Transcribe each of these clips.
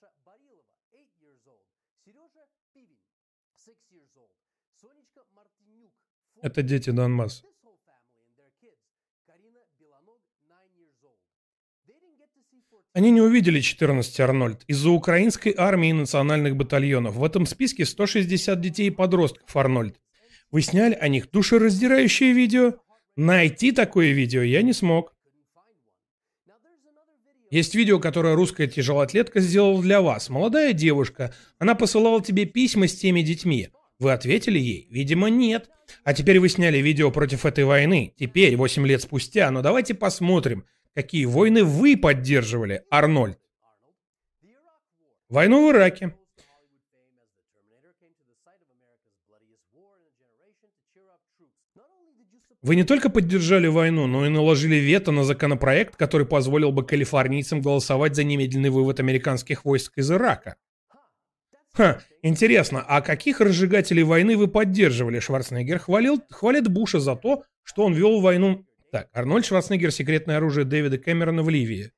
Даша Барилова, 8 years old. Сережа Пивень, 6 years old. Сонечка Мартинюк, Это дети Донбасса. this whole family and their kids. Карина Белоног, 9 years old. They didn't get to see 14 Они не увидели 14 Арнольд из-за украинской армии и национальных батальонов. В этом списке 160 детей и подростков Арнольд. Вы сняли о них душераздирающее видео? Найти такое видео я не смог. Есть видео, которое русская тяжелоатлетка сделала для вас. Молодая девушка. Она посылала тебе письма с теми детьми. Вы ответили ей? Видимо, нет. А теперь вы сняли видео против этой войны. Теперь, 8 лет спустя. Но давайте посмотрим, какие войны вы поддерживали, Арнольд. Войну в Ираке. Вы не только поддержали войну, но и наложили вето на законопроект, который позволил бы калифорнийцам голосовать за немедленный вывод американских войск из Ирака. Ха, интересно, а каких разжигателей войны вы поддерживали? Шварценеггер хвалил, хвалит Буша за то, что он вел войну... Так, Арнольд Шварценеггер «Секретное оружие Дэвида Кэмерона в Ливии».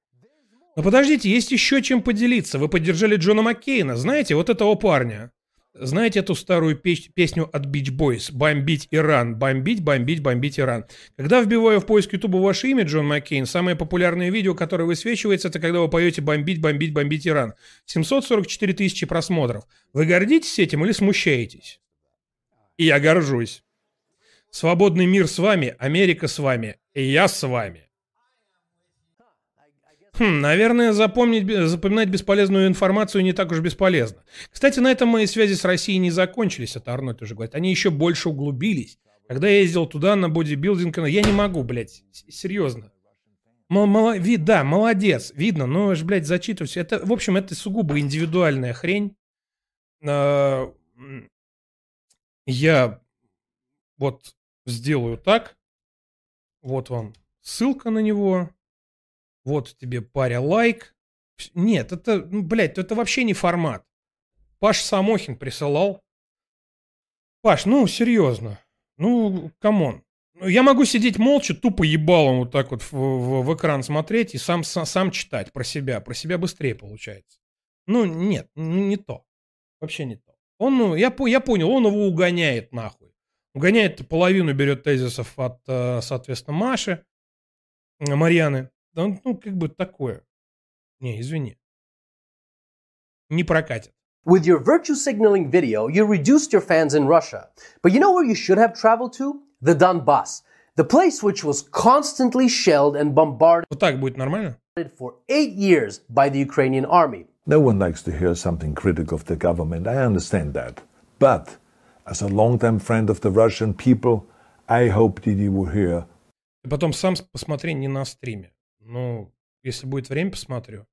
Но подождите, есть еще чем поделиться. Вы поддержали Джона Маккейна, знаете, вот этого парня. Знаете эту старую печ- песню от Beach Boys «Бомбить Иран», «Бомбить, бомбить, бомбить Иран». Когда вбиваю в поиск Ютуба ваше имя, Джон Маккейн, самое популярное видео, которое высвечивается, это когда вы поете «Бомбить, бомбить, бомбить Иран». 744 тысячи просмотров. Вы гордитесь этим или смущаетесь? И я горжусь. Свободный мир с вами, Америка с вами, и я с вами. Хм, наверное, запомнить, запоминать бесполезную информацию не так уж бесполезно. Кстати, на этом мои связи с Россией не закончились, это Арнольд уже говорит. Они еще больше углубились. Когда я ездил туда на бодибилдинг, я не могу, блядь, серьезно. Мол- мало- ви- да, молодец, видно, но, ж, блядь, зачитывать. всё. Это, в общем, это сугубо индивидуальная хрень. А, Я вот сделаю так. Вот вам ссылка на него. Вот тебе паря лайк. Нет, это, ну, блядь, это вообще не формат. Паш Самохин присылал. Паш, ну, серьезно. Ну, come on. Ну, Я могу сидеть молча, тупо ебалом вот так вот в, в- в экран смотреть и сам, сам, сам читать про себя. Про себя быстрее получается. Ну, нет, не то. Вообще не то. Он, ну, я, я понял, он его угоняет нахуй. Угоняет половину, берет тезисов от, э, соответственно, Маши, э, Марьяны. Да, он, ну, как бы такое. Не, извини. Не прокатит. With your virtue signaling video, you reduced your fans in Russia. But you know where you should have traveled to? The Donbass, the place which was constantly shelled and bombarded Вот так будет нормально? for eight years by the Ukrainian army. No one likes to hear something critical of the government. I understand that. But as a long-time friend of the Russian people, I hope that you will hear И потом сам с- посмотри не на стриме. Ну, если будет время, посмотрю.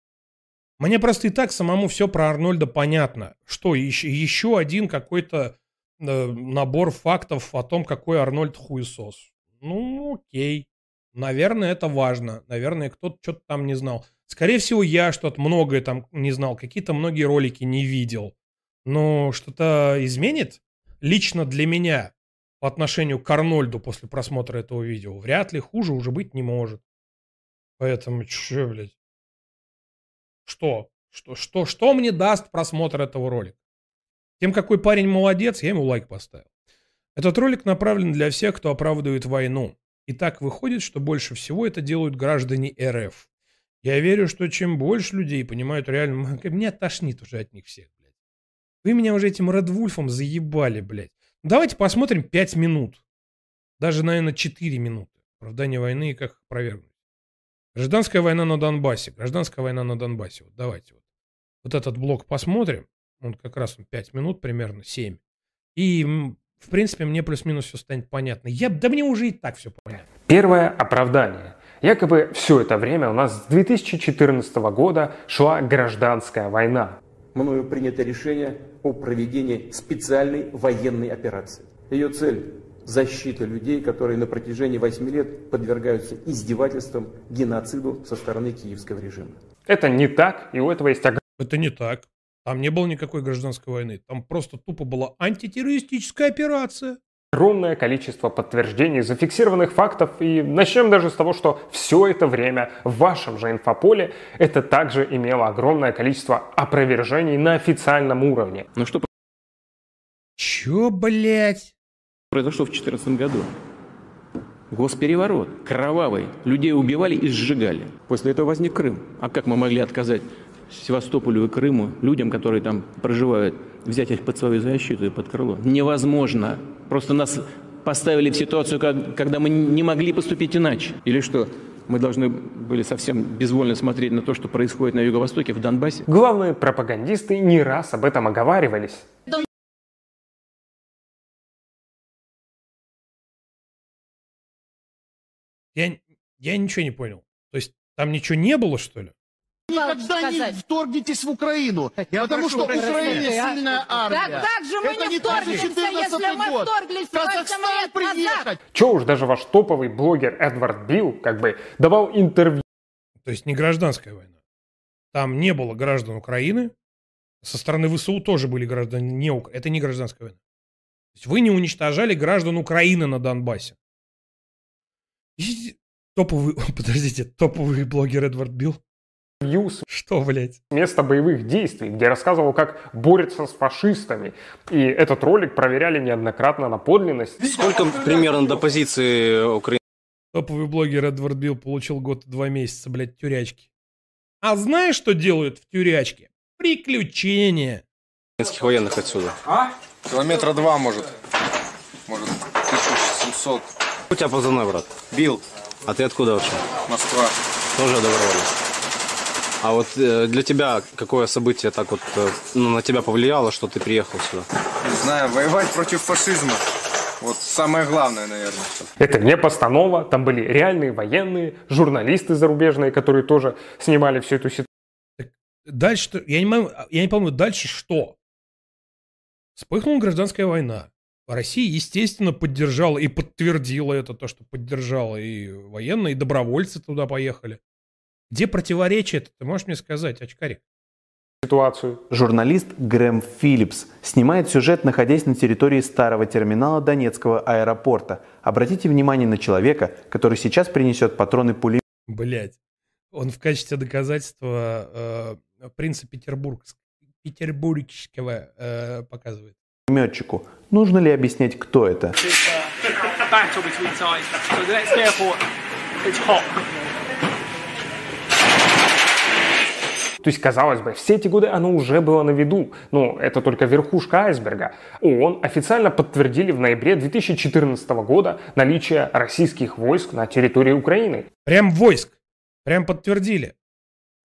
Мне просто и так самому все про Арнольда понятно. Что, еще, еще один какой-то э, набор фактов о том, какой Арнольд хуесос. Ну, окей. Наверное, это важно. Наверное, кто-то что-то там не знал. Скорее всего, я что-то многое там не знал. Какие-то многие ролики не видел. Но что-то изменит лично для меня по отношению к Арнольду после просмотра этого видео. Вряд ли хуже уже быть не может. Поэтому, че, блядь? Что? Что, что, что мне даст просмотр этого ролика? Тем, какой парень молодец, я ему лайк поставил. Этот ролик направлен для всех, кто оправдывает войну. И так выходит, что больше всего это делают граждане РФ. Я верю, что чем больше людей понимают реально... Меня тошнит уже от них всех, блядь. Вы меня уже этим Редвульфом заебали, блядь. Давайте посмотрим 5 минут. Даже, наверное, 4 минуты. Оправдание войны и как их опровергнуть. Гражданская война на Донбассе. Гражданская война на Донбассе. Вот давайте вот. Вот этот блок посмотрим. Он как раз 5 минут примерно, 7. И, в принципе, мне плюс-минус все станет понятно. Я, да мне уже и так все понятно. Первое оправдание. Якобы все это время у нас с 2014 года шла гражданская война. мною принято решение о проведении специальной военной операции. Ее цель – защита людей, которые на протяжении 8 лет подвергаются издевательствам, геноциду со стороны киевского режима. Это не так, и у этого есть Это не так. Там не было никакой гражданской войны. Там просто тупо была антитеррористическая операция. огромное количество подтверждений, зафиксированных фактов. И начнем даже с того, что все это время в вашем же инфополе это также имело огромное количество опровержений на официальном уровне. Ну что Чё, блядь? Произошло в 2014 году? Госпереворот, кровавый. Людей убивали и сжигали. После этого возник Крым. А как мы могли отказать Севастополю и Крыму, людям, которые там проживают, взять их под свою защиту и под крыло? Невозможно. Просто нас поставили в ситуацию, когда мы не могли поступить иначе. Или что, мы должны были совсем безвольно смотреть на то, что происходит на Юго-Востоке, в Донбассе? Главные пропагандисты не раз об этом оговаривались. Я, я ничего не понял. То есть там ничего не было, что ли? Никогда не вторгнетесь в Украину, потому что Украина сильная армия. Так как же мы Это не не вторгнемся, 2014 если мы год. вторглись В Казахстан 8 лет назад? приехать. Че уж даже ваш топовый блогер Эдвард Билл как бы давал интервью То есть не гражданская война. Там не было граждан Украины. Со стороны ВСУ тоже были граждане не Ук- Это не гражданская война. То есть вы не уничтожали граждан Украины на Донбассе. Топовый, подождите, топовый блогер Эдвард Билл. с Что, блядь? места боевых действий, где рассказывал, как борется с фашистами. И этот ролик проверяли неоднократно на подлинность. Сколько примерно до позиции Украины? Топовый блогер Эдвард Билл получил год и два месяца, блядь, тюрячки. А знаешь, что делают в тюрячке? Приключения. украинских военных отсюда? Километра два, может. Может, 1700. У тебя позывной, брат? Бил, А ты откуда вообще? Москва. Тоже добровольно. А вот э, для тебя какое событие так вот э, ну, на тебя повлияло, что ты приехал сюда? Не знаю, воевать против фашизма. Вот самое главное, наверное. Это не постанова, там были реальные военные, журналисты зарубежные, которые тоже снимали всю эту ситуацию. Дальше, я не, я не помню, дальше что? Вспыхнула гражданская война. Россия, естественно, поддержала и подтвердила это, то, что поддержала и военные, и добровольцы туда поехали. Где противоречие это? Ты можешь мне сказать, очкарик? ситуацию. Журналист Грэм Филлипс снимает сюжет, находясь на территории старого терминала Донецкого аэропорта. Обратите внимание на человека, который сейчас принесет патроны пули Блять. Он в качестве доказательства э, принца Петербургс- петербургского э, показывает. Пулеметчику. Нужно ли объяснять, кто это? То есть, казалось бы, все эти годы оно уже было на виду. Но это только верхушка айсберга. ООН официально подтвердили в ноябре 2014 года наличие российских войск на территории Украины. Прям войск. Прям подтвердили.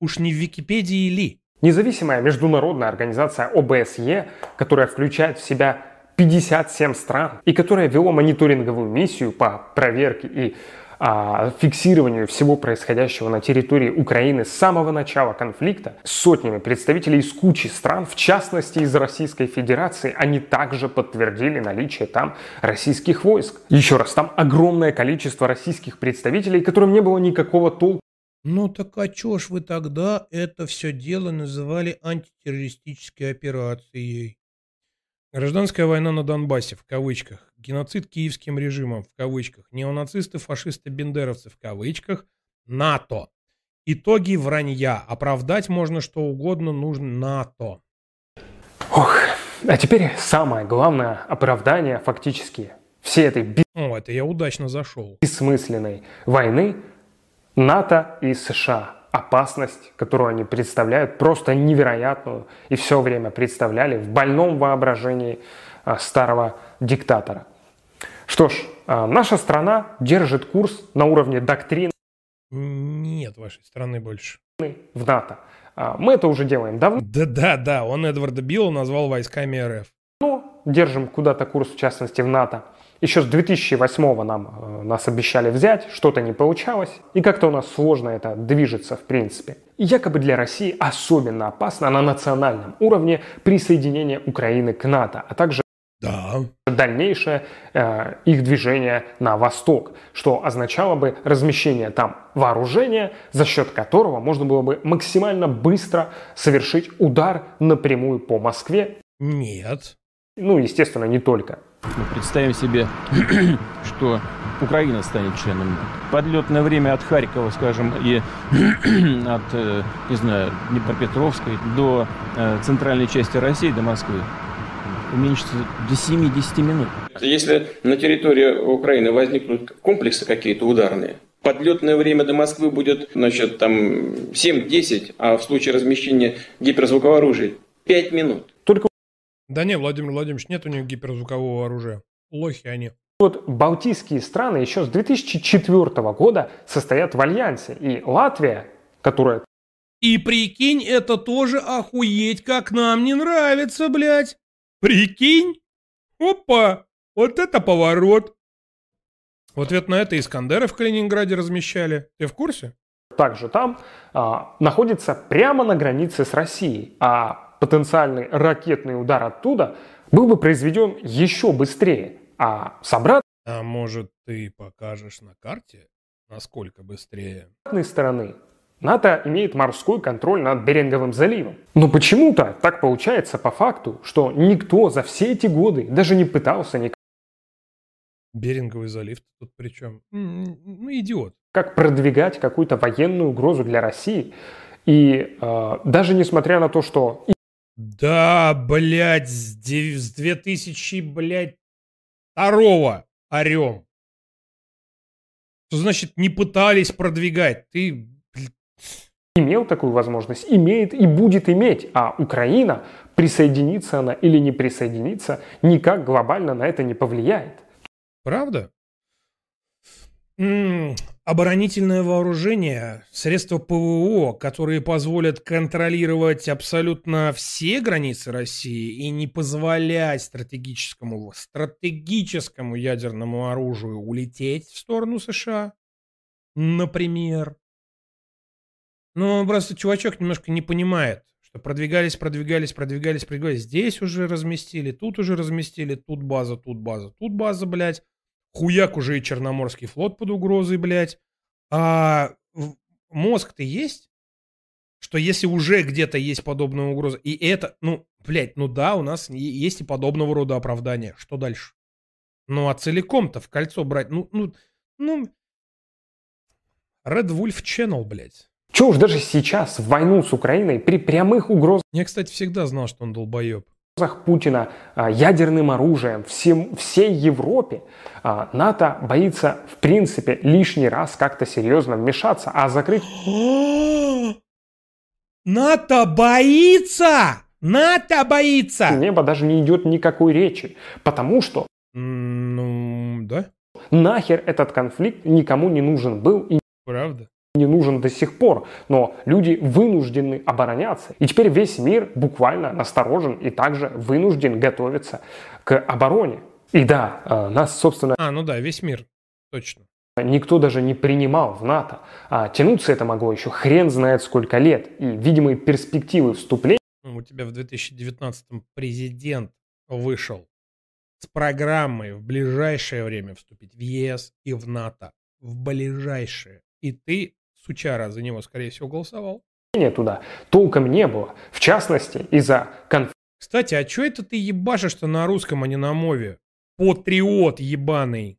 Уж не в Википедии ли? Независимая международная организация ОБСЕ, которая включает в себя 57 стран и которая вела мониторинговую миссию по проверке и а, фиксированию всего происходящего на территории Украины с самого начала конфликта, с сотнями представителей из кучи стран, в частности из Российской Федерации, они также подтвердили наличие там российских войск. Еще раз, там огромное количество российских представителей, которым не было никакого толка Ну так а чё ж вы тогда это все дело называли антитеррористической операцией? Гражданская война на Донбассе, в кавычках. Геноцид киевским режимом, в кавычках. Неонацисты, фашисты, бендеровцы, в кавычках. НАТО. Итоги вранья. Оправдать можно что угодно, нужно НАТО. Ох, а теперь самое главное оправдание фактически всей этой О, это я удачно зашел. бессмысленной войны НАТО и США. Опасность, которую они представляют, просто невероятную и все время представляли в больном воображении а, старого диктатора. Что ж, а, наша страна держит курс на уровне доктрины Нет вашей страны больше. в НАТО. А, Мы это уже делаем давно, Да-да-да, он Эдварда Билла назвал войсками РФ. держим куда-то курс, в частности, в НАТО. Еще с 2008 нам, э, нас обещали взять, что-то не получалось, и как-то у нас сложно это движется в принципе. И якобы для России особенно опасно на национальном уровне присоединение Украины к НАТО, а также Да. дальнейшее э, их движение на восток, что означало бы размещение там вооружения, за счет которого можно было бы максимально быстро совершить удар напрямую по Москве Нет. Ну, естественно, не только. Мы представим себе, что Украина станет членом. Подлетное время от Харькова, скажем, и от, э, не знаю, Днепропетровской до э, центральной части России, до Москвы, уменьшится до 7-10 минут. Если на территории Украины возникнут комплексы какие-то ударные, подлетное время до Москвы будет, значит, там 7-10, а в случае размещения гиперзвукового оружия 5 минут. Да не, Владимир Владимирович, нет у них гиперзвукового оружия. Лохи они. вот Балтийские страны еще с 2004 года состоят в альянсе. И Латвия, которая И прикинь, это тоже охуеть, как нам не нравится, блядь. Прикинь? Опа! Вот это поворот. В ответ на это Искандеры в Калининграде размещали. Ты в курсе? также там а, находится прямо на границе с Россией. А потенциальный ракетный удар оттуда был бы произведен еще быстрее. А с обратной А может, ты покажешь на карте, насколько быстрее? стороны НАТО имеет морской контроль над Беринговым заливом. Но почему-то так получается по факту, что никто за все эти годы даже не пытался никак Беринговый залив тут при чем? Ну, идиот. продвигать какую-то военную угрозу для России. И э, даже несмотря на то, что Да, блядь, с, дев- с 2000, блядь, второго орем. Что значит не пытались продвигать? Ты, имел такую возможность, имеет и будет иметь. А Украина, присоединится она или не присоединится, никак глобально на это не повлияет. правда? М, оборонительное вооружение, средства ПВО, которые позволят контролировать абсолютно все границы России и не позволять стратегическому, стратегическому ядерному оружию улететь в сторону США, например. Ну, просто чувачок немножко не понимает, что продвигались, продвигались, продвигались, продвигались. Здесь уже разместили, тут уже разместили, тут база, тут база, тут база, блядь. Хуяк уже и Черноморский флот под угрозой, блядь. А мозг-то есть? Что если уже где-то есть подобная угроза, и это, ну, блядь, ну да, у нас есть и подобного рода оправдания. Что дальше? Ну, а целиком-то в кольцо брать, ну, ну, ну... Red Wolf Channel, блядь. Чего уж даже сейчас, в войну с Украиной, при прямых угрозах Я, кстати, всегда знал, что он долбоеб. Путина а, ядерным оружием всем, всей Европе, а, НАТО боится, в принципе, лишний раз как-то серьезно вмешаться, а закрыть НАТО боится! НАТО боится! небо даже не идет никакой речи, потому что Ну, да, нахер этот конфликт никому не нужен был и правда. Не нужен до сих пор, но люди вынуждены обороняться. И теперь весь мир буквально насторожен и также вынужден готовиться к обороне. И да, э, нас, собственно, А, ну да, весь мир. Точно. никто даже не принимал в НАТО. А тянуться это могло еще хрен знает сколько лет. И видимые перспективы вступления Ну, У тебя в 2019 президент вышел с программой в ближайшее время вступить в ЕС и в НАТО. В ближайшее. И ты, сучара, за него, скорее всего, голосовал. туда толком не было. В частности, из-за конфликта Кстати, а чё это ты ебашишь-то на русском, а не на мове? Патриот ебаный.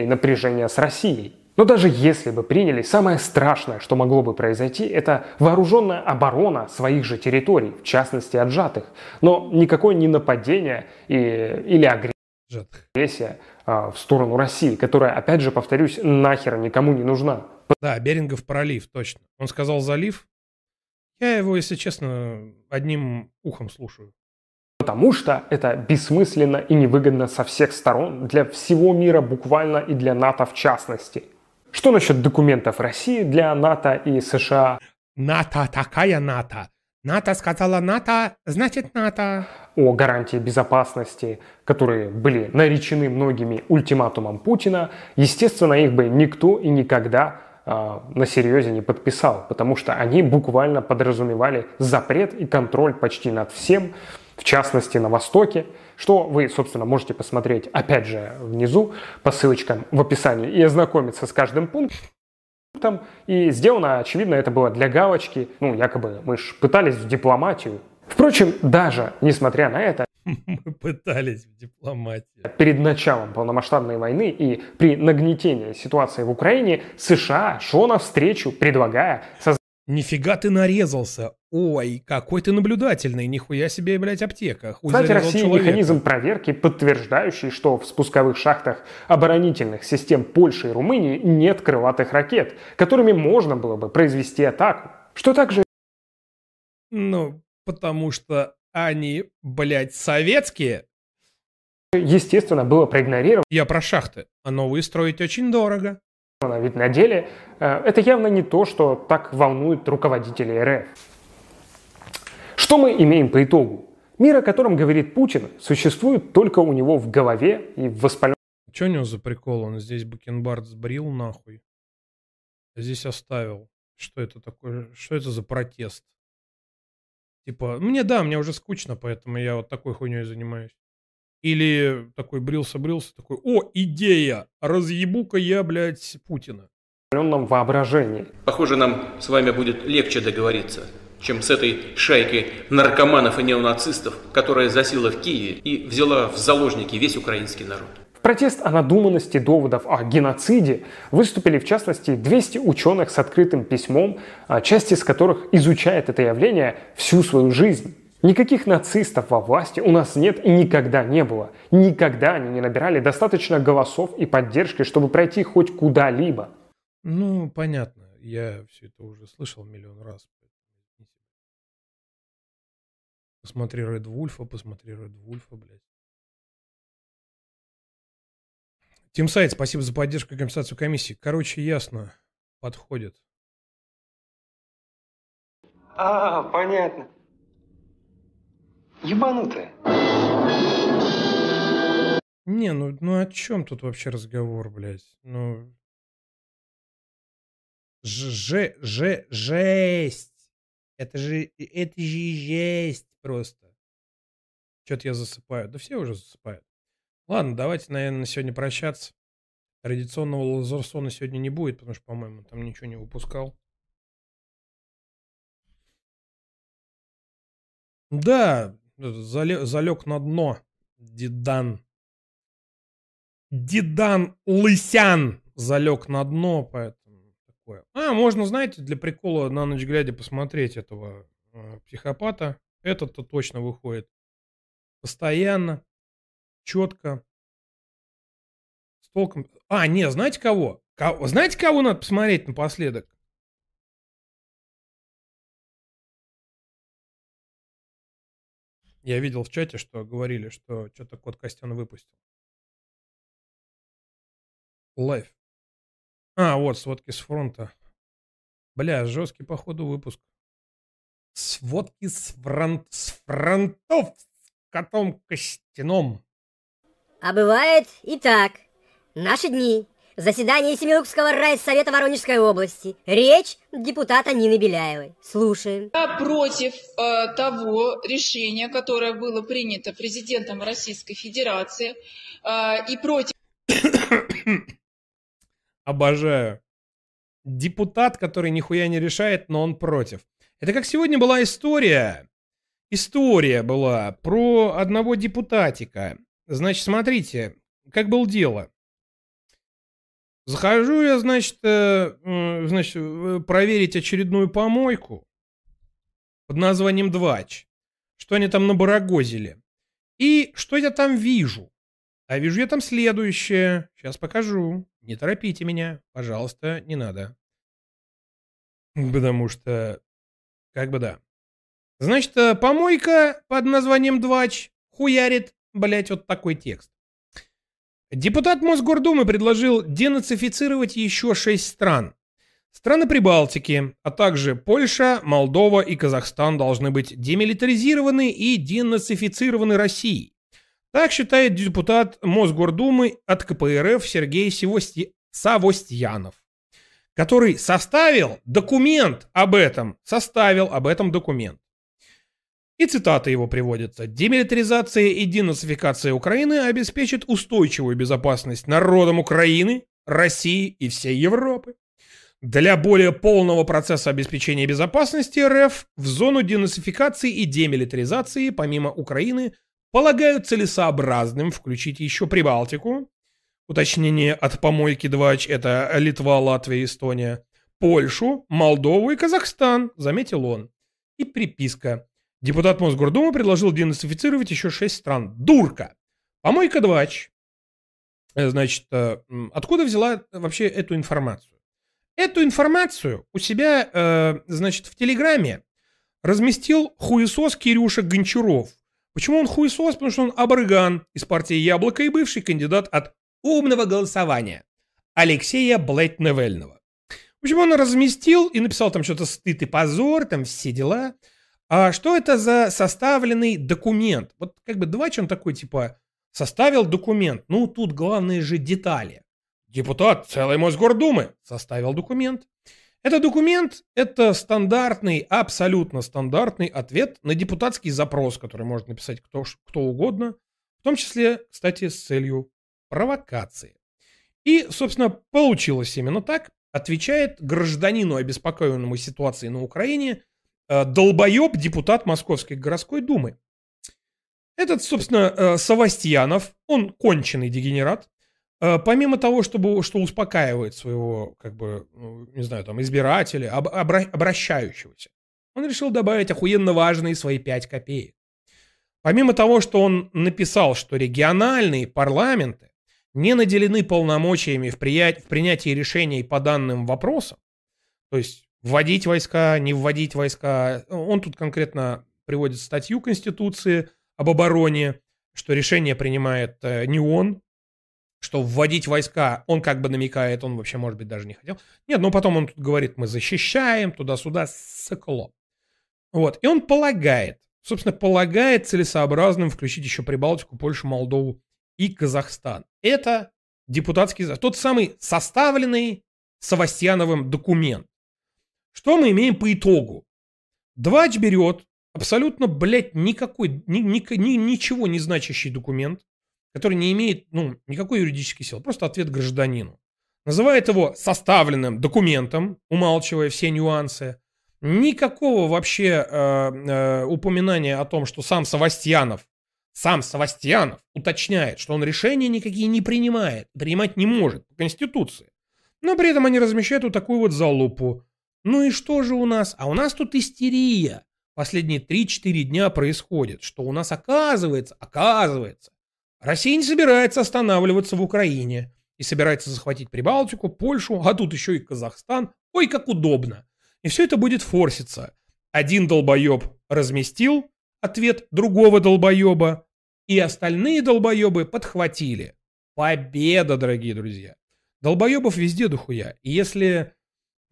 и напряжения с Россией. Но даже если бы приняли, самое страшное, что могло бы произойти, это вооруженная оборона своих же территорий, в частности отжатых. Но никакое не нападение и, или агрессия а, в сторону России, которая, опять же, повторюсь, нахер никому не нужна. Да, Берингов пролив, точно. Он сказал залив. Я его, если честно, одним ухом слушаю. Потому что это бессмысленно и невыгодно со всех сторон, для всего мира буквально и для НАТО в частности. Что насчет документов России для НАТО и США? НАТО такая НАТО. НАТО сказала НАТО, значит НАТО. о гарантии безопасности, которые были наречены многими ультиматумом Путина, естественно, их бы никто и никогда на серьезе не подписал, потому что они буквально подразумевали запрет и контроль почти над всем, в частности на Востоке, что вы, собственно, можете посмотреть, опять же, внизу по ссылочкам в описании и ознакомиться с каждым пунктом. И сделано, очевидно, это было для галочки. Ну, якобы мы же пытались в дипломатию. Впрочем, даже несмотря на это, Мы пытались в дипломатии. Перед началом полномасштабной войны и при нагнетении ситуации в Украине США шло навстречу, предлагая создать Нифига ты нарезался. Ой, какой ты наблюдательный. Нихуя себе, блядь, аптека. Кстати, России человека. механизм проверки, подтверждающий, что в спусковых шахтах оборонительных систем Польши и Румынии нет крылатых ракет, которыми можно было бы произвести атаку. Что также Ну, потому что они, блядь, советские. естественно, было проигнорировано. Я про шахты. А новые строить очень дорого. Ведь на деле э, это явно не то, что так волнует руководителей РФ. Что мы имеем по итогу? Мир, о котором говорит Путин, существует только у него в голове и в воспаленном Что у него за прикол? Он здесь бакенбард сбрил нахуй. Здесь оставил. Что это такое? Что это за протест? Типа, мне да, мне уже скучно, поэтому я вот такой хуйней занимаюсь. Или такой брился-брился, такой, о, идея, разъебу-ка я, блядь, Путина. воображении. Похоже, нам с вами будет легче договориться, чем с этой шайкой наркоманов и неонацистов, которая засела в Киеве и взяла в заложники весь украинский народ. Протест о надуманности доводов о геноциде выступили, в частности, 200 ученых с открытым письмом, а, часть из которых изучает это явление всю свою жизнь. Никаких нацистов во власти у нас нет и никогда не было. Никогда они не набирали достаточно голосов и поддержки, чтобы пройти хоть куда-либо. Ну, понятно. Я все это уже слышал миллион раз. Посмотри Ред Вульфа, посмотри Ред Вульфа, блядь. Тим Сайт, спасибо за поддержку и компенсацию комиссии. Короче, ясно. Подходит. А, понятно. Ебанутая. Не, ну, ну о чем тут вообще разговор, блядь? Ну... Ж, ж, жесть. Это же, это же жесть просто. Что-то я засыпаю. Да все уже засыпают. Ладно, давайте, наверное, на сегодня прощаться. Традиционного Лазерсона сегодня не будет, потому что, по-моему, там ничего не выпускал. Да, залег, на дно. Дидан. Дидан Лысян залег на дно, поэтому такое. А, можно, знаете, для прикола на ночь глядя посмотреть этого э, психопата. Этот-то точно выходит. Постоянно, четко, с толком. А, не, знаете кого? кого? Знаете, кого надо посмотреть напоследок? Я видел в чате, что говорили, что что-то кот Костян выпустил. Лайв. А, вот, сводки с фронта. Бля, жесткий, походу, выпуск. Сводки с, фронт... с фронтов с котом Костяном. А бывает и так. Наши дни. Заседание Семилукского райсовета Воронежской области. Речь депутата Нины Беляевой. Слушаем. Я против э, того решения, которое было принято президентом Российской Федерации, э, и против... Обожаю. Депутат, который нихуя не решает, но он против. Это как сегодня была история. История была про одного депутатика. Значит, смотрите, как было дело. Захожу я, значит, э, значит, э, проверить очередную помойку под названием Двач. Что они там набарагозили. И что я там вижу? А вижу я там следующее. Сейчас покажу. Не торопите меня. Пожалуйста, не надо. Потому что... Как бы да. Значит, э, помойка под названием Двач хуярит, блять, вот такой текст. Депутат Мосгордумы предложил денацифицировать еще шесть стран. Страны Прибалтики, а также Польша, Молдова и Казахстан должны быть демилитаризированы и денацифицированы Россией. Так считает депутат Мосгордумы от КПРФ Сергей Севости... Савостьянов, который составил документ об этом, составил об этом документ. И цитата его приводится. «Демилитаризация и денацификация Украины обеспечит устойчивую безопасность народам Украины, России и всей Европы. Для более полного процесса обеспечения безопасности РФ в зону денацификации и демилитаризации помимо Украины полагают целесообразным включить еще Прибалтику, уточнение от помойки 2, это Литва, Латвия, Эстония, Польшу, Молдову и Казахстан, заметил он. И приписка. Депутат Мосгордумы предложил денацифицировать еще шесть стран. Дурка! Помойка 2. Э, значит, э, откуда взяла вообще эту информацию? Эту информацию у себя, э, значит, в Телеграме разместил хуесос Кирюша Гончаров. Почему он хуесос? Потому что он абрыган из партии Яблоко и бывший кандидат от умного голосования Алексея Блэт-Невельного. Почему он разместил и написал там что-то стыд и позор, там все дела. А что это за составленный документ? Вот как бы давай, он такой, типа, составил документ. Ну, тут главные же детали. Депутат целой Мосгордумы составил документ. Это документ – это стандартный, абсолютно стандартный ответ на депутатский запрос, который может написать кто, кто угодно, в том числе, кстати, с целью провокации. И, собственно, получилось именно так. Отвечает гражданину, обеспокоенному ситуацией на Украине, долбоеб депутат Московской городской думы. Этот, собственно, э, Савастьянов, он конченый дегенерат, Э, помимо того, чтобы, что успокаивает своего, как бы, ну, не знаю, там, избирателя, об, обра, обращающегося, он решил добавить охуенно важные свои 5 копеек. Помимо того, что он написал, что региональные парламенты не наделены полномочиями в, прия... в принятии решений по данным вопросам, то есть вводить войска, не вводить войска, он тут конкретно приводит статью Конституции об обороне, что решение принимает э, не он, что вводить войска, он как бы намекает, он вообще, может быть, даже не хотел. Нет, но потом он тут говорит, мы защищаем, туда-сюда, сыкло. Вот, и он полагает, собственно, полагает целесообразным включить еще Прибалтику, Польшу, Молдову и Казахстан. Это депутатский, тот самый составленный Савастьяновым документ. Что мы имеем по итогу? Двач берет абсолютно, блядь, никакой, ни, ни, ни, ничего не значащий документ, который не имеет ну, никакой юридической силы, просто ответ гражданину. Называет его составленным документом, умалчивая все нюансы. Никакого вообще э, э, упоминания о том, что сам Савастьянов, сам Савастьянов уточняет, что он решения никакие не принимает, принимать не может по Конституции. Но при этом они размещают вот такую вот залупу. Ну и что же у нас? А у нас тут истерия. Последние 3-4 дня происходит, что у нас оказывается, оказывается, Россия не собирается останавливаться в Украине и собирается захватить Прибалтику, Польшу, а тут еще и Казахстан. Ой, как удобно. И все это будет форситься. Один долбоеб разместил ответ другого долбоеба, и остальные долбоебы подхватили. Победа, дорогие друзья. Долбоебов везде дохуя. И если,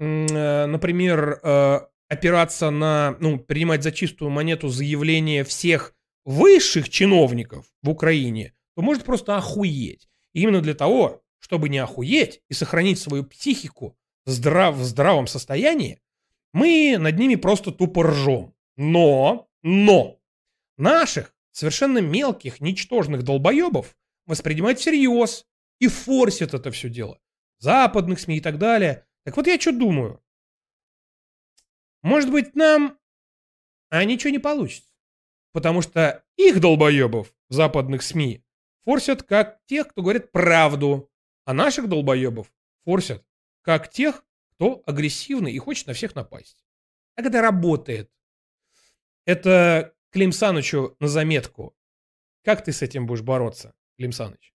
например, э, опираться на, ну, принимать за чистую монету заявление всех высших чиновников в Украине, то может просто охуеть. И именно для того, чтобы не охуеть и сохранить свою психику здрав, в здравом состоянии, мы над ними просто тупо ржем. Но, но, наших совершенно мелких, ничтожных долбоебов воспринимать всерьез и форсят это все дело. Западных СМИ и так далее. Так вот я что думаю. Может быть нам... А ничего не получится. Потому что их долбоебов, западных СМИ, форсят как тех, кто говорит правду, а наших долбоебов форсят как тех, кто агрессивный и хочет на всех напасть. Так это работает. Это Клим Санычу на заметку. Как ты с этим будешь бороться, Клим Саныч?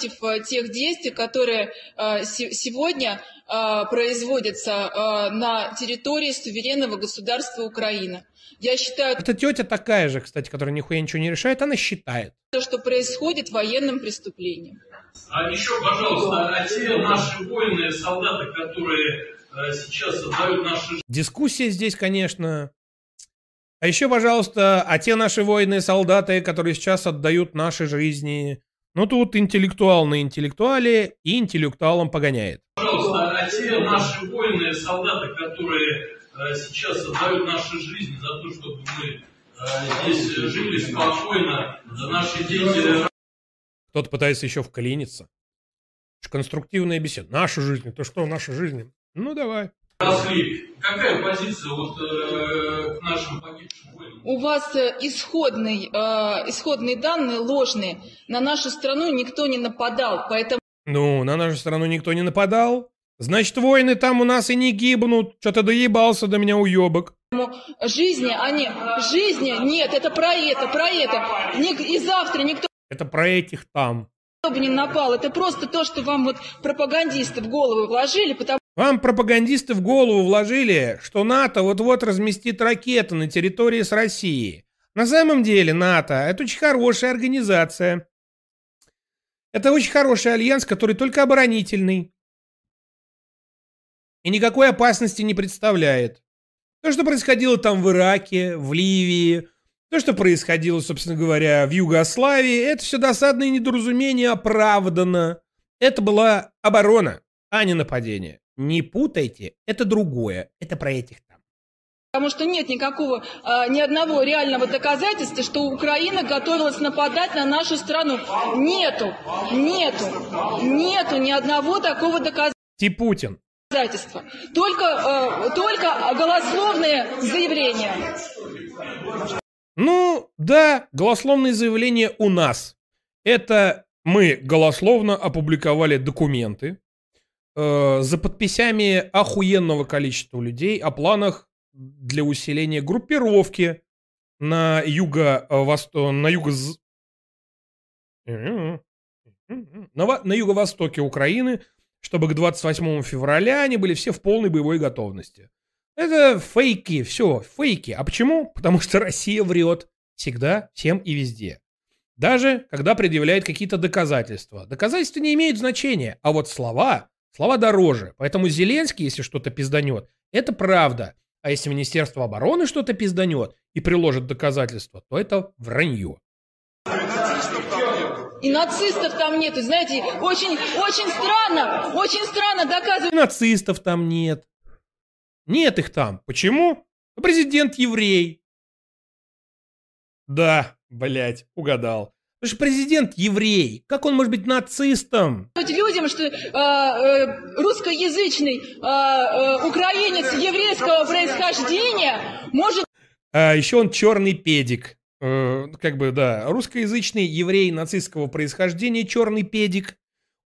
Против э, тех действий, которые э, сегодня э, производятся на территории суверенного государства Украина. Я считаю... Это тетя такая же, кстати, которая нихуя ничего не решает, она считает. То, что происходит военным преступлением. А еще, пожалуйста, а те наши воины, солдаты, которые сейчас отдают наши... Дискуссия здесь, конечно... А еще, пожалуйста, а те наши воины, солдаты, которые сейчас отдают наши жизни ну тут интеллектуал на интеллектуале и интеллектуалом погоняет. Пожалуйста, а те наши воины, солдаты, которые э, сейчас отдают наши жизни за то, чтобы мы э, здесь жили спокойно, за наши дети... Кто-то пытается еще вклиниться. Конструктивная беседа. Наша жизнь. То что, наша жизнь? Ну, давай. Росли. Какая позиция вот э, к нашим погибшим воинам? У вас э, исходный, э, исходные данные ложные. На нашу страну никто не нападал, поэтому Ну, на нашу страну никто не нападал. Значит, воины там у нас и не гибнут. Что-то доебался до меня уебок. жизни, они, жизни, нет, это про это, про это. И завтра никто Это про этих там. бы не напал. Это просто то, что вам вот пропагандисты в голову вложили, потому Вам пропагандисты в голову вложили, что НАТО вот-вот разместит ракеты на территории с Россией. На самом деле НАТО – это очень хорошая организация. Это очень хороший альянс, который только оборонительный. И никакой опасности не представляет. То, что происходило там в Ираке, в Ливии, то, что происходило, собственно говоря, в Югославии, это все досадное недоразумение оправдано. Это была оборона, а не нападение. Не путайте, это другое. Это про этих там. Потому что нет никакого, а, ни одного реального доказательства, что Украина готовилась нападать на нашу страну. Нету, нету, нету ни одного такого Ти Путин. доказательства. Только, э, только голословные заявления. Ну, да, голословные заявления у нас. Это мы голословно опубликовали документы э, за подписями охуенного количества людей о планах для усиления группировки на юго восто на юго на, на юго-востоке Украины, чтобы к 28 февраля они были все в полной боевой готовности. Это фейки, все, фейки. А почему? Потому что Россия врет всегда, всем и везде. Даже когда предъявляет какие-то доказательства. Доказательства не имеют значения, а вот слова, слова дороже. Поэтому Зеленский, если что-то пизданет, это правда. А если Министерство обороны что-то пизданет и приложит доказательства, то это вранье. И нацистов там нету. Знаете, очень, очень странно, очень странно доказывать. И нацистов там нет. Нет их там. Почему? Президент еврей. Да, блядь, угадал. Потому что президент еврей. Как он может быть нацистом? Людям, что э, э, русскоязычный э, э, украинец еврейского происхождения может А еще он черный педик. Э, как бы, да, русскоязычный еврей нацистского происхождения, черный педик.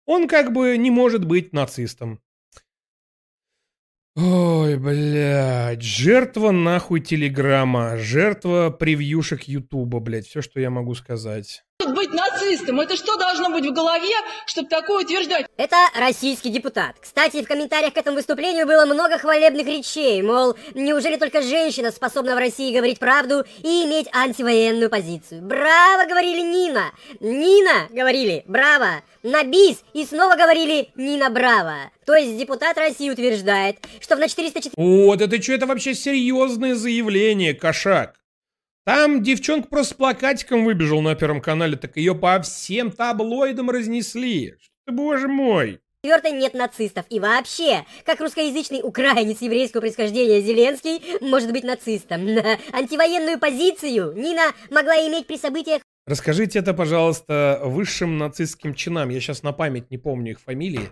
Он как бы не может быть нацистом. Ой, блядь, жертва нахуй телеграмма, жертва превьюшек ютуба, блядь, все, что я могу сказать. Быть нацистом. Это что должно быть в голове, чтобы такое утверждать? Это российский депутат. Кстати, в комментариях к этому выступлению было много хвалебных речей, мол, неужели только женщина способна в России говорить правду и иметь антивоенную позицию? Браво, говорили Нина! Нина, говорили, браво! На бис и снова говорили Нина Браво. То есть депутат России утверждает, что в на 404 Вот, это что, это вообще серьезное заявление, кошак. Там девчонка просто с плакатиком выбежал на Первом канале, так ее по всем таблоидам разнесли. Что ты, боже мой. четвертой нет нацистов. И вообще, как русскоязычный украинец еврейского происхождения Зеленский может быть нацистом? Антивоенную позицию Нина могла иметь при событиях Расскажите это, пожалуйста, высшим нацистским чинам, я сейчас на память не помню их фамилии,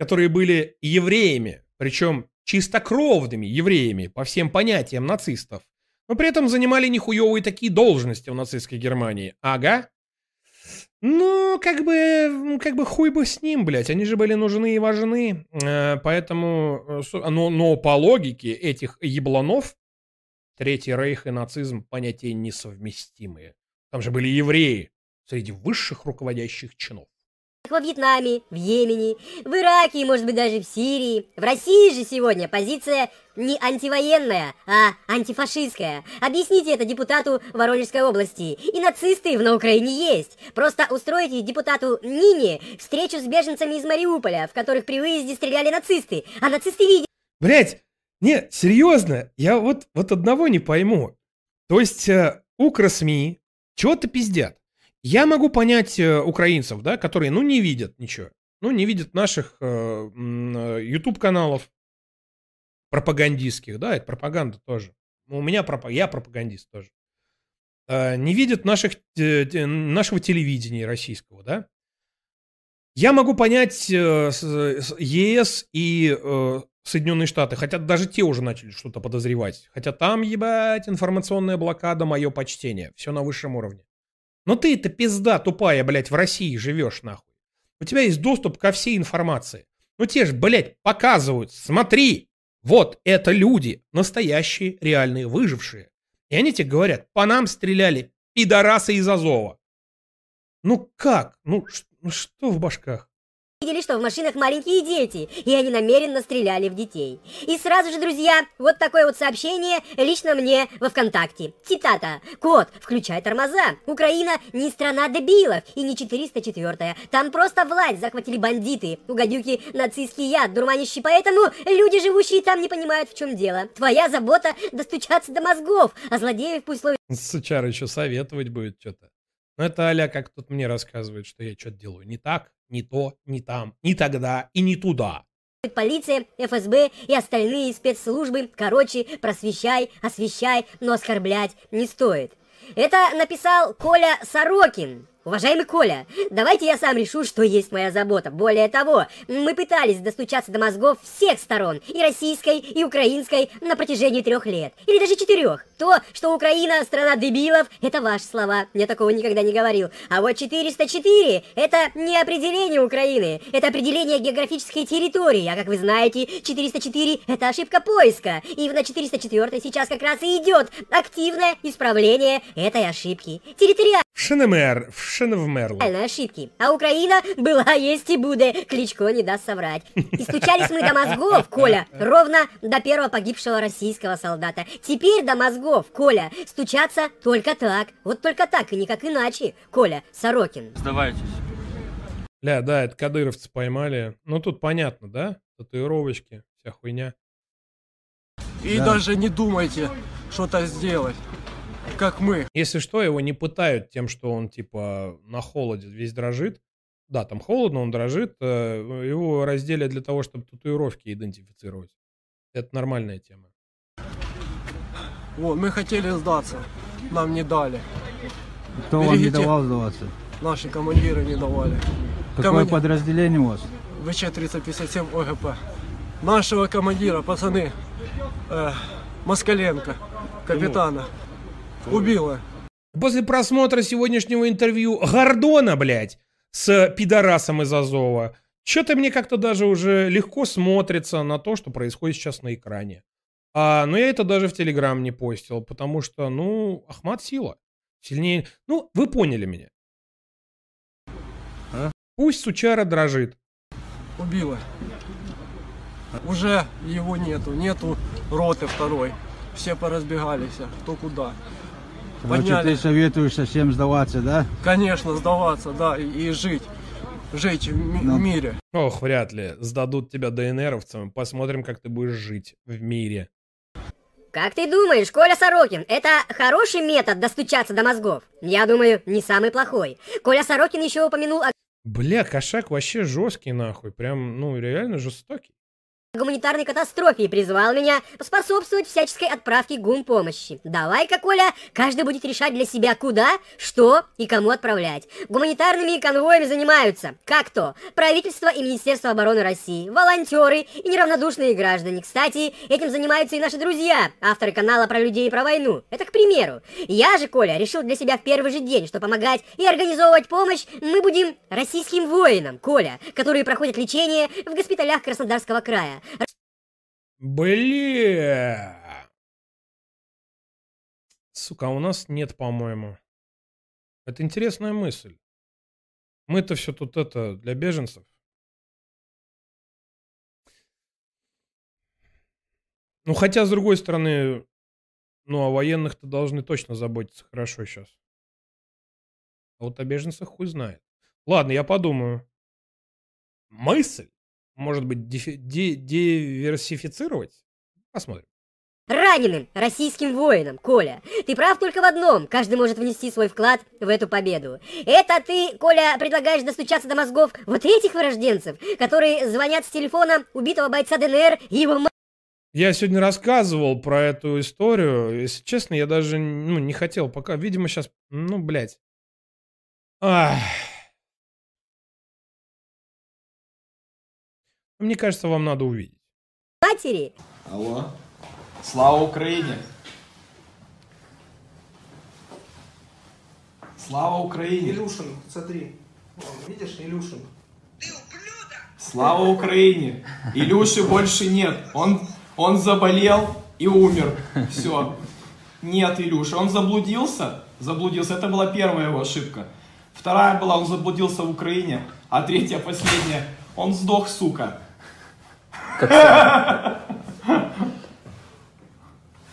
которые были евреями, причем чистокровными евреями по всем понятиям нацистов, но при этом занимали нихуевые такие должности в нацистской Германии. Ага. Ну, как бы, как бы хуй бы с ним, блядь, они же были нужны и важны, Э, поэтому, э, но, но по логике этих ебланов Третий рейх и нацизм понятия несовместимые. Там же были евреи среди высших руководящих чинов. Во Вьетнаме, в Йемене, в Ираке и, может быть, даже в Сирии. В России же сегодня позиция не антивоенная, а антифашистская. Объясните это депутату Воронежской области. И нацисты на Украине есть. Просто устройте депутату Нине встречу с беженцами из Мариуполя, в которых при выезде стреляли нацисты. А нацисты видят... Блять, не, серьезно, я вот, вот одного не пойму. То есть э, укрсми чего-то пиздят. Я могу понять э, украинцев, да, которые, ну, не видят ничего. Ну, не видят наших э, м, э, YouTube-каналов пропагандистских, да, это пропаганда тоже. Ну, У меня пропа- я пропагандист тоже. Э, не видят наших, те- нашего телевидения российского, да. Я могу понять э, ЕС и э, Соединенные Штаты, хотя даже те уже начали что-то подозревать. Хотя там, ебать, информационная блокада, мое почтение. Все на высшем уровне. Но ты это пизда тупая, блядь, в России живешь, нахуй. У тебя есть доступ ко всей информации. Ну те же, блядь, показывают, смотри, вот это люди, настоящие, реальные, выжившие. И они тебе говорят, по нам стреляли пидорасы из Азова. Ну как? Ну, ну что в башках? Видели, что в машинах маленькие дети, и они намеренно стреляли в детей. И сразу же, друзья, вот такое вот сообщение лично мне во ВКонтакте. Цитата. «Кот, включай тормоза. Украина не страна дебилов и не 404-я. Там просто власть захватили бандиты, у гадюки нацистский яд, дурманящий, поэтому люди, живущие там, не понимают, в чем дело. Твоя забота достучаться до мозгов, а злодеев пусть ловят Сучара еще советовать будет что-то. Но это аля как тут мне рассказывают, что я что-то делаю не так, не то, не там, не тогда и не туда. Полиция, ФСБ и остальные спецслужбы, короче, просвещай, освещай, но оскорблять не стоит. Это написал Коля Сорокин. Уважаемый Коля, давайте я сам решу, что есть моя забота. Более того, мы пытались достучаться до мозгов всех сторон, и российской, и украинской, на протяжении трех лет. Или даже четырех. То, что Украина страна дебилов, это ваши слова. Я такого никогда не говорил. А вот 404 это не определение Украины, это определение географической территории. А как вы знаете, 404 это ошибка поиска. И на 404 сейчас как раз и идет активное исправление этой ошибки. Территориальной В Шенемер, в Шеневмерло. ошибки. А Украина была, есть и будет. Кличко не даст соврать. И стучались мы до мозгов, Коля, ровно до первого погибшего российского солдата. Теперь до мозгов, Коля, стучаться только так. Вот только так и никак иначе. Коля Сорокин. Сдавайтесь. Ля, да, это кадыровцы поймали. Ну тут понятно, да? Татуировочки, вся хуйня. И даже не думайте что-то сделать, как мы. Если что, его не пытают тем, что он типа на холоде весь дрожит. Да, там холодно, он дрожит. э, Его разделят для того, чтобы татуировки идентифицировать. Это нормальная тема. Вот, мы хотели сдаться, нам не дали. Кто вам не Берегите. давал сдаваться? Наши командиры не давали. Какое Команди- подразделение у вас? ВЧ-357 ОГП. Нашего командира, пацаны, э, Москаленко, капитана, убила. После просмотра сегодняшнего интервью Гордона, блядь, с пидорасом из Азова, что-то мне как-то даже уже легко смотрится на то, что происходит сейчас на экране. А, но я это даже в Телеграм не постил, потому что, ну, Ахмат сила. Сильнее... Ну, вы поняли меня. Пусть Сучара дрожит. Убила. Уже его нету, нету роты второй. Все поразбегались, кто куда. Короче, Подняли. ты советуешь совсем сдаваться, да? Конечно, сдаваться, да, и, и жить. Жить в, ми- Ну. мире. Ох, вряд ли. Сдадут тебя ДНРовцам. Посмотрим, как ты будешь жить в мире. Как ты думаешь, Коля Сорокин, это хороший метод достучаться до мозгов? Я думаю, не самый плохой. Коля Сорокин еще упомянул о Бля, кошак вообще жесткий нахуй. Прям, ну, реально жестокий. Гуманитарной катастрофе и призвал меня поспособствовать всяческой отправке гумпомощи. Давай-ка, Коля, каждый будет решать для себя, куда, что и кому отправлять. Гуманитарными конвоями занимаются, как то, правительство и Министерство обороны России, волонтеры и неравнодушные граждане. Кстати, этим занимаются и наши друзья, авторы канала про людей и про войну. Это к примеру. Я же, Коля, решил для себя в первый же день, что помогать и организовывать помощь мы будем российским воинам, Коля, которые проходят лечение в госпиталях Краснодарского края. Бля. Сука, а у нас нет, по-моему. Это интересная мысль. Мы-то все тут это для беженцев. Ну, хотя, с другой стороны, ну, о военных-то должны точно заботиться хорошо сейчас. А вот о беженцах хуй знает. Ладно, я подумаю. Мысль? Может быть, диверсифицировать? Посмотрим. Раненым российским воинам, Коля. Ты прав только в одном. Каждый может внести свой вклад в эту победу. Это ты, Коля, предлагаешь достучаться до мозгов вот этих вырожденцев, которые звонят с телефона убитого бойца ДНР и его ма- Я сегодня рассказывал про эту историю. Если честно, я даже ну, не хотел пока. Видимо, сейчас... Ну, блядь. Ах. Мне кажется, вам надо увидеть. Матери? Алло. Слава Украине! Слава Украине! Илюшин, смотри. Вон, видишь, Илюшин. Слава Украине! Илюши больше нет. Он, он заболел и умер. Все. Нет, Илюша, он заблудился. Заблудился. Это была первая его ошибка. Вторая была, он заблудился в Украине. А третья, последняя, он сдох, сука.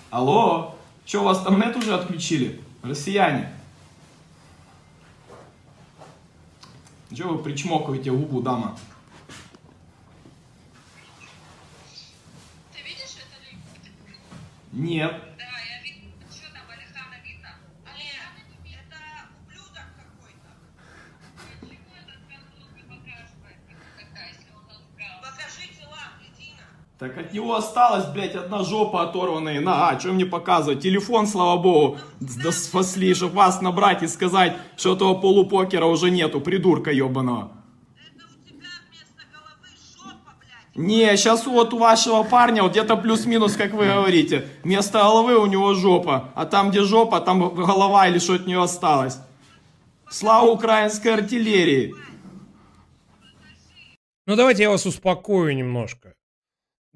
Алло, что, у вас там нет уже отключили? Россияне. Че вы причмокиваете губу, дама? Нет. Так от него осталась, блядь, одна жопа оторванная. На, а, что мне показывать? Телефон, слава богу, да спасли, чтобы вас набрать и сказать, что этого полупокера уже нету, придурка ебаного. Не, сейчас вот у вашего парня вот где-то плюс-минус, как вы говорите. Вместо головы у него жопа. А там, где жопа, там голова или что от нее осталось. Слава украинской артиллерии. Ну, давайте я вас успокою немножко.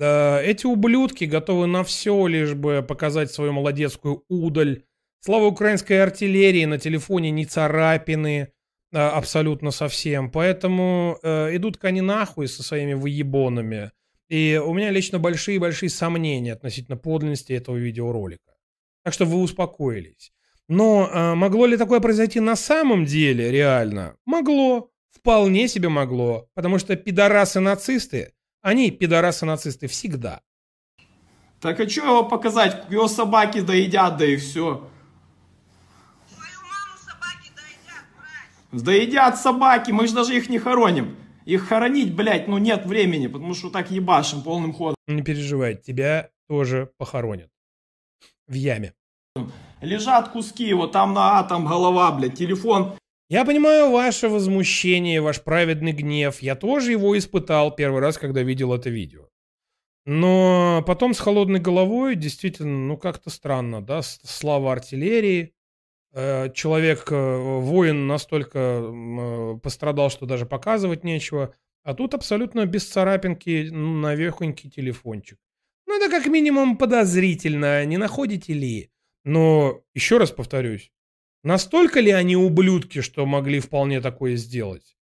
Да, эти ублюдки готовы на все, лишь бы показать свою молодецкую удаль. Слава украинской артиллерии, на телефоне не царапины, а, абсолютно совсем. Поэтому э, идут-ка они нахуй со своими выебонами. И у меня лично большие-большие сомнения относительно подлинности этого видеоролика. Так что вы успокоились. Но э, могло ли такое произойти на самом деле, реально? Могло. Вполне себе могло. Потому что пидорасы-нацисты, они пидорасы-нацисты всегда. Так а что его показать? Его собаки доедят, да и все. Доедят собаки, мы же даже их не хороним. Их хоронить, блядь, ну нет времени, потому что так ебашим полным ходом. Не переживай, тебя тоже похоронят. В яме. Лежат куски, вот там на атом голова, блядь, телефон. Я понимаю ваше возмущение, ваш праведный гнев. Я тоже его испытал первый раз, когда видел это видео. Но потом с холодной головой действительно, ну как-то странно, да, слава артиллерии. Э, человек, э, воин настолько э, пострадал, что даже показывать нечего. А тут абсолютно без царапинки навехонький телефончик. Ну это как минимум подозрительно, не находите ли? Но еще раз повторюсь, настолько ли они ублюдки, что могли вполне такое сделать?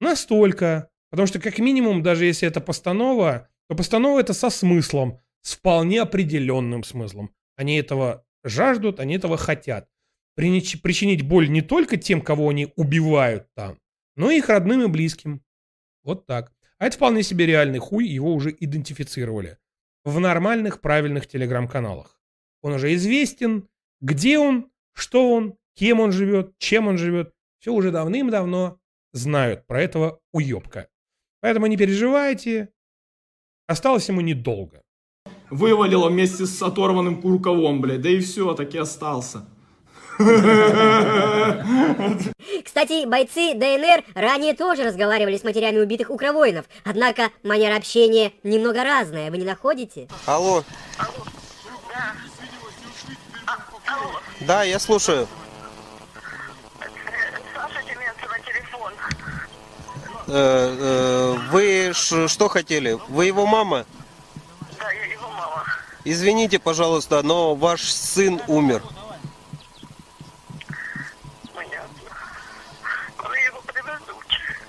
Настолько. Потому что как минимум, даже если это постанова, то постанова это со смыслом, с вполне определенным смыслом. Они этого жаждут, они этого хотят. Причинить боль не только тем, кого они убивают там, но и их родным и близким. Вот так. А это вполне себе реальный хуй, его уже идентифицировали. В нормальных, правильных телеграм-каналах. Он уже известен, где он, что он, кем он живет, чем он живет. Все уже давным-давно знают про этого уебка. Поэтому не переживайте, Осталось ему недолго. Вывалило вместе с оторванным курковом, блядь. Да и все, так и остался. Кстати, бойцы ДНР ранее тоже разговаривали с матерями убитых укровоинов. Однако манера общения немного разная, вы не находите? Алло. Да, я слушаю. Э, э, вы что хотели? Вы его мама? Да, я его мама. Извините, пожалуйста, но ваш сын умер.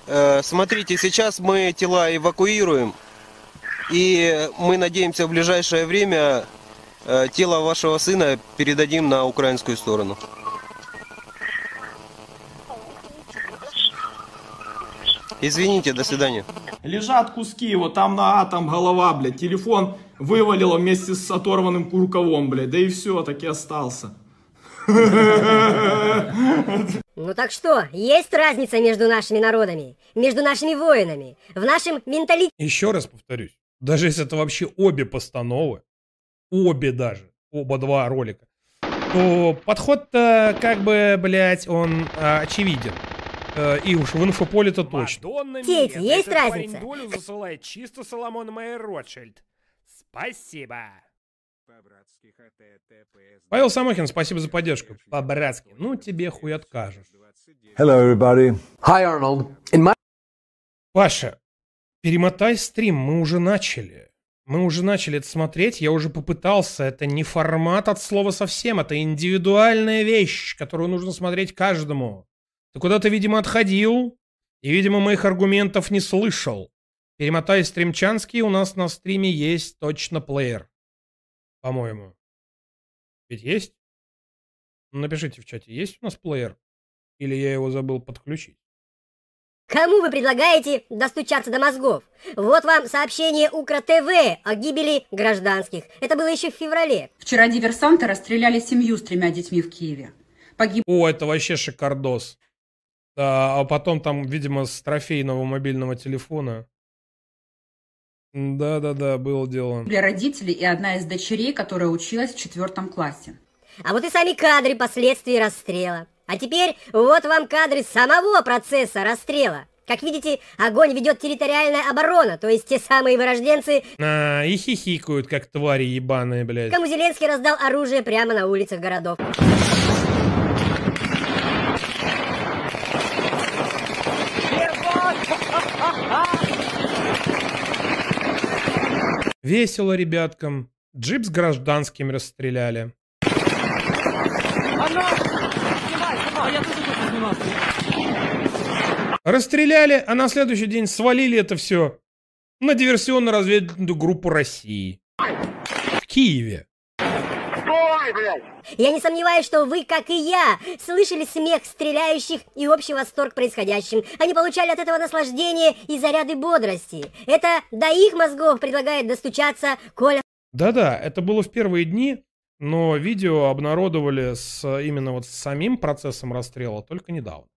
Э, смотрите, сейчас мы тела эвакуируем. И мы надеемся в ближайшее время тело вашего сына передадим на украинскую сторону. Извините, до свидания. Лежат куски, вот там на атом голова, блядь. Телефон вывалило вместе с оторванным курковом, блядь. Да и все, так и остался. Ну так что, есть разница между нашими народами, между нашими воинами, в нашем менталитете? Еще раз повторюсь, даже если это вообще обе постановы, обе даже, оба два ролика, то подход-то как бы, блядь, он а, очевиден. Э, и уж в инфополе-то точно. Нет, есть разница? долю засылает чисто Соломон Майер Ротшильд. Спасибо. Павел Самохин, спасибо за поддержку. По-братски. Ну, тебе хуй откажешь. Hello, everybody. Hi, Arnold. In my... Паша, перемотай стрим, мы уже начали. Мы уже начали это смотреть, я уже попытался. Это не формат от слова совсем, это индивидуальная вещь, которую нужно смотреть каждому. Ты куда-то, видимо, отходил, и, видимо, моих аргументов не слышал. Перемотай стримчанский, у нас на стриме есть точно плеер. По-моему. Ведь есть? Напишите в чате, есть у нас плеер? Или я его забыл подключить? Кому вы предлагаете достучаться до мозгов? Вот вам сообщение Укра ТВ о гибели гражданских. Это было еще в феврале. Вчера диверсанты расстреляли семью с тремя детьми в Киеве. Погиб... О, это вообще шикардос. Да, а потом там, видимо, с трофейного мобильного телефона. Да-да-да, было дело. Были родители и одна из дочерей, которая училась в четвертом классе. А вот и сами кадры последствий расстрела. А теперь вот вам кадры самого процесса расстрела. Как видите, огонь ведет территориальная оборона, то есть те самые вырожденцы... А, и хихикают, как твари ебаные, блядь. Кому Зеленский раздал оружие прямо на улицах городов. Весело ребяткам. Джип с гражданским расстреляли. Расстреляли, а на следующий день свалили это все на диверсионно-разведывательную группу России. В Киеве. Я не сомневаюсь, что вы, как и я, слышали смех стреляющих и общий восторг происходящим. Они получали от этого наслаждение и заряды бодрости. Это до их мозгов предлагает достучаться Коля. Да-да, это было в первые дни, но видео обнародовали с именно вот с самим процессом расстрела только недавно.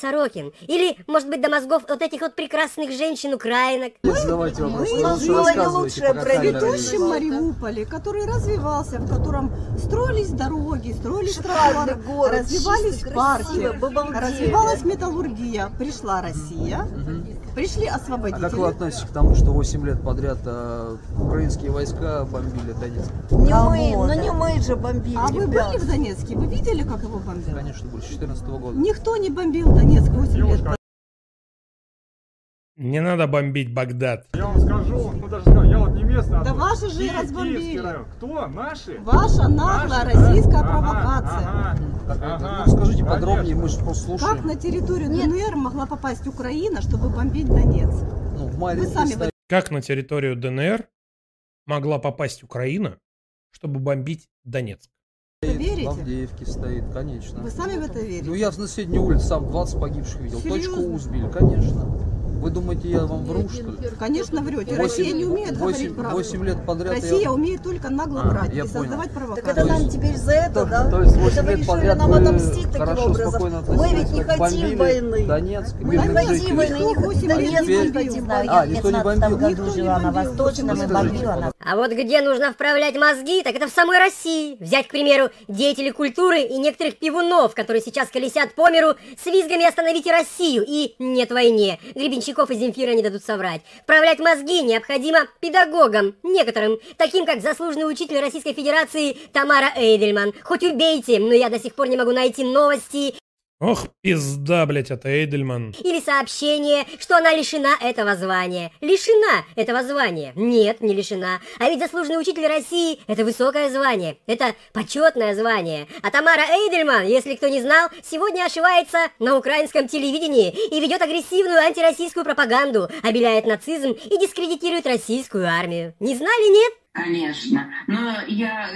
Сорокин. Или, может быть, до мозгов вот этих вот прекрасных женщин-украинок. Задавайте вопрос. Мы сделали лучшее про ведущем Мариуполе, который развивался, в котором строились дороги, строились тротуары, развивались парки, развивалась металлургия. Пришла Россия, пришли освободители. А как вы относитесь к тому, что 8 лет подряд э, украинские войска бомбили Донецк? Не мы, ну не мы же бомбили, А вы были в Донецке? Вы видели, как его бомбили? Конечно, были, с 2014 года. Никто не бомбил Донецк 8 лет. Не надо бомбить Багдад. Я вам скажу, ну даже скажу, я вот не местный. Да ваши же и разбомбили. Кто? Наши? Ваша наглая Наши, российская да? провокация. Ага, ага. Ну, скажите подробнее, мы же просто слушаем. Как на территорию ДНР могла попасть Украина, чтобы бомбить Донецк? Ну, в Вы сами в Как на территорию ДНР могла попасть Украина, чтобы бомбить Донецк? Вы верите? В Авдеевке стоит, конечно. Вы сами в это верите? Ну я на соседней улице сам 20 погибших видел. Серьезно? Точку У сбили, конечно. Вы думаете, я вам вру, что ли? Конечно, врете. Россия не умеет говорить восемь- правду. восемь лет подряд я- Россия умеет только нагло А, врать я и понял. создавать провокации. Так это нам теперь за это, да? То есть Это 8 вы лет подряд нам вы отомстить таким хорошо, образом? Мы ведь не хотим бомбили войны. Донецк, Мы не хотим войны, Донецк лет не не бомбил. А, никто не бомбил? Никто не бомбил. Восточном А вот где нужно вправлять мозги, так это в самой России. Взять, к примеру, деятелей культуры и некоторых пивунов, которые сейчас колесят по миру с визгами «Остановите Россию» и «Нет войне». Гребенщиков и Земфира не дадут соврать. Вправлять мозги необходимо педагогам, некоторым, таким как заслуженный учитель Российской Федерации Тамара Эйдельман. Хоть убейте, но я до сих пор не могу найти новости Ох, пизда, блядь, это Эйдельман. или сообщение, что она лишена этого звания. Лишена этого звания? Нет, не лишена. А ведь заслуженный учитель России – это высокое звание, это почетное звание. А Тамара Эйдельман, если кто не знал, сегодня ошивается на украинском телевидении и ведет агрессивную антироссийскую пропаганду, обеляет нацизм и дискредитирует российскую армию. Не знали, нет? Конечно. Но я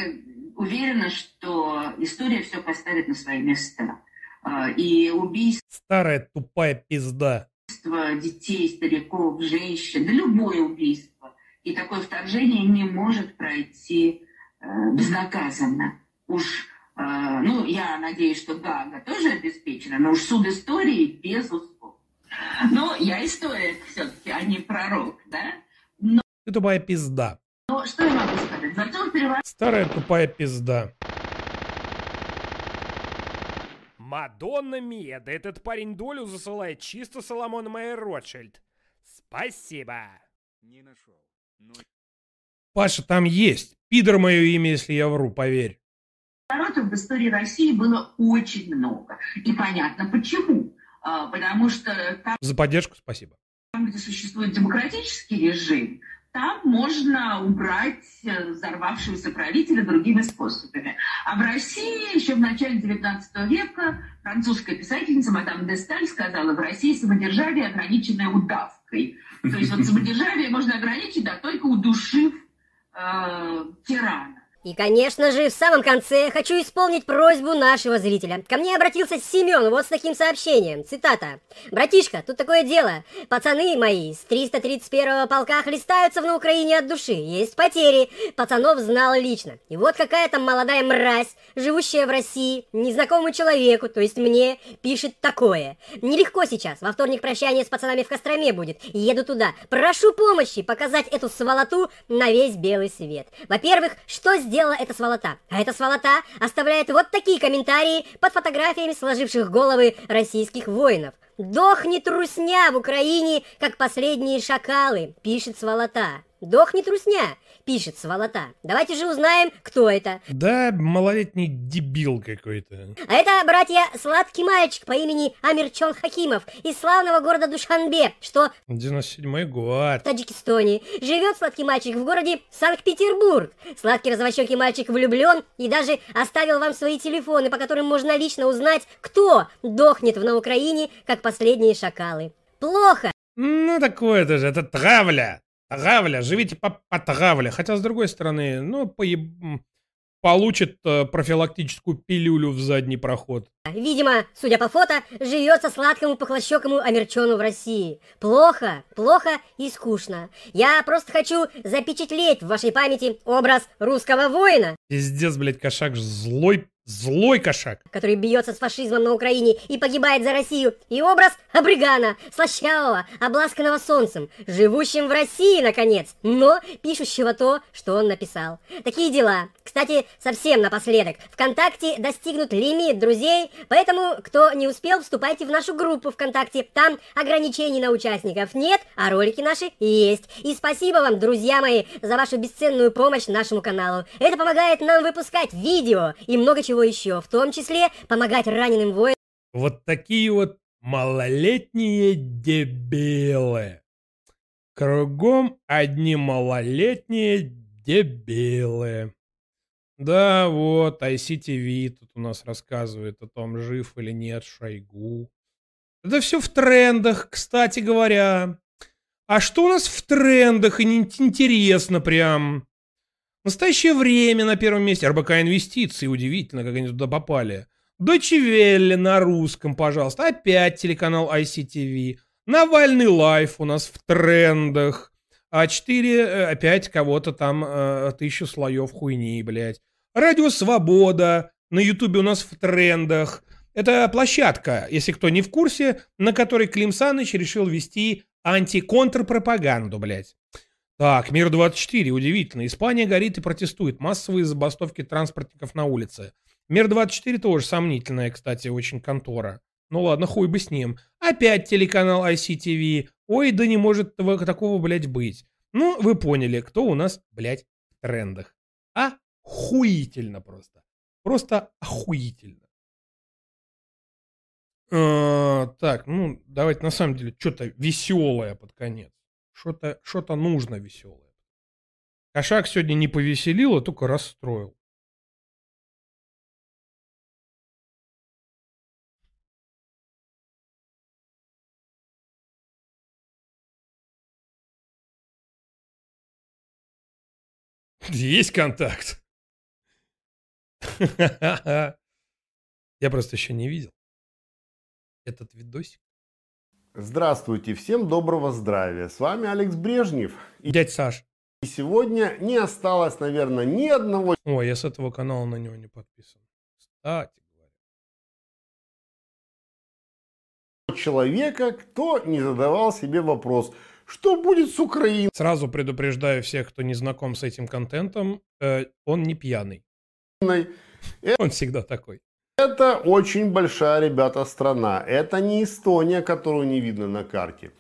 уверена, что история все поставит на свои места. А, И убийство Старая тупая пизда. детей, стариков, женщин, да любое убийство. И такое вторжение не может пройти э, безнаказанно. Уж, э, ну, я надеюсь, что Гага тоже обеспечена, но уж суд истории безусловно. Но я историк все-таки, а не пророк, да? Но, Ты тупая пизда. но что я могу сказать? Артем переворот Старая тупая пизда. Мадонна Мия, да этот парень долю засылает чисто Соломон Майер Ротшильд. Спасибо. Не нашел. Паша, там есть. Пидор мое имя, если я вру, поверь. Народов в истории России было очень много. И понятно почему. А, Потому что там, За поддержку спасибо. там, где существует демократический режим, там можно убрать э, взорвавшегося правителя другими способами. А в России еще в начале XIX века французская писательница мадам де Сталь сказала, в России самодержавие ограниченное удавкой. То есть вот самодержавие можно ограничить, да, только удушив э, тирана. И, конечно же, в самом конце хочу исполнить просьбу нашего зрителя. Ко мне обратился Семен вот с таким сообщением. Цитата. «Братишка, тут такое дело. Пацаны мои с 331-го полка хлестаются на Украине от души. Есть потери. Пацанов знал лично. И вот какая-то молодая мразь, живущая в России, незнакомому человеку, то есть мне, пишет такое. Нелегко сейчас. Во вторник прощание с пацанами в Костроме будет. Еду туда. Прошу помощи показать эту сволоту на весь белый свет. Во-первых, что сделала эта сволота? А эта сволота оставляет вот такие комментарии под фотографиями сложивших головы российских воинов. «Дохнет русня в Украине, как последние шакалы», пишет сволота. «Дохнет русня», пишет сволота. Давайте же узнаем, кто это. Да, малолетний дебил какой-то. А это, братья, сладкий мальчик по имени Амирчон Хакимов из славного города Душанбе, что 97 год. в Таджикистане. Живет сладкий мальчик в городе Санкт-Петербург. Сладкий развощекий мальчик влюблен и даже оставил вам свои телефоны, по которым можно лично узнать, кто дохнет на Украине, как последние шакалы. Плохо. Ну, такое тоже, это травля. Травля, живите по, по травле. Хотя, с другой стороны, ну, поеб... получит э, профилактическую пилюлю в задний проход. Видимо, судя по фото, живется сладкому похлощекому Амирчону в России. Плохо, плохо и скучно. Я просто хочу запечатлеть в вашей памяти образ русского воина, Пиздец, блядь, кошак, злой, злой кошак. который бьется с фашизмом на Украине и погибает за Россию, и образ абригана, слащавого, обласканного солнцем, живущим в России, наконец, но пишущего то, что он написал. Такие дела. Кстати, совсем напоследок. ВКонтакте достигнут лимит друзей, поэтому, кто не успел, вступайте в нашу группу ВКонтакте. Там ограничений на участников нет, а ролики наши есть. И спасибо вам, друзья мои, за вашу бесценную помощь нашему каналу. Это помогает нам выпускать видео и много чего еще, в том числе помогать раненым воинам. Вот такие вот малолетние дебилы. Кругом одни малолетние дебилы. Да, вот, ICTV тут у нас рассказывает о том, жив или нет Шойгу. Это все в трендах, кстати говоря. А что у нас в трендах? И интересно прям. В настоящее время на первом месте РБК Инвестиции. Удивительно, как они туда попали. Welle на русском, пожалуйста. Опять телеканал ICTV. Навальный Live у нас в трендах. А4 опять кого-то там э, тысячу слоев хуйни, блядь. Радио Свобода на Ютубе у нас в трендах. Это площадка, если кто не в курсе, на которой Клим Саныч решил вести антиконтрпропаганду, блядь. Так, Мир-24, удивительно. Испания горит и протестует. Массовые забастовки транспортников на улице. Мир-24 тоже сомнительная, кстати, очень контора. Ну ладно, хуй бы с ним. Опять телеканал ICTV. Ой, да не может такого, блядь, быть. Ну, вы поняли, кто у нас, блядь, в трендах. Охуительно просто. Просто охуительно. А, так, ну, давайте на самом деле что-то веселое под конец. Что-то что нужно веселое. Кошак сегодня не повеселил, а только расстроил. Есть контакт. Я просто еще не видел этот видосик. Здравствуйте, всем доброго здравия. С вами Алекс Брежнев. И Дядь Саш. И сегодня не осталось, наверное, ни одного Ой, я с этого канала на него не подписан. Кстати. человека, кто не задавал себе вопрос, что будет с Украиной. Сразу предупреждаю всех, кто не знаком с этим контентом, э, он не пьяный. Он всегда такой. Это очень большая, ребята, страна. Это не Эстония, которую не видно на карте.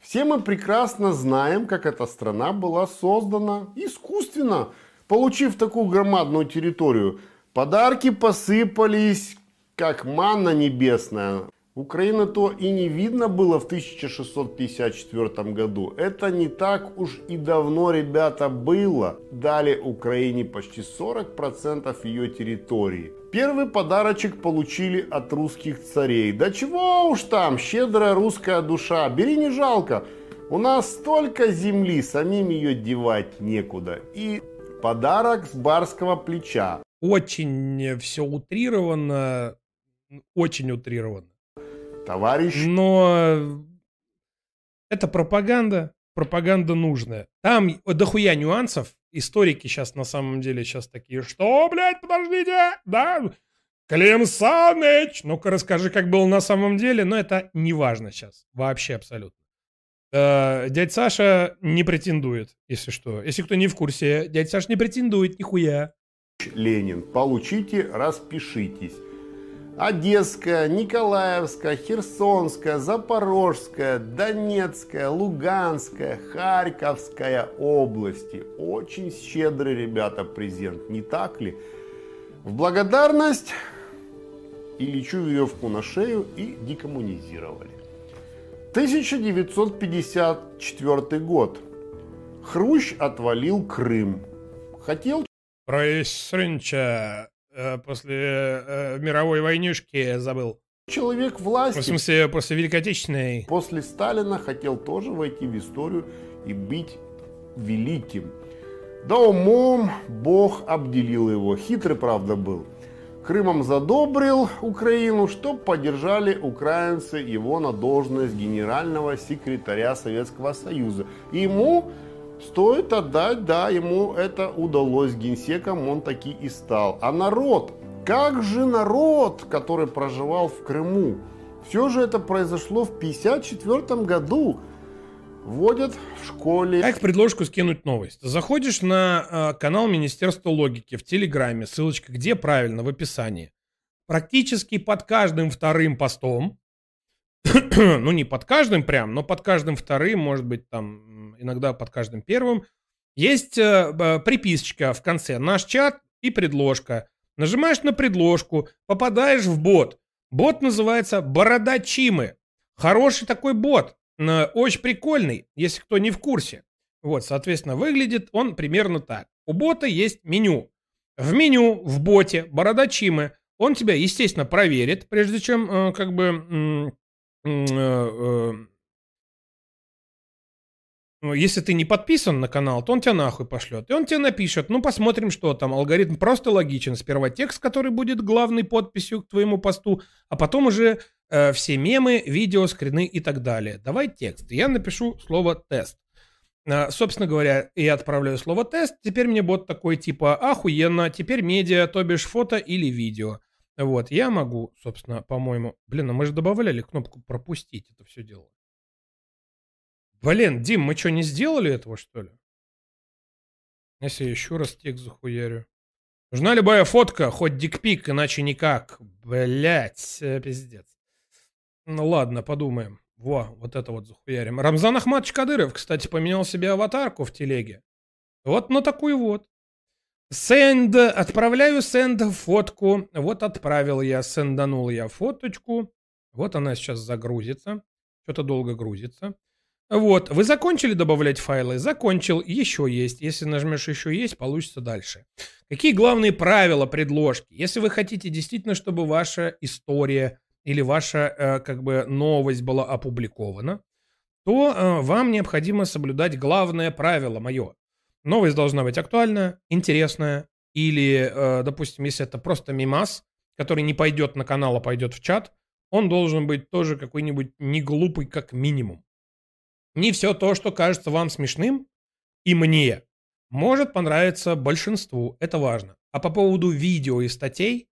Все мы прекрасно знаем, как эта страна была создана искусственно, получив такую громадную территорию. Подарки посыпались, как манна небесная. Украины то и не видно было в 1654 году. Это не так уж и давно, ребята, было. Дали Украине почти 40% ее территории. Первый подарочек получили от русских царей. Да чего уж там, щедрая русская душа, бери не жалко. У нас столько земли, самим ее девать некуда. И подарок с барского плеча. Очень все утрировано, очень утрировано. Товарищ. Но это пропаганда, пропаганда нужная. Там дохуя нюансов. Историки сейчас на самом деле сейчас такие, что, блядь, подождите, да, Клим Саныч, ну-ка расскажи, как было на самом деле, но это не важно сейчас, вообще абсолютно. Э, дядь Саша не претендует, если что. Если кто не в курсе, дядь Саша не претендует, нихуя. Ленин, получите, распишитесь. Одесская, Николаевская, Херсонская, Запорожская, Донецкая, Луганская, Харьковская области. Очень щедрый, ребята, презент, не так ли? В благодарность Ильичу веревку на шею и декоммунизировали. 1954 год. Хрущ отвалил Крым. Хотел... Происрынча после э, мировой войнушки забыл. Человек власти. В смысле, после Великой Отечественной. После Сталина хотел тоже войти в историю и быть великим. Да умом Бог обделил его. Хитрый, правда, был. Крымом задобрил Украину, чтоб поддержали украинцы его на должность генерального секретаря Советского Союза. Ему стоит отдать, да, ему это удалось. Генсеком он таки и стал. А народ, как же народ, который проживал в Крыму? Все же это произошло в 1954 году. Вводят в школе. Как предложку скинуть новость? Заходишь на э, канал Министерства логики в Телеграме, ссылочка где правильно, в описании. Практически под каждым вторым постом, ну не под каждым прям, но под каждым вторым, может быть там иногда под каждым первым, есть э, приписочка в конце. Наш чат и предложка. Нажимаешь на предложку, попадаешь в бот. Бот называется Бородачимы. Хороший такой бот. Очень прикольный, если кто не в курсе. Вот, соответственно, выглядит он примерно так. У бота есть меню. В меню, в боте, бородачимы, он тебя, естественно, проверит, прежде чем, э, как бы, э, э, если ты не подписан на канал, то он тебя нахуй пошлет. И он тебе напишет, ну посмотрим, что там. Алгоритм просто логичен. Сперва текст, который будет главной подписью к твоему посту, а потом уже э, все мемы, видео, скрины и так далее. Давай текст. Я напишу слово тест. Э, собственно говоря, я отправляю слово тест. Теперь мне бот такой типа охуенно. Теперь медиа, то бишь фото или видео. Вот, я могу, собственно, по-моему... Блин, а мы же добавляли кнопку пропустить это все дело. Блин, Дим, мы что, не сделали этого, что ли? Если я еще раз текст захуярю. Нужна любая фотка, хоть дикпик, иначе никак. Блять, э, пиздец. Ну ладно, подумаем. Во, вот это вот захуярим. Рамзан Ахматович Кадыров, кстати, поменял себе аватарку в телеге. Вот на такую вот. Сенд, отправляю сенд фотку. Вот отправил я, сенданул я фоточку. Вот она сейчас загрузится. Что-то долго грузится. Вот, вы закончили добавлять файлы? Закончил, еще есть. Если нажмешь еще есть, получится дальше. Какие главные правила предложки? Если вы хотите действительно, чтобы ваша история или ваша э, как бы новость была опубликована, то э, вам необходимо соблюдать главное правило мое. Новость должна быть актуальна, интересная, или, э, допустим, если это просто мимас, который не пойдет на канал, а пойдет в чат, он должен быть тоже какой-нибудь не глупый как минимум. Не все то, что кажется вам смешным, и мне, может понравиться большинству, это важно. А по поводу видео и статей,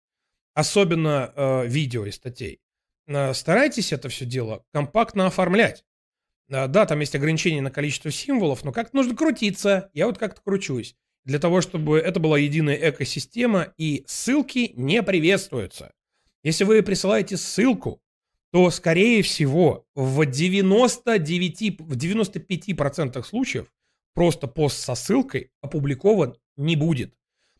особенно э, видео и статей, э, старайтесь это все дело компактно оформлять. Э, да, там есть ограничения на количество символов, но как-то нужно крутиться. Я вот как-то кручусь. Для того, чтобы это была единая экосистема, и ссылки не приветствуются. Если вы присылаете ссылку, то, скорее всего, в 99, в 95% случаев просто пост со ссылкой опубликован не будет.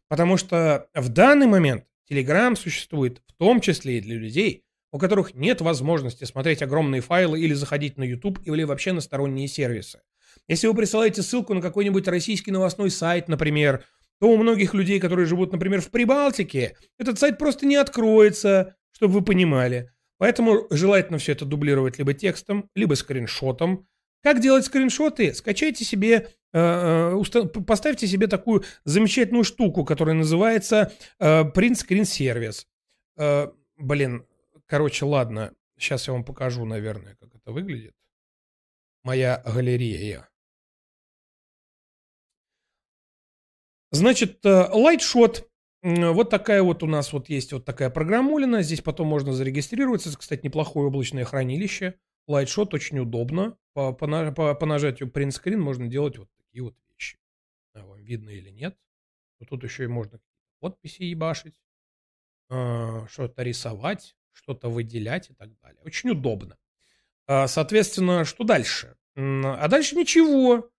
Потому что в данный момент Telegram существует в том числе и для людей, у которых нет возможности смотреть огромные файлы или заходить на YouTube или вообще на сторонние сервисы. Если вы присылаете ссылку на какой-нибудь российский новостной сайт, например, то у многих людей, которые живут, например, в Прибалтике, этот сайт просто не откроется, чтобы вы понимали. Поэтому желательно все это дублировать либо текстом, либо скриншотом. Как делать скриншоты? Скачайте себе, э, э, поставьте себе такую замечательную штуку, которая называется э, Print Screen Service. Э, блин, короче, ладно. Сейчас я вам покажу, наверное, как это выглядит. Моя галерея. Значит, лайтшот вот такая вот у нас вот есть вот такая программулина. Здесь потом можно зарегистрироваться. Это, кстати, неплохое облачное хранилище. Lightshot очень удобно. По, по, по, по нажатию print screen можно делать вот такие вот вещи. А вам видно или нет. Но тут еще и можно подписи ебашить, э, что-то рисовать, что-то выделять и так далее. Очень удобно. Э, соответственно, что дальше? А дальше ничего.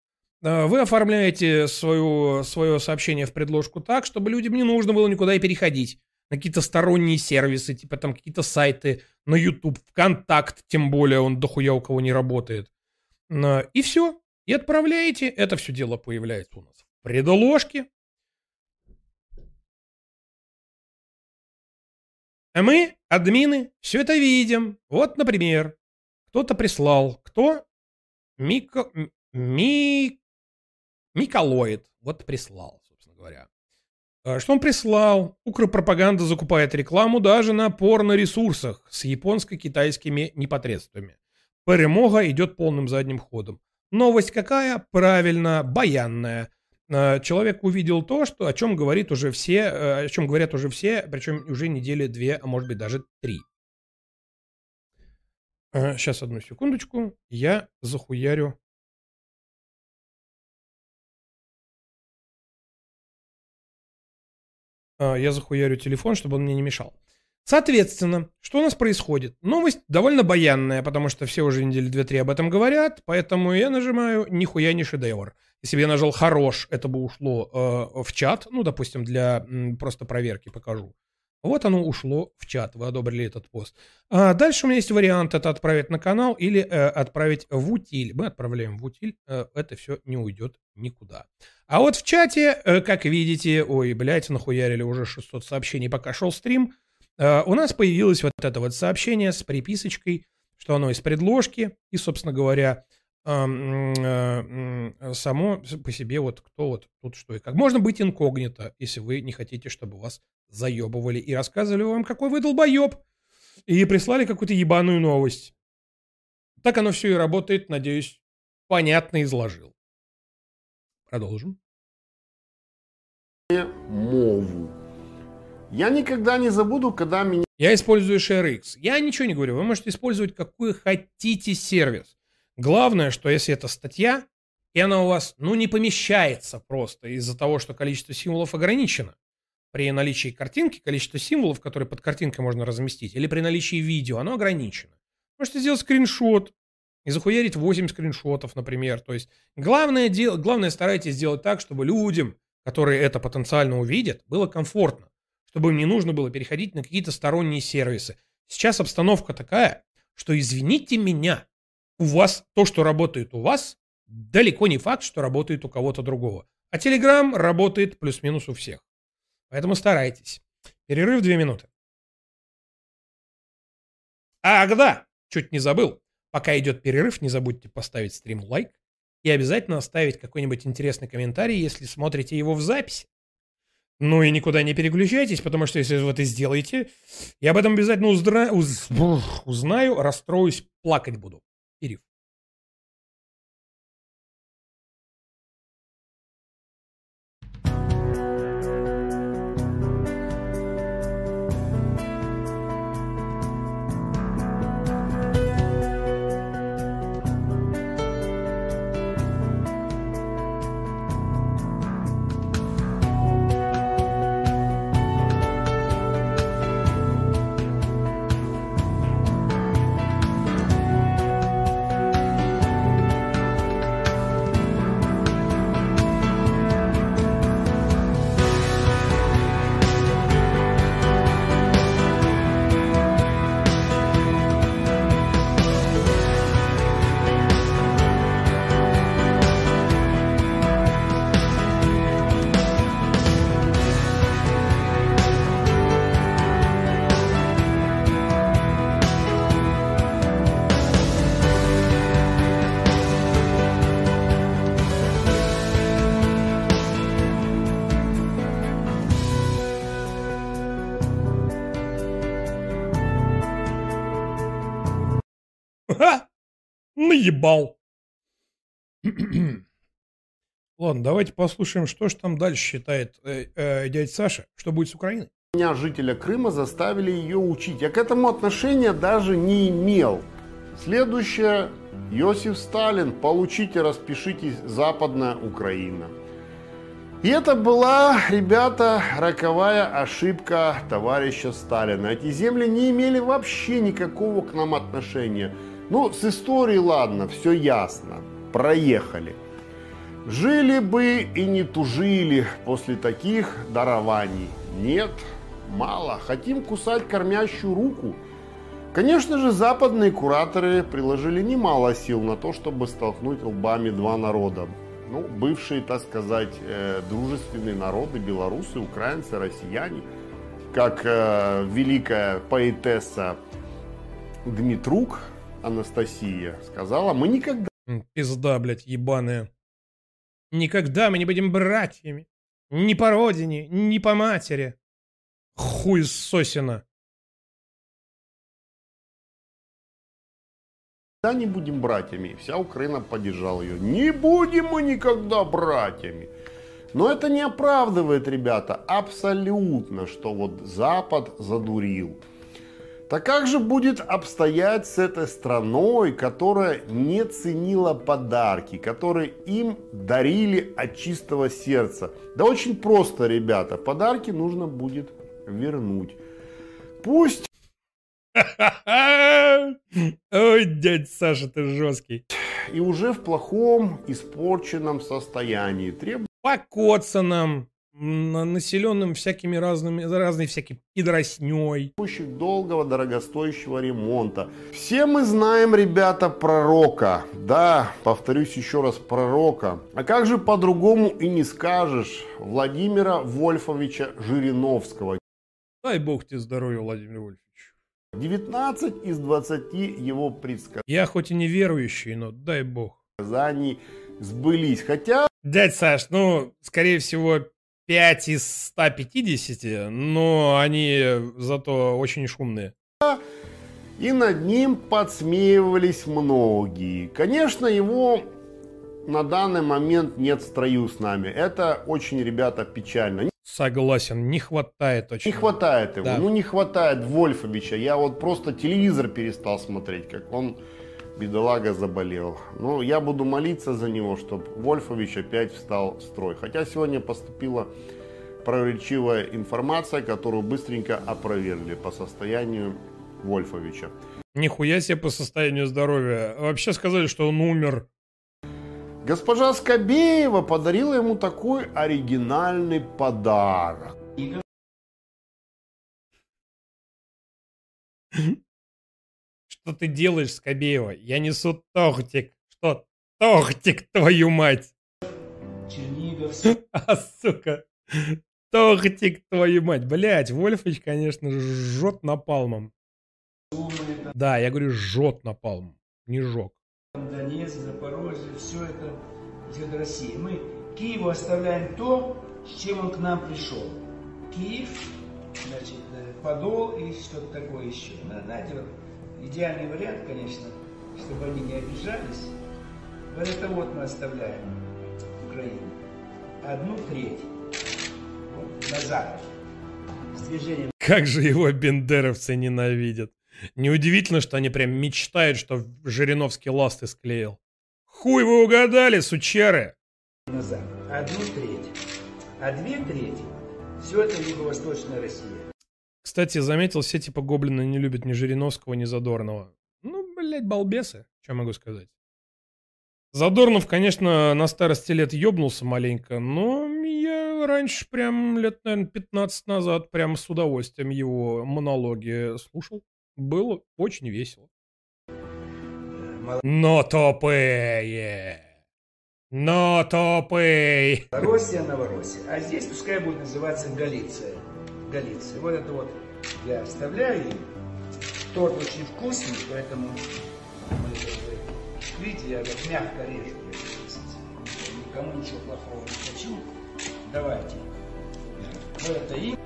Э, вы оформляете свое, свое сообщение в предложку так, чтобы людям не нужно было никуда и переходить. На какие-то сторонние сервисы, типа там какие-то сайты, на YouTube, ВКонтакт, тем более он дохуя у кого не работает. Э, и все. И отправляете. Это все дело появляется у нас в предложке. А мы, админы, все это видим. Вот, например, кто-то прислал. Кто? Мико... Ми... Миколоид вот прислал, собственно говоря. А что он прислал? Укропропаганда закупает рекламу даже на порно-ресурсах с японско-китайскими непотребствами. Перемога идет полным задним ходом. Новость какая? Правильно, баянная. А, человек увидел то, что, о чем говорит уже все, э, о чем говорят уже все, причем уже недели две, а может быть даже три. Сейчас одну секундочку, я захуярю я захуярю телефон, чтобы он мне не мешал. Соответственно, что у нас происходит? Новость довольно баянная, потому что все уже недели 2-3 об этом говорят, поэтому я нажимаю нихуя не шедевр. Если бы я нажал хорош, это бы ушло э, в чат, ну, допустим, для м, просто проверки покажу. Вот оно ушло в чат, вы одобрили этот пост. А дальше у меня есть вариант, это отправить на канал или э, отправить в утиль. Мы отправляем в утиль, э, это все не уйдет никуда. А вот в чате, э, как видите, ой, блядь, нахуярили уже 600 сообщений, пока шел стрим, э, у нас появилось вот это вот сообщение с приписочкой, что оно из предложки, и, собственно говоря, Э, само по себе вот кто вот тут что и как. Можно быть инкогнито, если вы не хотите, чтобы вас заебывали и рассказывали вам, какой вы долбоеб, и прислали какую-то ебаную новость. Так оно все и работает, надеюсь, понятно изложил. Продолжим. Мову. Я никогда не забуду, когда меня... Я использую ShareX. Я ничего не говорю. Вы можете использовать какой хотите сервис. Главное, что если это статья, и она у вас, ну, не помещается просто из-за того, что количество символов ограничено. При наличии картинки количество символов, которые под картинкой можно разместить, или при наличии видео, оно ограничено. Можете сделать скриншот и захуярить 8 скриншотов, например. То есть главное, дел, главное старайтесь сделать так, чтобы людям, которые это потенциально увидят, было комфортно. Чтобы им не нужно было переходить на какие-то сторонние сервисы. Сейчас обстановка такая, что извините меня, у вас то, что работает у вас, далеко не факт, что работает у кого-то другого. А Telegram работает плюс-минус у всех. Поэтому старайтесь. Перерыв две минуты. Ах, да, чуть не забыл. Пока идет перерыв, не забудьте поставить стриму лайк и обязательно оставить какой-нибудь интересный комментарий, если смотрите его в записи. Ну и никуда не переключайтесь, потому что если вы это сделаете, я об этом обязательно узна... уз... узнаю, расстроюсь, плакать буду. Ха! Наебал. Ладно, давайте послушаем, что же там дальше считает э, э, дядя Саша, что будет с Украиной. Меня, жителя Крыма, заставили ее учить. Я к этому отношения даже не имел. Следующее. Иосиф Сталин. Получите, распишитесь. Западная Украина. И это была, ребята, роковая ошибка товарища Сталина. Эти земли не имели вообще никакого к нам отношения. Ну, с историей ладно, все ясно. Проехали. Жили бы и не тужили после таких дарований. Нет, мало. Хотим кусать кормящую руку. Конечно же, западные кураторы приложили немало сил на то, чтобы столкнуть лбами два народа. Ну, бывшие, так сказать, э, дружественные народы, белорусы, украинцы, россияне. Как э, великая поэтесса Дмитрук Анастасия сказала, мы никогда... Пизда, блядь, ебаная. Никогда мы не будем братьями. Ни по родине, ни по матери. Хуй сосина. не будем братьями. Вся Украина поддержала ее. Не будем мы никогда братьями. Но это не оправдывает, ребята, абсолютно, что вот Запад задурил. Так как же будет обстоять с этой страной, которая не ценила подарки, которые им дарили от чистого сердца? Да очень просто, ребята, подарки нужно будет вернуть. Пусть... Ой, дядь Саша, ты жесткий. И уже в плохом, испорченном состоянии. Требует... Покоцанном, населенным всякими разными, разной всякой пидросней. долгого, дорогостоящего ремонта. Все мы знаем, ребята, пророка. Да, повторюсь еще раз, пророка. А как же по-другому и не скажешь Владимира Вольфовича Жириновского. Дай бог тебе здоровья, Владимир Вольфович. 19 из 20 его предсказаний. Я хоть и не верующий, но дай бог. Предсказаний сбылись. Хотя... Дядь Саш, ну, скорее всего, 5 из 150, но они зато очень шумные. И над ним подсмеивались многие. Конечно, его на данный момент нет в строю с нами. Это очень, ребята, печально. Согласен, не хватает очень. Не хватает его. Да. Ну, не хватает Вольфовича. Я вот просто телевизор перестал смотреть, как он, бедолага, заболел. Ну, я буду молиться за него, чтобы Вольфович опять встал в строй. Хотя сегодня поступила противоречивая информация, которую быстренько опровергли по состоянию Вольфовича. Нихуя себе по состоянию здоровья. Вообще сказали, что он умер. Госпожа Скобеева подарила ему такой оригинальный подарок. Что ты делаешь, Скобеева? Я несу тортик. Что? Тортик, твою мать! А, сука. Тортик, твою мать. Блять, Вольфович, конечно, жжет напалмом. Да, я говорю, жжет напалмом. Не жег. Донецк, Запорожье, все это идет России. Мы Киеву оставляем то, с чем он к нам пришел. Киев, значит, э, Подол и что-то такое еще. Знаете, вот идеальный вариант, конечно, чтобы они не обижались. Вот это вот мы оставляем Украину. Одну треть. Вот, на запад. С движением Как же его бендеровцы ненавидят. Неудивительно, что они прям мечтают, что Жириновский ласты склеил. Хуй вы угадали, сучары! назад. Одну треть. А две трети все это Юго-Восточная Россия. Кстати, заметил, все типа гоблины не любят ни Жириновского, ни Задорнова. Ну, блядь, балбесы, что могу сказать. Задорнов, конечно, на старости лет ёбнулся маленько, но я раньше, прям лет, наверное, 15 назад, прям с удовольствием его монологи слушал. Было очень весело. Но тупые! Но тупые! Россия, Новороссия. А здесь пускай будет называться Галиция. Галиция. Вот это вот я оставляю. Торт очень вкусный, поэтому мы, видите, я как мягко режу. Никому ничего плохого не хочу. Давайте. Вот это им.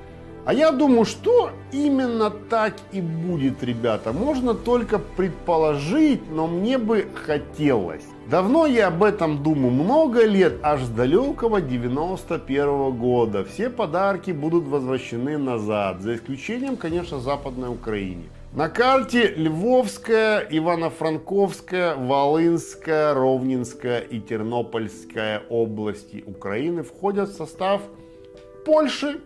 А я думаю, что именно так и будет, ребята. Можно только предположить, но мне бы хотелось. Давно я об этом думаю, много лет, аж с далекого 91 года. Все подарки будут возвращены назад, за исключением, конечно, Западной Украине. На карте Львовская, Ивано-Франковская, Волынская, Ровненская и Тернопольская области Украины входят в состав Польши,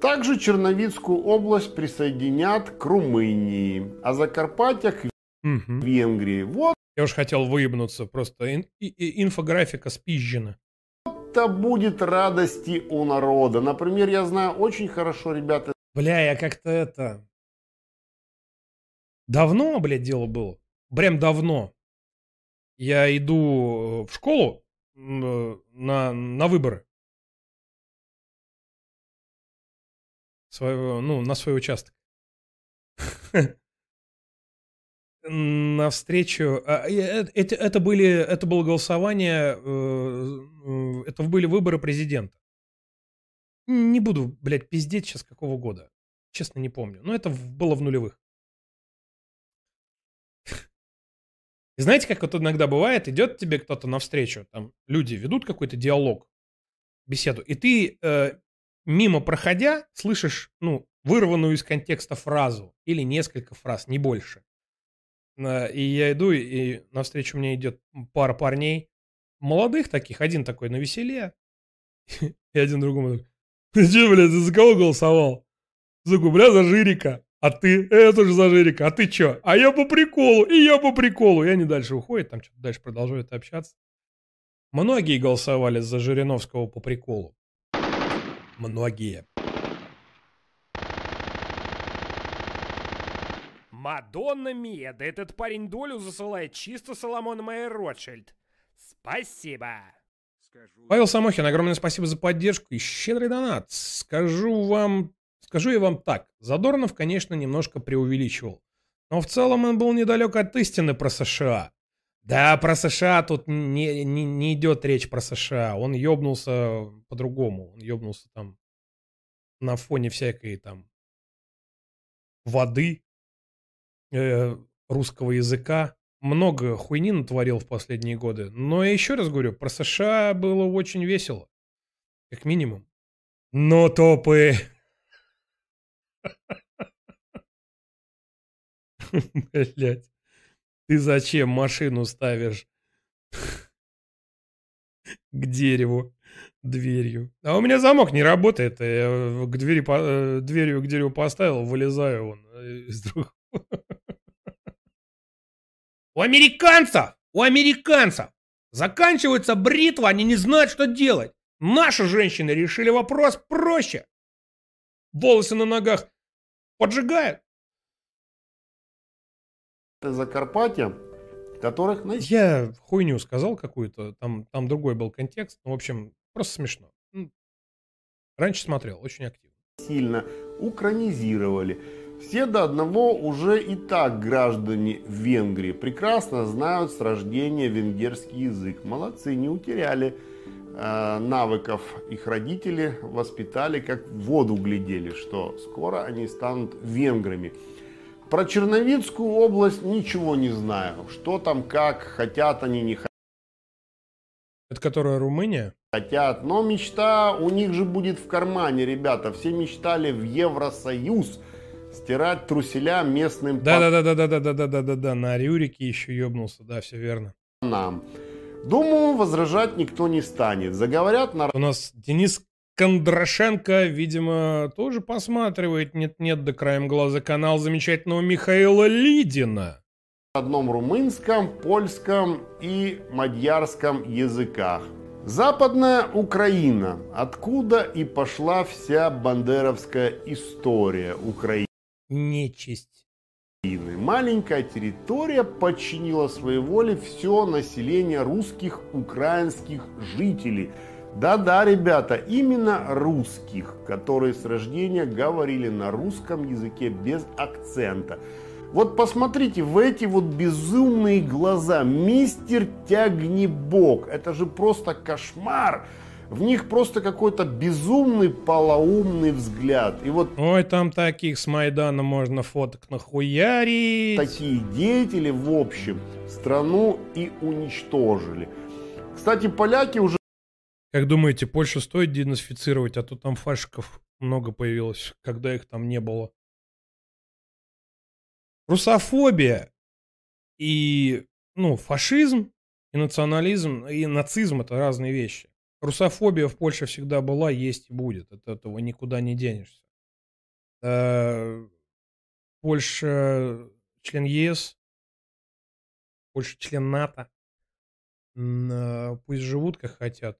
также Черновицкую область присоединят к Румынии, а Закарпатье к. Венгрии. Вот Я уж хотел выебнуться, просто ин- и- и- инфографика спизжена. это будет радости у народа. Например, я знаю очень хорошо, ребята, Бля, я как-то это... Давно, блядь, дело было. Прям давно. Я иду в школу на, на выборы. Своего, ну, на свой участок. На встречу. а, э- Это, это были, это было голосование, э, э, это были выборы президента. Не буду, блядь, пиздеть сейчас какого года. Честно, не помню. Но это было в нулевых. Знаете, как вот иногда бывает, идет тебе кто-то навстречу, там люди ведут какой-то диалог, беседу, и ты э, мимо проходя слышишь, ну, вырванную из контекста фразу или несколько фраз, не больше. Э, И я иду, и навстречу мне идет пара парней, молодых таких, один такой на веселе, и один другому такой, ты блядь, за кого голосовал? Такой, бля, за Жирика. А ты? Я тоже за Жирика. А ты чё? А я по приколу. И я по приколу. И они дальше уходят, там что-то дальше продолжают общаться. Многие голосовали за Жириновского по приколу. Многие. Мадонна Мия, да этот парень долю засылает чисто Соломон Майер Ротшильд. Спасибо. Павел Самохин, огромное спасибо за поддержку и щедрый донат. Скажу вам, скажу я вам так. Задорнов, конечно, немножко преувеличивал. Но в целом он был недалек от истины про США. Да, про США тут не, не, не идет речь про США. Он ёбнулся по-другому. Он ёбнулся там на фоне всякой там воды, э, русского языка. Много хуйни натворил в последние годы. Но я еще раз говорю, про США было очень весело. Как минимум. Но топы... Блять. Ты зачем машину ставишь к дереву дверью? А у меня замок не работает. Я к двери, э, дверью к дереву поставил, вылезаю вон э, из другого. У американцев, у американцев заканчивается бритва, они не знают, что делать. Наши женщины решили вопрос проще. Волосы на ногах поджигают. Закарпатья, которых Я хуйню сказал какую-то, там, там другой был контекст. Ну, в общем, просто смешно. Раньше смотрел, очень активно. сильно укранизировали. Все до одного уже и так граждане Венгрии прекрасно знают с рождения венгерский язык. Молодцы, не утеряли э, навыков. Их родители воспитали, как в воду глядели, что скоро они станут венграми. Про Черновицкую область ничего не знаю. Что там, как, хотят они, не Это которая Румыния? хотят. Но мечта у них же будет в кармане, ребята. Все мечтали в Евросоюз стирать труселя местным Да-да-да-да-да-да-да-да-да, на Рюрике еще ёбнулся, да, все верно. пацанам. Думаю, возражать никто не станет. Заговорят на У нас Денис Кондрашенко, видимо, тоже посматривает нет-нет да краем глаза канал замечательного Михаила Лидина. одном румынском, польском и мадьярском языках. Западная Украина, откуда и пошла вся бандеровская история Украины. Нечисть. Маленькая территория подчинила своей воле все население русских, украинских жителей. Да-да, ребята, именно русских, которые с рождения говорили на русском языке без акцента. Вот посмотрите в эти вот безумные глаза. Мистер Тягнебок. Это же просто кошмар. В них просто какой-то безумный, полоумный взгляд. И вот Ой, там таких с Майдана можно фоток нахуярить. такие деятели, в общем, страну и уничтожили. Кстати, поляки уже Как думаете, Польшу стоит денацифицировать, а то там фашиков много появилось, когда их там не было? Русофобия и, ну, фашизм и национализм, и нацизм – это разные вещи. Русофобия в Польше всегда была, есть и будет. От этого никуда не денешься. Э, Польша член ЕС, Польша член НАТО. Э, Пусть живут как хотят.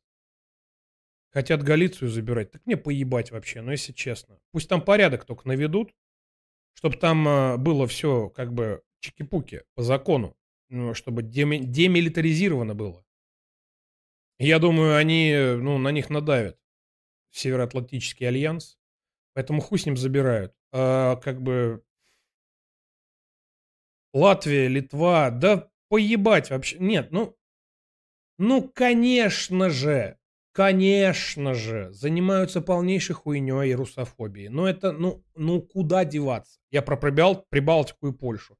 Хотят Галицию забирать. Так мне поебать вообще, ну если честно. Пусть там порядок только наведут, чтобы там э, было все как бы чики-пуки по закону, ну, чтобы деми- демилитаризировано было. Я думаю, они, э, ну, на них надавят. Североатлантический альянс. Поэтому хуй с ним забирают. А, как бы Латвия, Литва, да поебать вообще. Нет, ну, ну, конечно же, конечно же, занимаются полнейшей хуйней и русофобией. Но это, ну, ну куда деваться? Я про Прибал- Прибалтику и Польшу.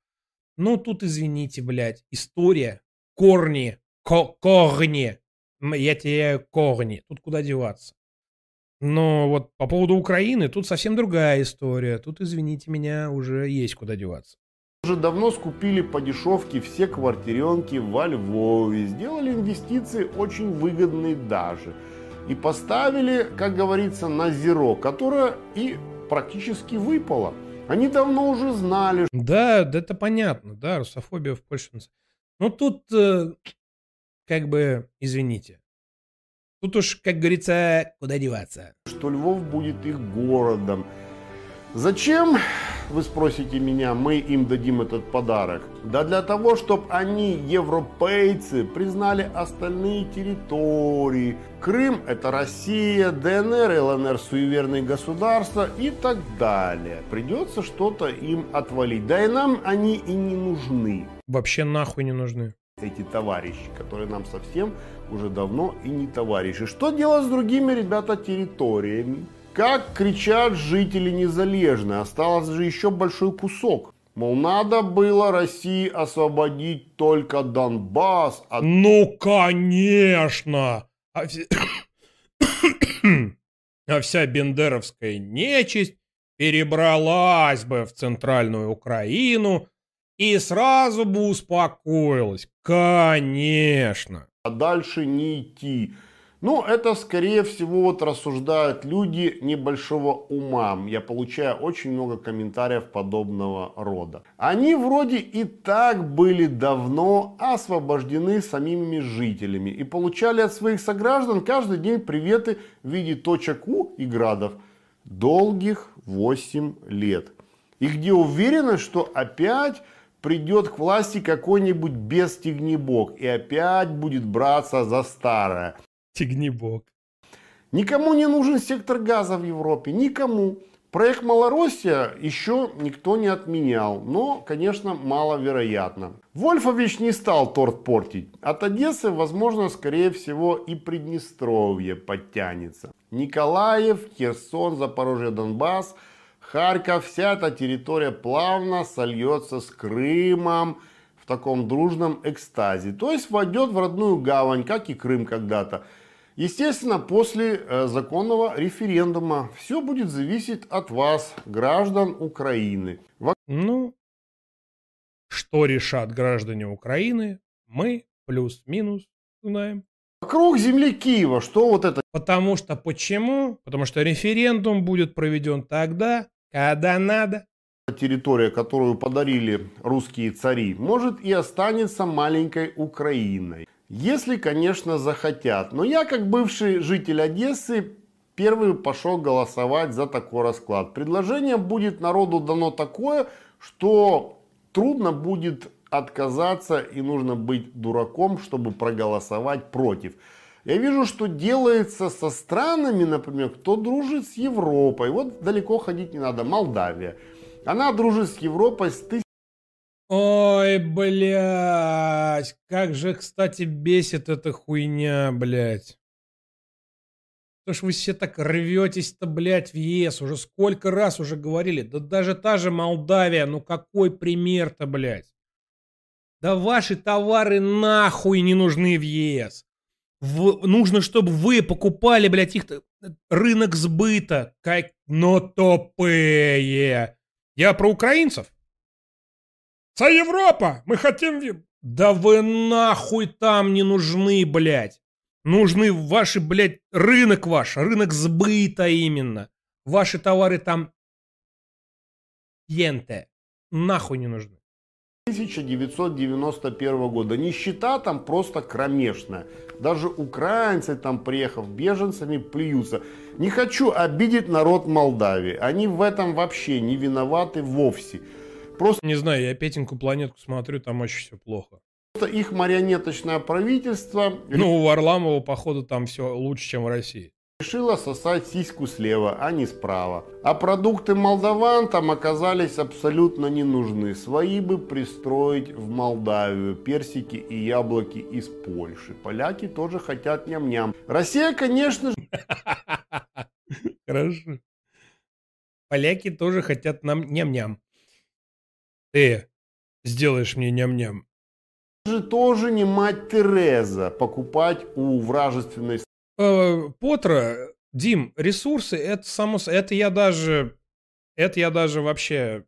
Ну, тут, извините, блядь, история, корни, ко- корни. Я теряю корни. Тут куда деваться? Но вот по поводу Украины, тут совсем другая история. Тут, извините меня, уже есть куда деваться. уже давно скупили по дешевке все квартиренки во Львове, сделали инвестиции очень выгодные даже. И поставили, как говорится, на зеро, которое и практически выпало. Они давно уже знали, Да, да это понятно, да, русофобия в Польше. нац- Ну тут, э, как бы, извините. Тут уж, как говорится, куда деваться. что Львов будет их городом. Зачем, вы спросите меня, мы им дадим этот подарок? Да для того, чтобы они, европейцы, признали остальные территории. Крым – это Россия, ДНР ЛНР – суеверные государства и так далее. Придется что-то им отвалить. Да и нам они и не нужны Вообще нахуй не нужны. Эти товарищи, которые нам совсем уже давно и не товарищи. Что делать с другими, ребята, территориями? Как кричат жители Незалежной, осталось же еще большой кусок. Мол, надо было России освободить только Донбасс от... Ну, конечно! А, все- а вся бендеровская нечисть перебралась бы в центральную Украину и сразу бы успокоилась. Конечно. а дальше не идти. Ну, это, скорее всего, вот рассуждают люди небольшого ума. Я получаю очень много комментариев подобного рода. Они вроде и так были давно освобождены самими жителями и получали от своих сограждан каждый день приветы в виде точек У и градов. Долгих 8 лет. И где уверенность, что опять придет к власти какой-нибудь бестигнебок и опять будет браться за старое. Тигнебок. Никому не нужен сектор газа в Европе, никому. Проект Малороссия еще никто не отменял, но, конечно, маловероятно. Вольфович не стал торт портить. От Одессы, возможно, скорее всего и Приднестровье подтянется. Николаев, Херсон, Запорожье, Донбасс, Харьков, вся эта территория плавно сольется с Крымом в таком дружном экстазе. То есть войдет в родную гавань, как и Крым когда-то. Естественно, после э, законного референдума все будет зависеть от вас, граждан Украины. Ну, что решат граждане Украины, мы плюс-минус знаем. Вокруг земли Киева, что вот это Потому что почему? Потому что референдум будет проведен тогда, когда надо. территория, которую подарили русские цари, может и останется маленькой Украиной. Если, конечно, захотят. Но я, как бывший житель Одессы, первый пошел голосовать за такой расклад. Предложение будет народу дано такое, что трудно будет отказаться и нужно быть дураком, чтобы проголосовать против. Я вижу, что делается со странами, например, кто дружит с Европой. Вот далеко ходить не надо. Молдавия. Она дружит с Европой с Ой, блядь, как же, кстати, бесит эта хуйня, блядь. Что вы все так рветесь-то, блядь, в ЕС. Уже сколько раз уже говорили. Да даже та же Молдавия, ну какой пример-то, блядь. Да ваши товары нахуй не нужны в ЕС. В- нужно, чтобы вы покупали, блядь, их рынок сбыта. Как, но тупые. Я про украинцев. Це Европа! Мы хотим... Да вы нахуй там не нужны, блядь. Нужны ваши, блядь, рынок ваш, рынок сбыта именно. Ваши товары там... Енте. Нахуй не нужны. 1991 года. Нищета там просто кромешная. Даже украинцы там, приехав беженцами, плюются. Не хочу обидеть народ Молдавии. Они в этом вообще не виноваты вовсе. Просто Не знаю, я Петеньку планетку смотрю, там очень все плохо. их марионеточное правительство Ну, у Варламова, походу, там все лучше, чем в России. Решило сосать сиську слева, а не справа. А продукты молдаван там оказались абсолютно не нужны. Свои бы пристроить в Молдавию. Персики и яблоки из Польши. Поляки тоже хотят ням-ням. Россия, конечно же, Хорошо. Поляки тоже хотят нам ням-ням. Ты сделаешь мне ням-ням. же тоже не мать Тереза покупать у вражественной Э, Потра, Дим, ресурсы, это само, это я даже, это я даже вообще,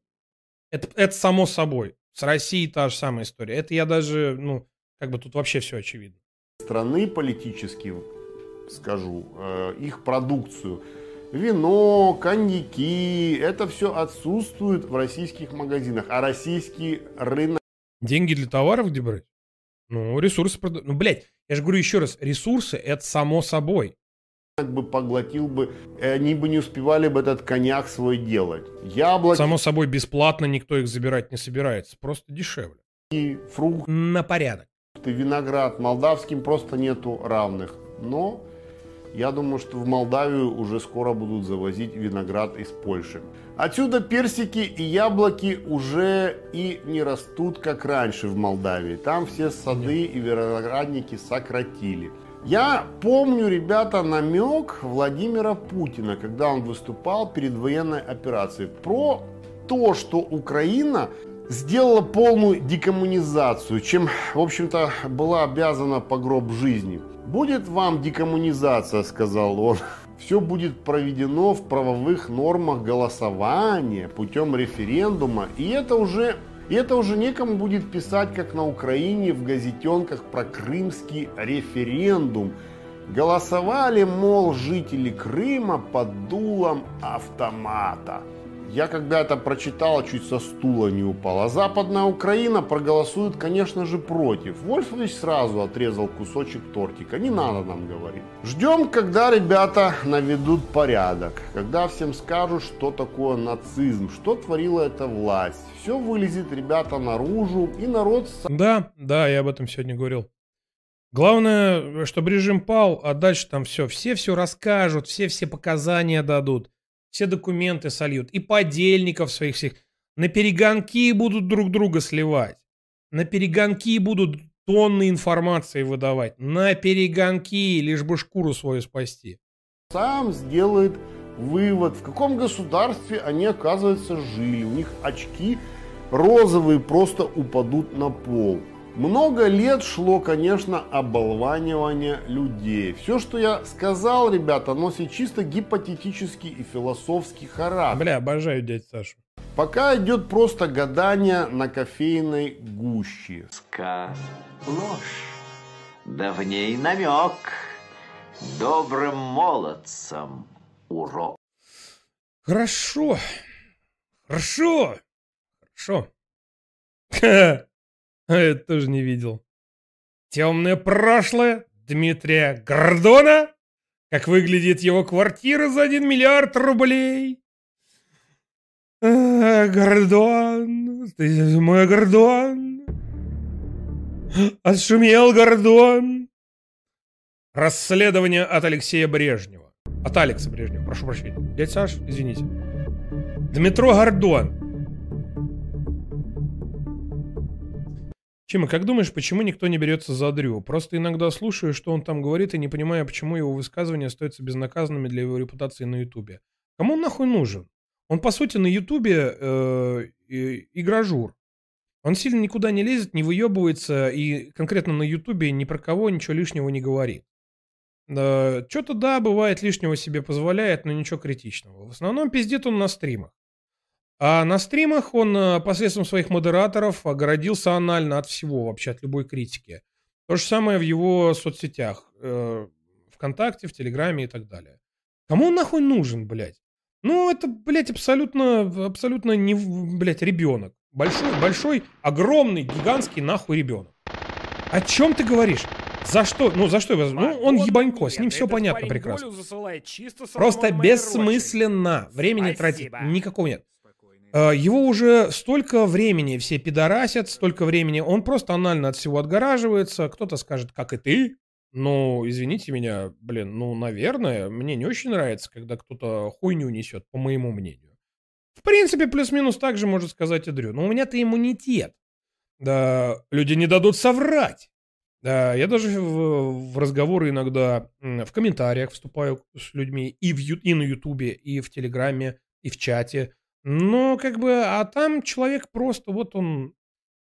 это, это само собой. С Россией та же самая история. Это я даже, ну, как бы тут вообще все очевидно. страны политически, скажу, э, их продукцию. Вино, коньяки, это все отсутствует в российских магазинах. А российский рынок Деньги для товаров где брать? Ну, ресурсы прода- Ну, блядь, я же говорю еще раз, ресурсы это само собой. бы поглотил бы, и они бы не успевали бы этот коньяк свой делать. Яблоки, Само собой, бесплатно никто их забирать не собирается. Просто дешевле. фрукты, На порядок. виноград молдавским просто нету равных. Но я думаю, что в Молдавию уже скоро будут завозить виноград из Польши. Отсюда персики и яблоки уже и не растут, как раньше в Молдавии. Там все сады и виноградники сократили. Я помню, ребята, намек Владимира Путина, когда он выступал перед военной операцией, про то, что Украина сделала полную декоммунизацию, чем, в общем-то, была обязана по гроб жизни. Будет вам декоммунизация, сказал он. Все будет проведено в правовых нормах голосования путем референдума. И это уже и это уже некому будет писать, как на Украине в газетенках про крымский референдум. Голосовали, мол, жители Крыма под дулом автомата. Я когда это прочитал, чуть со стула не упал. А Западная Украина проголосует, конечно же, против. Вольфович сразу отрезал кусочек тортика. Не надо нам говорить. Ждем, когда ребята наведут порядок. Когда всем скажут, что такое нацизм, что творила эта власть. Все вылезет, ребята, наружу. И народ Да, да, я об этом сегодня говорил. Главное, чтобы режим пал, а дальше там все. Все все расскажут, все все показания дадут, все документы сольют. И подельников своих всех. На перегонки будут друг друга сливать. На перегонки будут тонны информации выдавать. На перегонки, лишь бы шкуру свою спасти. сам сделает вывод, в каком государстве они, оказывается, жили. У них очки розовые просто упадут на пол. Много лет шло, конечно, оболванивание людей. Все, что я сказал, ребята, носит чисто гипотетический и философский характер. Бля, обожаю дядь Сашу. Пока идет просто гадание на кофейной гуще. Ска ложь, да в ней намек, добрым молодцам урок. Хорошо. Хорошо. Хорошо. А я тоже не видел. Темное прошлое Дмитрия Гордона. Как выглядит его квартира за 1 миллиард рублей. А, Гордон, ты мой Гордон. Отшумел Гордон. Расследование от Алексея Брежнева. От Алекса Брежнева, прошу прощения. Дядя Саш, извините. Дмитро Гордон. Чима, как думаешь, почему никто не берется за Дрю? Просто иногда слушаю, что он там говорит, и не понимаю, почему его высказывания остаются безнаказанными для его репутации на Ютубе. Кому он нахуй нужен? Он, по сути, на Ютубе э, э, игражур. Он сильно никуда не лезет, не выебывается, и конкретно на Ютубе ни про кого ничего лишнего не говорит. Да, что-то, да, бывает, лишнего себе позволяет, но ничего критичного. В основном пиздит он на стримах. А на стримах он э, посредством своих модераторов огородился анально от всего, вообще от любой критики. То же самое в его соцсетях. Э, ВКонтакте, в Телеграме и так далее. Кому он нахуй нужен, блядь? Ну, это, блядь, абсолютно, абсолютно не, блядь, ребенок. Большой, большой, огромный, гигантский нахуй ребенок. О чем ты говоришь? За что? Ну, за что его? Ну, он ебанько, с ним все понятно прекрасно. Просто бессмысленно. Времени тратить никакого нет. А, его уже столько времени все пидорасят, столько времени. Он просто анально от всего отгораживается. Кто-то скажет, как и ты. Ну, извините меня, блин, ну, наверное, мне не очень нравится, когда кто-то хуйню несет, по моему мнению. В принципе, плюс-минус так же может сказать и Дрю. Но у меня-то иммунитет. Да, люди не дадут соврать. Да, я даже в, в разговоры иногда в комментариях вступаю с людьми и, в, и на Ютубе, и в Телеграме, и в чате. Но как бы, а там человек просто, вот он,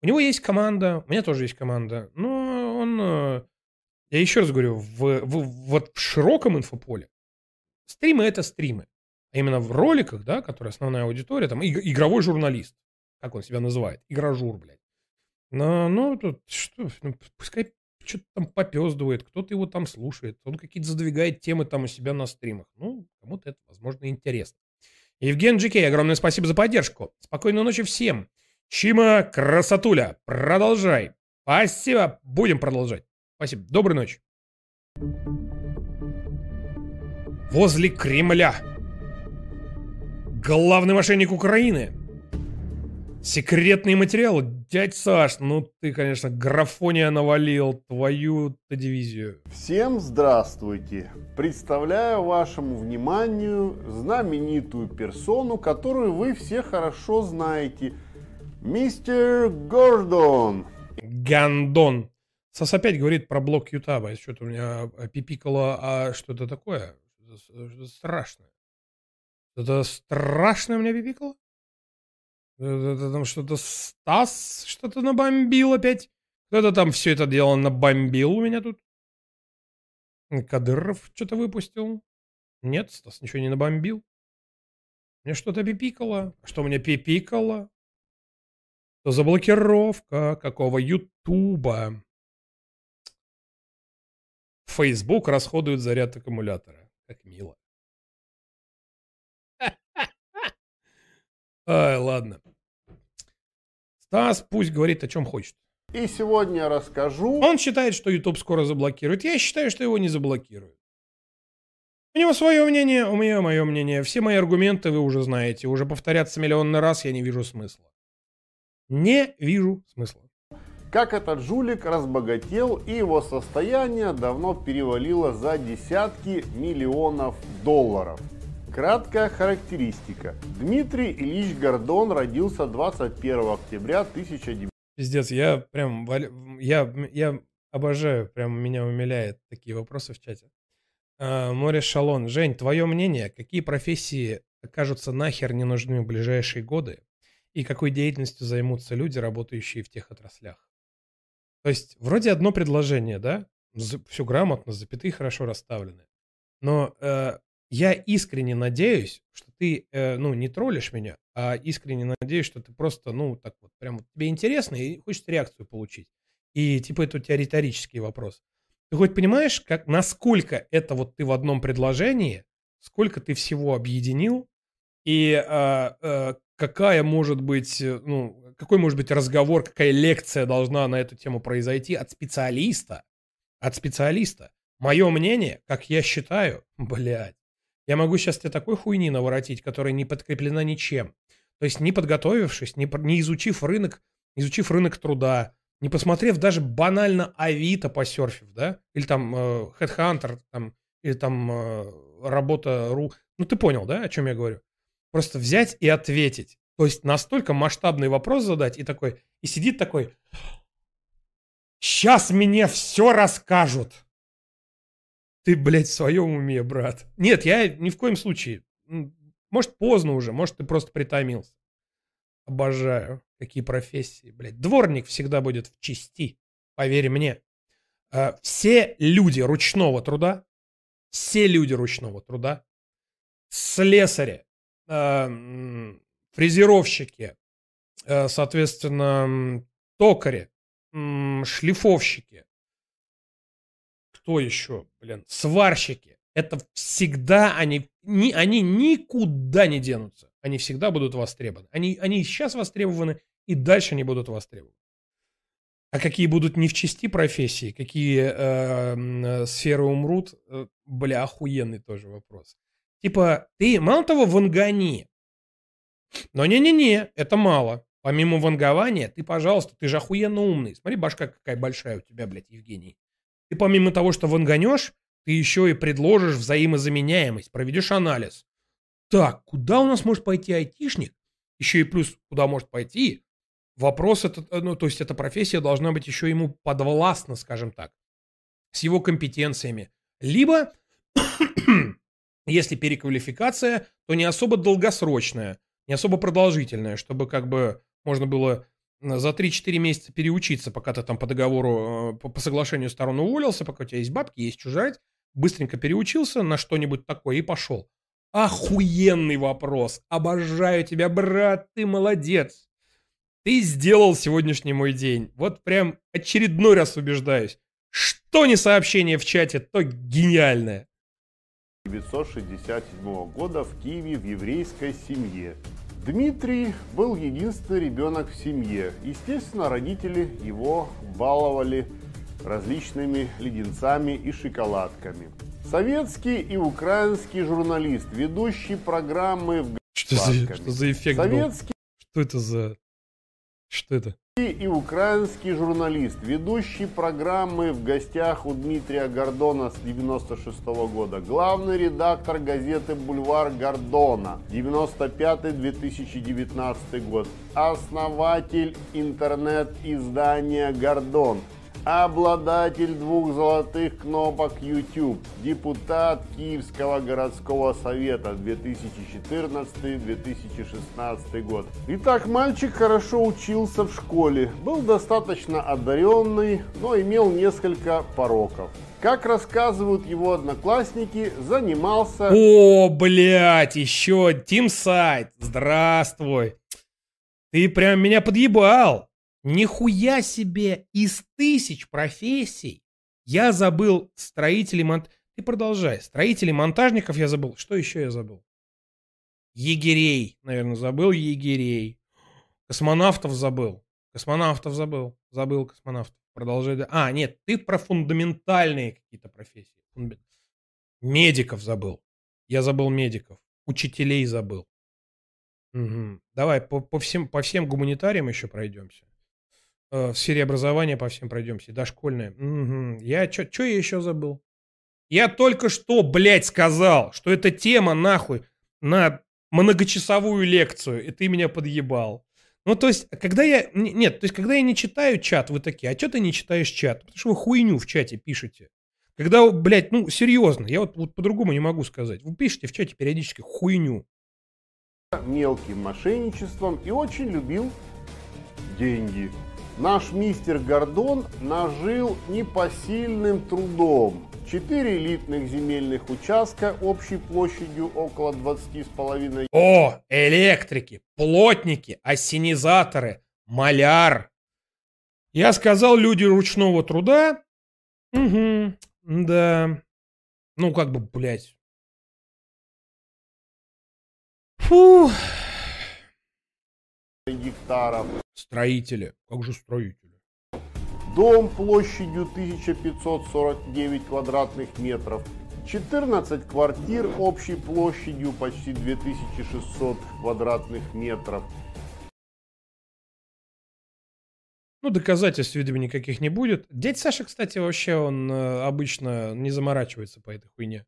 у него есть команда, у меня тоже есть команда, но он, э, я еще раз говорю, в, в, вот в широком инфополе стримы это стримы. А именно в роликах, да, которые основная аудитория, там иг- игровой журналист, как он себя называет, игражур, блядь. Но, ну, тут что, ну, пускай что-то там попездывает, кто-то его там слушает, он какие-то задвигает темы там у себя на стримах. Ну, кому-то это, возможно, интересно. Евген Джикей, огромное спасибо за поддержку. Спокойной ночи всем. Чима Красотуля, продолжай. Спасибо, будем продолжать. Спасибо, доброй ночи. Возле Кремля. Главный мошенник Украины. Секретные материалы. Дядь Саш, ну ты, конечно, графония навалил твою-то дивизию. Всем здравствуйте! Представляю вашему вниманию знаменитую персону, которую вы все хорошо знаете. Мистер Гордон. Гандон. Сас опять говорит про блок Ютаба. Что-то у меня пипикало, а что-то такое. Что-то страшное. Это страшное у меня пипикало? Это там что-то Стас что-то набомбил опять. Кто-то там все это дело набомбил у меня тут. Кадыров что-то выпустил. Нет, Стас ничего не набомбил. Мне что-то пипикало. Что мне пипикало? Что за блокировка? Какого Ютуба? Фейсбук расходует заряд аккумулятора. Как мило. Ай, ладно. Стас пусть говорит о чем хочет. И сегодня расскажу... Он считает, что YouTube скоро заблокирует. Я считаю, что его не заблокируют. У него свое мнение, у меня мое мнение. Все мои аргументы вы уже знаете. Уже повторяться миллионный раз я не вижу смысла. Не вижу смысла. Как этот жулик разбогател и его состояние давно перевалило за десятки миллионов долларов. Краткая характеристика. Дмитрий Ильич Гордон родился 21 октября 1900. Пиздец, я прям, я, я обожаю, прям меня умиляет такие вопросы в чате. А, Море Шалон. Жень, твое мнение, какие профессии окажутся нахер не нужны в ближайшие годы? И какой деятельностью займутся люди, работающие в тех отраслях? То есть, вроде одно предложение, да? Все грамотно, запятые хорошо расставлены. Но э, я искренне надеюсь, что ты, э, ну, не троллишь меня, а искренне надеюсь, что ты просто, ну, так вот, прям тебе интересно и хочешь реакцию получить. И, типа, это у тебя риторический вопрос. Ты хоть понимаешь, как, насколько это вот ты в одном предложении, сколько ты всего объединил, и а, а, какая может быть, э, ну, какой может быть разговор, какая лекция должна на эту тему произойти от специалиста, от специалиста. Мое мнение, как я считаю, блядь, я могу сейчас тебе такой хуйни наворотить, которая не подкреплена ничем. То есть не подготовившись, не, не изучив рынок, изучив рынок труда, не посмотрев даже банально Авито посерфив, да, или там э, Headhunter, там, или там э, работа.ру. Ну ты понял, да, о чем я говорю? Просто взять и ответить. То есть настолько масштабный вопрос задать и такой, и сидит такой, Сейчас мне все расскажут. Ты, блядь, в своем уме, брат. Нет, я ни в коем случае. Может, поздно уже, может, ты просто притомился. Обожаю. Какие профессии, блядь. Дворник всегда будет в чести, поверь мне. А, Все люди ручного труда, все люди ручного труда, слесари, а, фрезеровщики, э, соответственно, токари, шлифовщики, кто еще, блин, сварщики. Это всегда они, ни, они никуда не денутся. Они всегда будут востребованы. Они, они сейчас востребованы, и дальше они будут востребованы. А какие будут не в части профессии, какие э, э, сферы умрут, э, бля, охуенный тоже вопрос. Типа, ты мало того вангани, но не-не-не, это мало. Помимо вангования, ты, пожалуйста, ты же охуенно умный. Смотри, башка какая большая у тебя, блядь, Евгений. Ты помимо того, что ванганешь, ты еще и предложишь взаимозаменяемость, проведешь анализ. Так, куда у нас может пойти айтишник? Еще и плюс, куда может пойти? Вопрос, это, э, ну, то есть эта профессия должна быть еще ему подвластна, скажем так, с его компетенциями. Либо, если переквалификация, то не особо долгосрочная, не особо продолжительная, чтобы как бы можно было за 3-4 месяца переучиться, пока ты там по договору, э, по, по соглашению сторон уволился, пока у тебя есть бабки, есть чужая, быстренько переучился на что-нибудь такое и пошел. Охуенный вопрос. Обожаю тебя, брат, ты молодец. Ты сделал сегодняшний мой день. Вот прям очередной раз убеждаюсь. Что не сообщение в чате, то гениальное. 1967 года в Киеве в еврейской семье. Дмитрий был единственный ребенок в семье. Естественно, родители его баловали различными леденцами и шоколадками. Советский и украинский журналист, ведущий программы в Что за, что за эффект был? Советский Что это за... Что это? и украинский журналист, ведущий программы в гостях у Дмитрия Гордона с 96 года, главный редактор газеты «Бульвар Гордона» 95-2019 год, основатель интернет-издания «Гордон», обладатель двух золотых кнопок YouTube, депутат Киевского городского совета 2014-2016 год. Итак, мальчик хорошо учился в школе, был достаточно одаренный, но имел несколько пороков. Как рассказывают его одноклассники, занимался... О, блядь, еще Team Сайт. Здравствуй. Ты прям меня подъебал. Нихуя себе из тысяч профессий я забыл строителей монт... Ты продолжай. Строителей монтажников я забыл. Что еще я забыл? Егерей, наверное, забыл егерей. Космонавтов забыл. Космонавтов забыл. Забыл космонавтов. Продолжай. А, нет, ты про фундаментальные какие-то профессии. Медиков забыл. Я забыл медиков. Учителей забыл. Мгм. Давай по, по всем, по всем гуманитариям еще пройдемся. Э, в сфере образования по всем пройдемся. Дошкольное. Мгм. Я что я еще забыл? Я только что, блядь, сказал, что эта тема нахуй на многочасовую лекцию, и ты меня подъебал. Ну, то есть, когда я... Нет, то есть, когда я не читаю чат, вы такие, а что ты не читаешь чат? Потому что вы хуйню в чате пишете. Когда, блядь, ну, серьезно, я вот, вот по-другому не могу сказать. Вы пишете в чате периодически хуйню. мелким мошенничеством и очень любил деньги. Наш мистер Гордон нажил непосильным трудом. Четыре элитных земельных участка общей площадью около 20,5 О, электрики, плотники, ассенизаторы, маляр. Я сказал, люди ручного труда. Угу, да. Ну, как бы, блядь. Фу. гектаров. Строители. Как же строители? Дом площадью 1549 квадратных метров. 14 квартир общей площадью почти 2600 квадратных метров. Ну, доказательств, видимо, никаких не будет. Дядь Саша, кстати, вообще, он э, обычно не заморачивается по этой хуйне.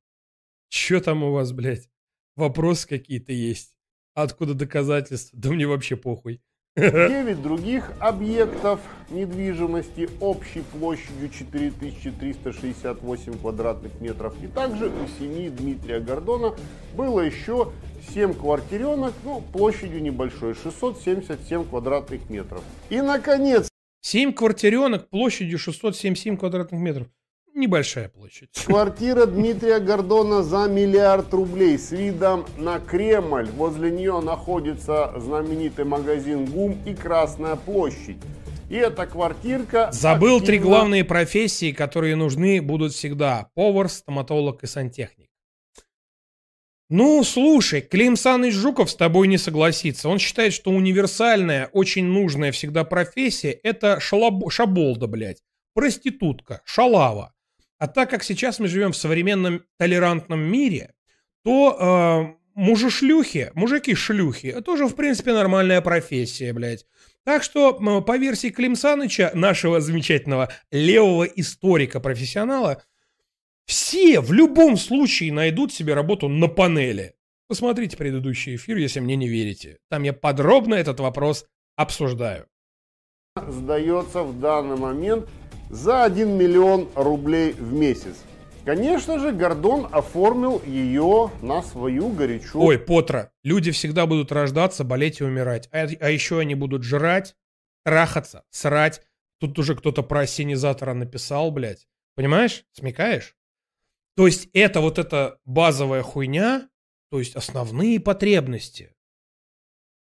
Че там у вас, блядь? Вопросы какие-то есть? Откуда доказательства? Да мне вообще похуй. 9 других объектов недвижимости общей площадью 4368 квадратных метров. И также у семьи Дмитрия Гордона было еще 7 квартиренок, ну, площадью небольшой, 677 квадратных метров. И, наконец, 7 квартиренок площадью 677 квадратных метров. Небольшая площадь. Квартира Дмитрия Гордона за миллиард рублей с видом на Кремль. Возле нее находится знаменитый магазин ГУМ и Красная площадь. И эта квартирка... Забыл активно- три главные профессии, которые нужны будут всегда. Повар, стоматолог и сантехник. Ну, слушай, Клим Саныч Жуков с тобой не согласится. Он считает, что универсальная, очень нужная всегда профессия – это шалаб- шаболда, блядь. Проститутка, шалава. А так как сейчас мы живем в современном толерантном мире, то э, мужи-шлюхи, мужики-шлюхи, это тоже, в принципе, нормальная профессия, блядь. Так что, по версии Клим Саныча, нашего замечательного левого историка-профессионала, все в любом случае найдут себе работу на панели. Посмотрите предыдущий эфир, если мне не верите. Там я подробно этот вопрос обсуждаю. сдается в данный момент за 1 миллион рублей в месяц. Конечно же, Гордон оформил ее на свою горячо. Ой, Потра, люди всегда будут рождаться, болеть и умирать. А, а еще они будут жрать, трахаться, срать. Тут уже кто-то про ассенизатора написал, блядь. Понимаешь? Смекаешь? То есть это вот эта базовая хуйня, то есть основные потребности,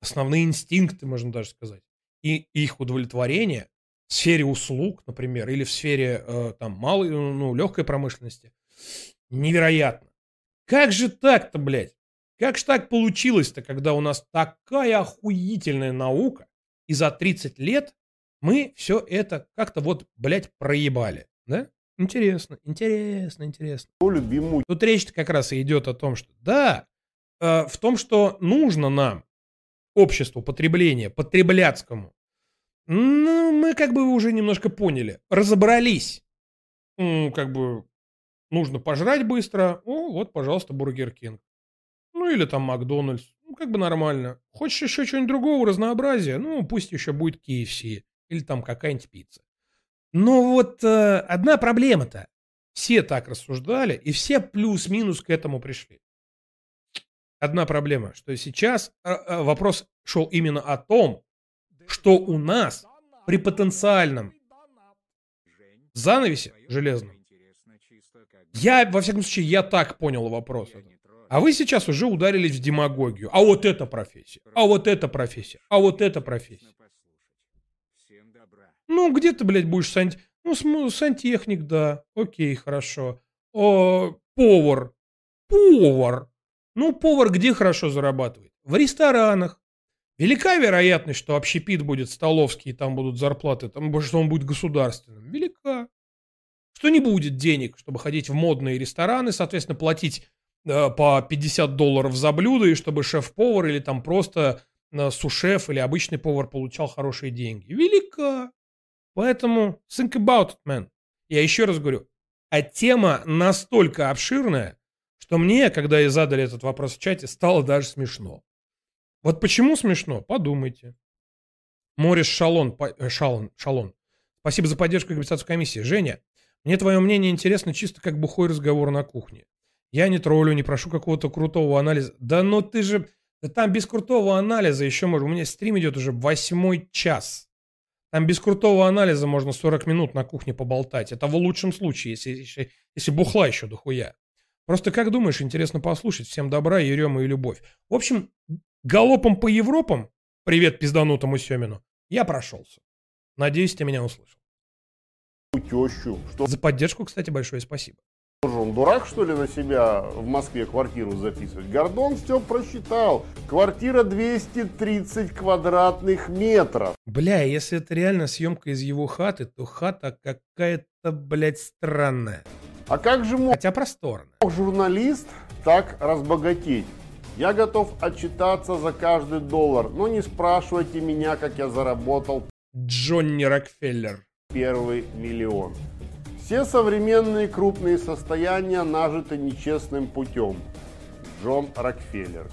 основные инстинкты, можно даже сказать, и их удовлетворение в сфере услуг, например, или в сфере э, там малой, ну, легкой промышленности, невероятно. Как же так-то, блядь? Как же так получилось-то, когда у нас такая охуительная наука, и за 30 лет мы все это как-то вот, блядь, проебали, да? Интересно, интересно, интересно. Любимую. Тут речь как раз и идет о том, что да, э, в том, что нужно нам, обществу потребления, потребляцкому, ну, мы как бы уже немножко поняли, разобрались. М, как бы нужно пожрать быстро, о, вот, пожалуйста, Бургер Кинг. Ну, или там Макдональдс. Ну, как бы нормально. Хочешь еще чего-нибудь другого, разнообразия? Ну, пусть еще будет KFC. Или там какая-нибудь пицца. Но вот э, одна проблема-то. Все так рассуждали, и все плюс-минус к этому пришли. Одна проблема, что сейчас э, э, вопрос шел именно о том, что у нас при потенциальном занавесе железном, я, во всяком случае, я так понял вопрос. А вы сейчас уже ударились в демагогию. А вот это профессия, а вот это профессия, а вот это профессия. Ну, где ты, блядь, будешь сант... Ну, сантехник, да. Окей, хорошо. О, повар. Повар. Ну, повар где хорошо зарабатывает? В ресторанах. Велика вероятность, что общепит будет столовский, и там будут зарплаты, там, что он будет государственным. Велика. Что не будет денег, чтобы ходить в модные рестораны, соответственно, платить э, по 50 долларов за блюдо, и чтобы шеф-повар или там просто э, сушеф или обычный повар получал хорошие деньги. Велика. Поэтому think about it, man. Я еще раз говорю, а тема настолько обширная, что мне, когда и задали этот вопрос в чате, стало даже смешно. Вот почему смешно? Подумайте. Морис Шалон, э, Шалон, Шалон. Спасибо за поддержку и комиссии. Женя, мне твое мнение интересно чисто как бухой разговор на кухне. Я не троллю, не прошу какого-то крутого анализа. Да ну ты же... Да там без крутого анализа еще можно... У меня стрим идет уже восьмой час. Там без крутого анализа можно 40 минут на кухне поболтать. Это в лучшем случае, если, если, если бухла еще дохуя. Просто как думаешь, интересно послушать. Всем добра, Ерема и любовь. В общем, галопом по Европам, привет пизданутому Семину, я прошелся. Надеюсь, ты меня услышал. тещу. Что За поддержку, кстати, большое спасибо. он дурак, что ли, на себя в Москве квартиру записывать? Гордон все просчитал. Квартира 230 квадратных метров. Бля, если это реально съемка из его хаты, то хата какая-то, блядь, странная. А как же мог Хотя просторная. журналист так разбогатеть? Я готов отчитаться за каждый доллар, но не спрашивайте меня, как я заработал Джонни Рокфеллер. первый миллион. Все современные крупные состояния нажиты нечестным путем. Джон Рокфеллер.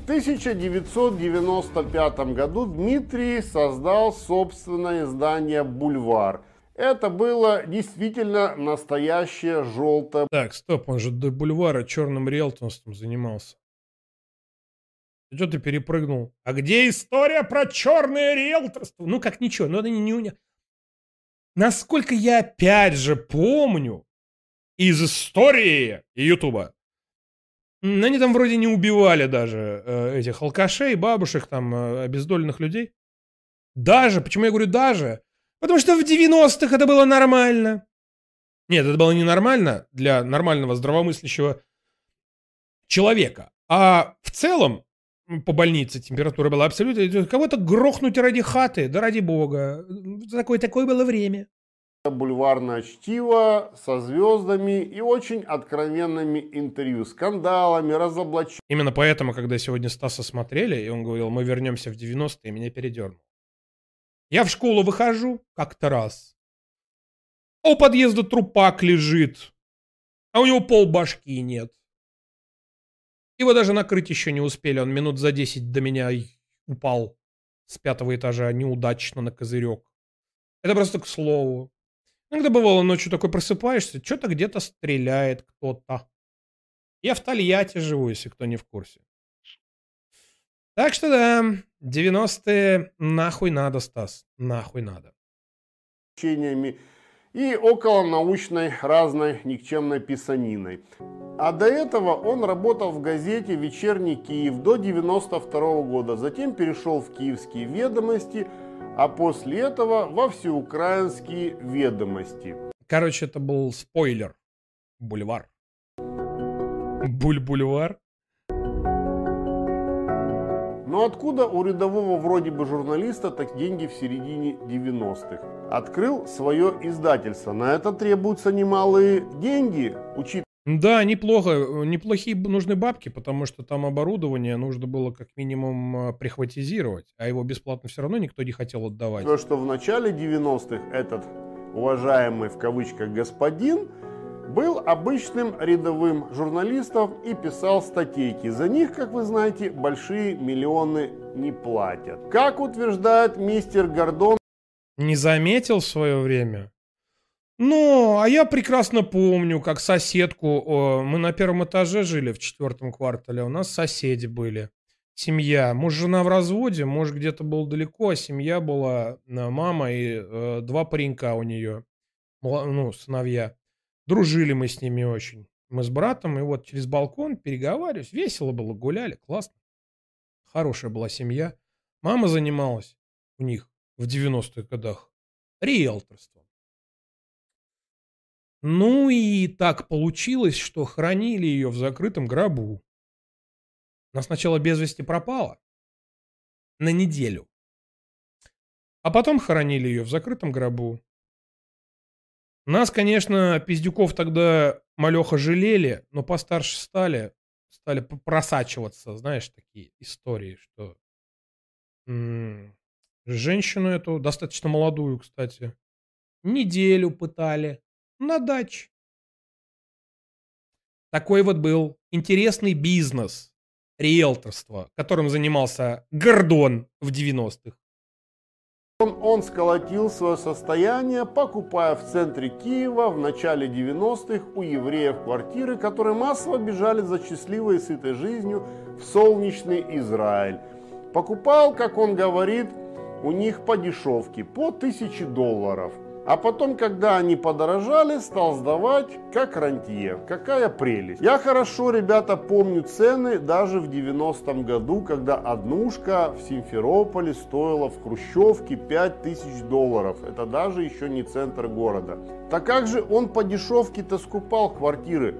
В 1995 году Дмитрий создал собственное издание «Бульвар». Это было действительно настоящее желтое... Так, стоп, он же до бульвара черным риэлторством занимался. Что ты перепрыгнул? А где история про черное риэлторство? Ну, как ничего, но это не, не... Насколько я опять же помню из истории Ютуба, ну, они там вроде не убивали даже э, этих алкашей, бабушек, там, э, обездоленных людей. Даже, почему я говорю даже? Потому что в 90-х это было нормально. Нет, это было не нормально для нормального здравомыслящего человека. А в целом по больнице температура была абсолютно... Кого-то грохнуть ради хаты, да ради бога. Такое, такое было время бульварное чтиво со звездами и очень откровенными интервью, скандалами, разоблачениями. Именно поэтому, когда сегодня Стаса смотрели, и он говорил, мы вернемся в 90-е, меня передернул. Я в школу выхожу как-то раз, а у подъезда трупак лежит, а у него пол башки нет. Его даже накрыть еще не успели, он минут за 10 до меня упал с пятого этажа неудачно на козырек. Это просто к слову. Иногда бывало ночью такой просыпаешься, что-то где-то стреляет кто-то. Я в Тольятти живу, если кто не в курсе. Так что да, 90-е нахуй надо, Стас, нахуй надо. И около научной разной никчемной писаниной. А до этого он работал в газете «Вечерний Киев» до 92 -го года. Затем перешел в «Киевские ведомости», а после этого во всеукраинские ведомости. Короче, это был спойлер. Бульвар. Буль-бульвар. Но откуда у рядового вроде бы журналиста так деньги в середине 90-х? Открыл свое издательство. На это требуются немалые деньги, учитывая да, неплохо, неплохие нужны бабки, потому что там оборудование нужно было как минимум а, прихватизировать, а его бесплатно все равно никто не хотел отдавать. То, что в начале 90-х этот уважаемый в кавычках господин был обычным рядовым журналистом и писал статейки. За них, как вы знаете, большие миллионы не платят. Как утверждает мистер Гордон... Не заметил в свое время? Ну, а я прекрасно помню, как соседку, мы на первом этаже жили в четвертом квартале, у нас соседи были, семья. Муж, жена в разводе, муж где-то был далеко, а семья была э, мама и э, два паренька у нее, ну, сыновья. Дружили мы с ними очень. Мы с братом, и вот через балкон переговаривались. Весело было, гуляли, классно. Хорошая была семья. Мама занималась у них в 90-х годах риэлторством. Ну и так получилось, что хранили ее в закрытом гробу. Она сначала без вести пропала. На неделю. А потом хоронили ее в закрытом гробу. Нас, конечно, пиздюков тогда малеха жалели, но постарше стали, стали просачиваться, знаешь, такие истории, что м-м, женщину эту, достаточно молодую, кстати, неделю пытали на даче. Такой вот был интересный бизнес, риэлторство, которым занимался Гордон в 90-х. Он, он сколотил свое состояние, покупая в центре Киева в начале 90-х у евреев квартиры, которые массово бежали за счастливой и сытой жизнью в солнечный Израиль. Покупал, как он говорит, у них по дешевке, по 1000 долларов – а потом, когда они подорожали, стал сдавать как рантье. Какая прелесть. Я хорошо, ребята, помню цены даже в 90-м году, когда однушка в Симферополе стоила в Хрущевке 5000 долларов. Это даже еще не центр города. Так как же он по дешевке-то скупал квартиры?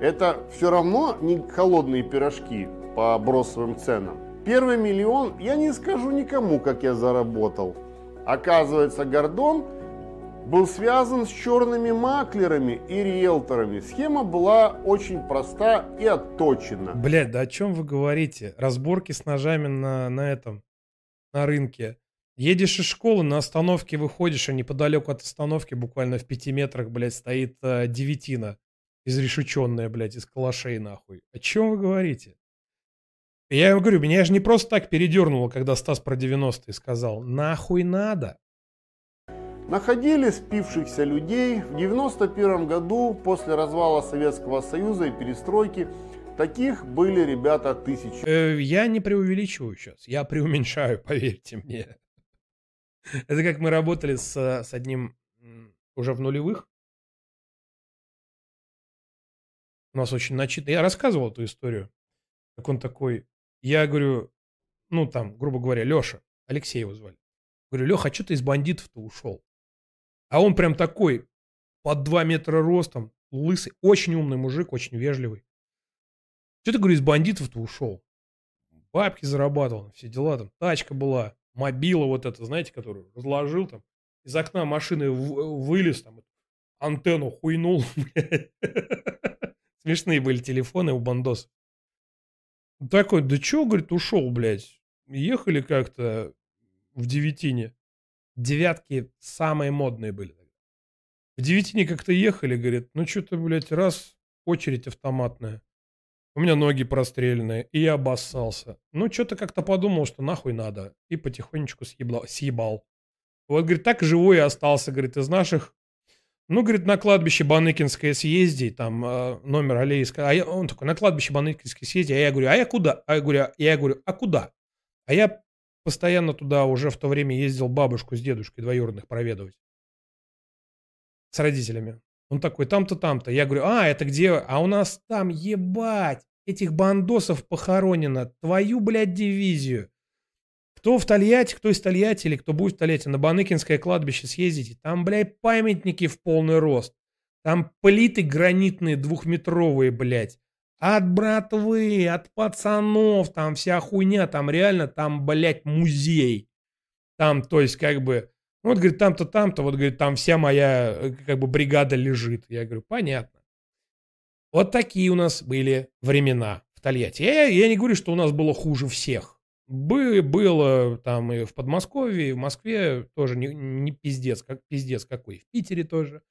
Это все равно не холодные пирожки по бросовым ценам. Первый миллион я не скажу никому, как я заработал. Оказывается, Гордон был связан с черными маклерами и риэлторами. Схема была очень проста и отточена. Блядь, да о чем вы говорите? Разборки с ножами на, на этом, на рынке. Едешь из школы, на остановке выходишь, а неподалеку от остановки, буквально в пяти метрах, блядь, стоит э, девятина. Изрешеченная, блядь, из калашей, нахуй. О чем вы говорите? Я ему говорю, меня же не просто так передернуло, когда Стас про 90-е сказал. Нахуй надо. Находили спившихся людей. В 91 году, после развала Советского Союза и перестройки, таких были ребята тысячи. Э, я не преувеличиваю сейчас. Я преуменьшаю, поверьте мне. Это как мы работали с, с одним уже в нулевых. У нас очень начитано. Я рассказывал эту историю. Как он такой... Я говорю, ну там, грубо говоря, Леша, Алексей его звали. Говорю, Леха, а что ты из бандитов-то ушел? А он прям такой, под 2 метра ростом, лысый, очень умный мужик, очень вежливый. Что ты, говорю, из бандитов-то ушел? Бабки зарабатывал, все дела, там, тачка была, мобила вот эта, знаете, которую разложил там, из окна машины вылез, там, антенну хуйнул. Смешные были телефоны у бандосов. Такой, да чё, говорит, ушел, блядь. Ехали как-то в девятине. Девятки самые модные были. В девятине как-то ехали, говорит, ну что-то, блядь, раз, очередь автоматная. У меня ноги простреленные, и я обоссался. Ну, что-то как-то подумал, что нахуй надо. И потихонечку съебал. съебал. Вот, говорит, так живой и остался, говорит, из наших. Ну, говорит, на кладбище Баныкинское съезди, там э, номер Алейска. А я, он такой, на кладбище Баныкинское съезди. А я говорю, а я куда? А я говорю, а я говорю, а куда? А я постоянно туда уже в то время ездил бабушку с дедушкой двоюродных проведывать. С родителями. Он такой, там-то, там-то. Я говорю, а, это где? А у нас там, ебать, этих бандосов похоронено. Твою, блядь, дивизию. Кто в Тольятти, кто из Тольятти или кто будет в Тольятти, на Баныкинское кладбище съездите. Там, блядь, памятники в полный рост. Там плиты гранитные двухметровые, блядь. От братвы, от пацанов, там вся хуйня, там реально, там, блядь, музей. Там, то есть, как бы, вот, говорит, там-то, там-то, вот, говорит, там вся моя, э, как бы, бригада лежит. Я говорю, понятно. Вот такие у нас были времена в Тольятти. Я, я не говорю, что у нас было хуже всех. Бы, было там и в Подмосковье, и в Москве тоже не, не пиздец, как пиздец какой. В Питере тоже.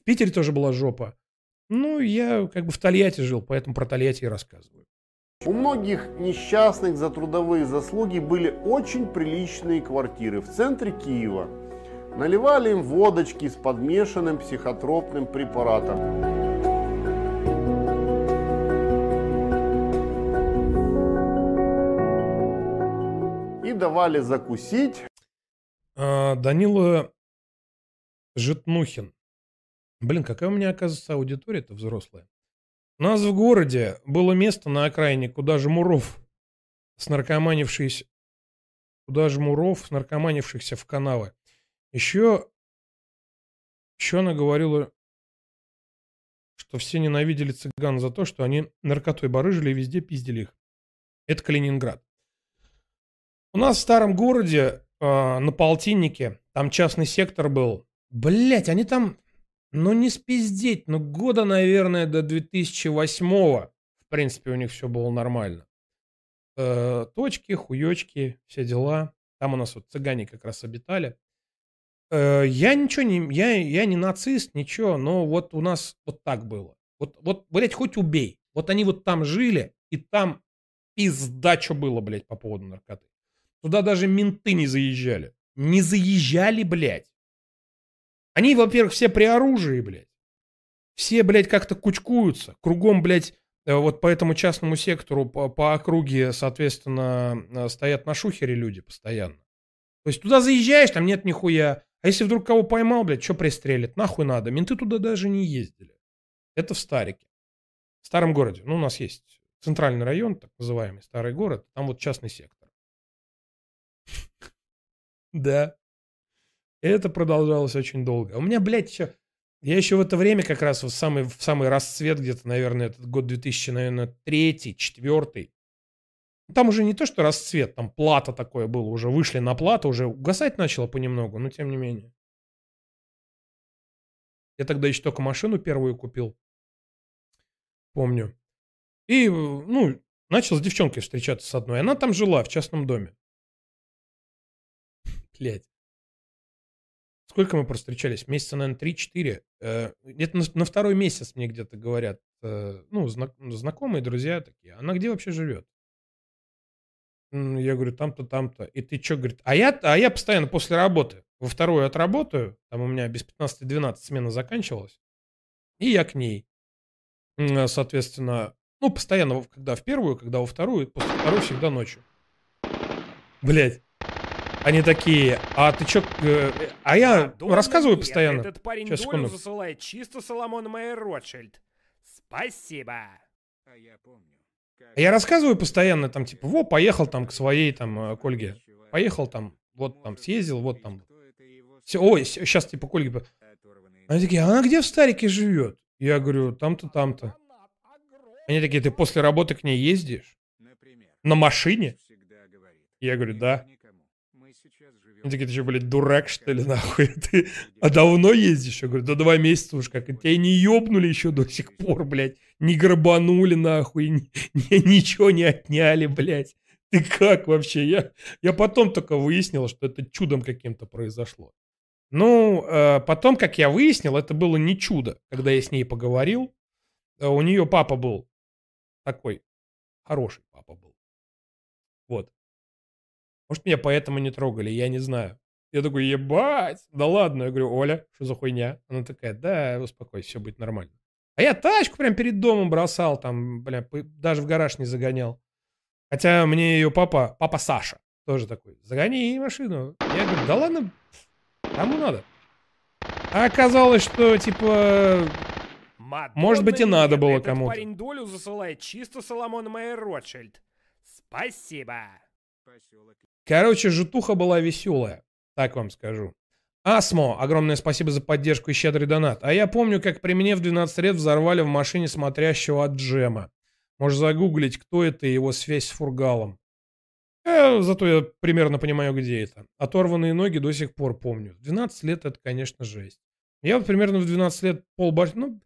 В Питере тоже была жопа. Ну, я как бы в Тольятти жил, поэтому про Тольятти и рассказываю. У многих несчастных за трудовые заслуги были очень приличные квартиры в центре Киева. Наливали им водочки с подмешанным психотропным препаратом. И давали закусить. А, Данила Житнухин. Блин, какая у меня, оказывается, аудитория-то взрослая. У нас в городе было место на окраине, куда же Муров с наркоманившись, куда же Муров с наркоманившихся в канавы. Еще, еще она говорила, что все ненавидели цыган за то, что они наркотой барыжили и везде пиздили их. Это Калининград. У нас в старом городе э, на полтиннике, там частный сектор был. Блять, они там, ну не спиздеть, ну года, наверное, до 2008-го. В принципе, у них все было нормально. Э, точки, хуечки, все дела. Там у нас вот цыгане как раз обитали. Э, я ничего не, я, я не нацист, ничего, но вот у нас вот так было. Вот, вот, блядь, хоть убей. Вот они вот там жили, и там пизда, что было, блядь, по поводу наркоты. Туда даже менты не заезжали. Не заезжали, блядь. Они, во-первых, все при оружии, блядь. Все, блядь, как-то кучкуются. Кругом, блядь, э, вот по этому частному сектору, по, по округе, соответственно, э, стоят на шухере люди постоянно. То есть туда заезжаешь, там нет нихуя. А если вдруг кого поймал, блядь, что пристрелит? Нахуй надо. Менты туда даже не ездили. Это в Старике. В старом городе. Ну, у нас есть центральный район, так называемый старый город. Там вот частный сектор. Да. Это продолжалось очень долго. У меня, блядь, еще... Я еще в это время как раз в самый, в самый расцвет где-то, наверное, этот год 2000, наверное, третий, четвертый. Там уже не то, что расцвет, там плата такое было, уже вышли на плату, уже угасать начало понемногу, но тем не менее. Я тогда еще только машину первую купил. Помню. И, ну, начал с девчонкой встречаться с одной. Она там жила в частном доме. Блять. Сколько мы простречались? Месяца, наверное, 3-4. Э, где-то на, второй месяц мне где-то говорят, э, ну, знак, знакомые, друзья такие. Она где вообще живет? Я говорю, там-то, там-то. И ты что, говорит, а я, а я постоянно после работы во вторую отработаю, там у меня без 15-12 смена заканчивалась, и я к ней. А, Соответственно, ну, постоянно, когда в первую, когда во вторую, после второй всегда ночью. Блять. Они такие, а ты чё, э, а я Мадонна рассказываю нет, постоянно. Этот парень Сейчас, долю засылает чисто Соломон Майер Ротшильд. Спасибо. Я рассказываю постоянно, там, типа, во, поехал там к своей, там, э, к Ольге. Поехал там, вот там, съездил, вот там. Все, ой, сейчас, типа, к Ольге. по- Они такие, а она где в Старике живет? Я говорю, там-то, там-то. Они такие, ты после работы к ней ездишь? На машине? Я говорю, да. Они такие, ты что, блядь, дурак, что ли, нахуй? Ты а давно ездишь? Я говорю, да два месяца уж как. Тебя не ёбнули еще до сих пор, блядь. Не грабанули, нахуй. ни- ни- ничего не отняли, блядь. Ты как вообще? Я, я потом только выяснил, что это чудом каким-то произошло. Ну, э, потом, как я выяснил, это было не чудо. Когда я с ней поговорил, э, у нее папа был такой хороший папа был. Вот. Может, меня поэтому не трогали, я не знаю. Я такой, ебать, да ладно. Я говорю, Оля, что за хуйня? Она такая, да, успокойся, все будет нормально. А я тачку прям перед домом бросал, там, бля, даже в гараж не загонял. Хотя мне ее папа, папа Саша, тоже такой, загони ей машину. Я говорю, да ладно, кому надо? А оказалось, что, типа, может быть, и Мадонна надо нет, было этот кому-то. парень долю засылает чисто Соломон Майер Ротшильд. Спасибо. Короче, житуха была веселая, так вам скажу. Асмо, огромное спасибо за поддержку и щедрый донат. А я помню, как при мне в 12 лет взорвали в машине смотрящего от Джема. Можешь загуглить, кто это и его связь с Фургалом. Э, зато я примерно понимаю, где это. Оторванные ноги до сих пор помню. В 12 лет это, конечно, жесть. Я вот примерно в 12 лет полбаш... Ну,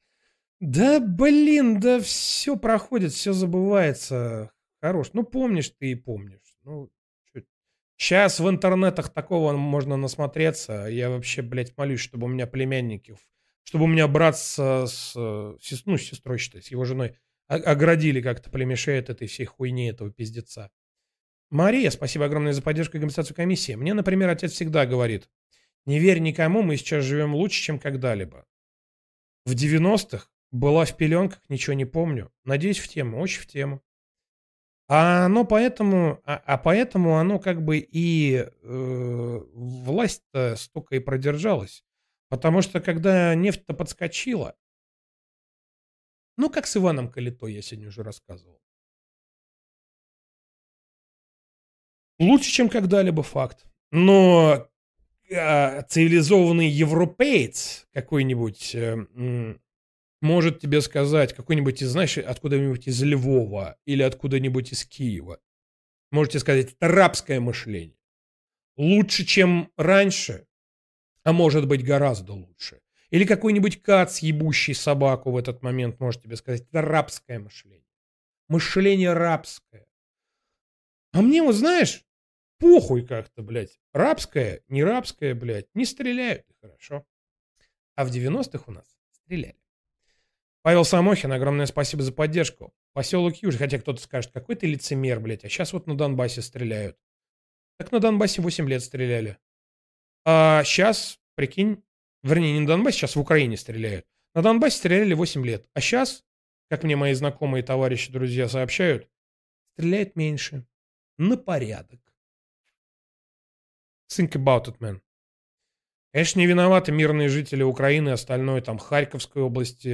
да блин, да все проходит, все забывается. Хорош. Ну, помнишь ты и помнишь. Ну, Сейчас в интернетах такого можно насмотреться. Я вообще, блядь, молюсь, чтобы у меня племянники, чтобы у меня брат с, с, сес- ну, с сестрой, считай, с его женой о- оградили как-то племешей от этой всей хуйни, этого пиздеца. Мария, спасибо огромное за поддержку и компенсацию комиссии. Мне, например, отец всегда говорит, не верь никому, мы сейчас живем лучше, чем когда-либо. В 90-х была в пеленках, ничего не помню. Надеюсь, в тему, очень в тему. А оно поэтому, а, а поэтому оно как бы и э, власть-то столько и продержалась. Потому что когда нефть-то подскочила, ну, как с Иваном Калито, я сегодня уже рассказывал. Лучше, чем когда-либо факт. Но а, цивилизованный европеец какой-нибудь э, может тебе сказать, какой-нибудь, из, знаешь, откуда-нибудь из Львова или откуда-нибудь из Киева. Можете сказать, это рабское мышление. Лучше, чем раньше, а может быть гораздо лучше. Или какой-нибудь кац, ебущий собаку в этот момент может тебе сказать, это рабское мышление. Мышление рабское. А мне вот, знаешь, похуй как-то, блядь. Рабское, не рабское, блядь. Не стреляют, хорошо. А в 90-х у нас стреляли. Павел Самохин, огромное спасибо за поддержку. Поселок Юж, хотя кто-то скажет, какой ты лицемер, блядь, а сейчас вот на Донбассе стреляют. Так на Донбассе 8 лет стреляли. А сейчас, прикинь, вернее, не на Донбассе, сейчас в Украине стреляют. На Донбассе стреляли 8 лет. А сейчас, как мне мои знакомые, товарищи, друзья сообщают, стреляют меньше. На порядок. Think about it, man. Конечно, не виноваты мирные жители Украины, остальное там Харьковской области,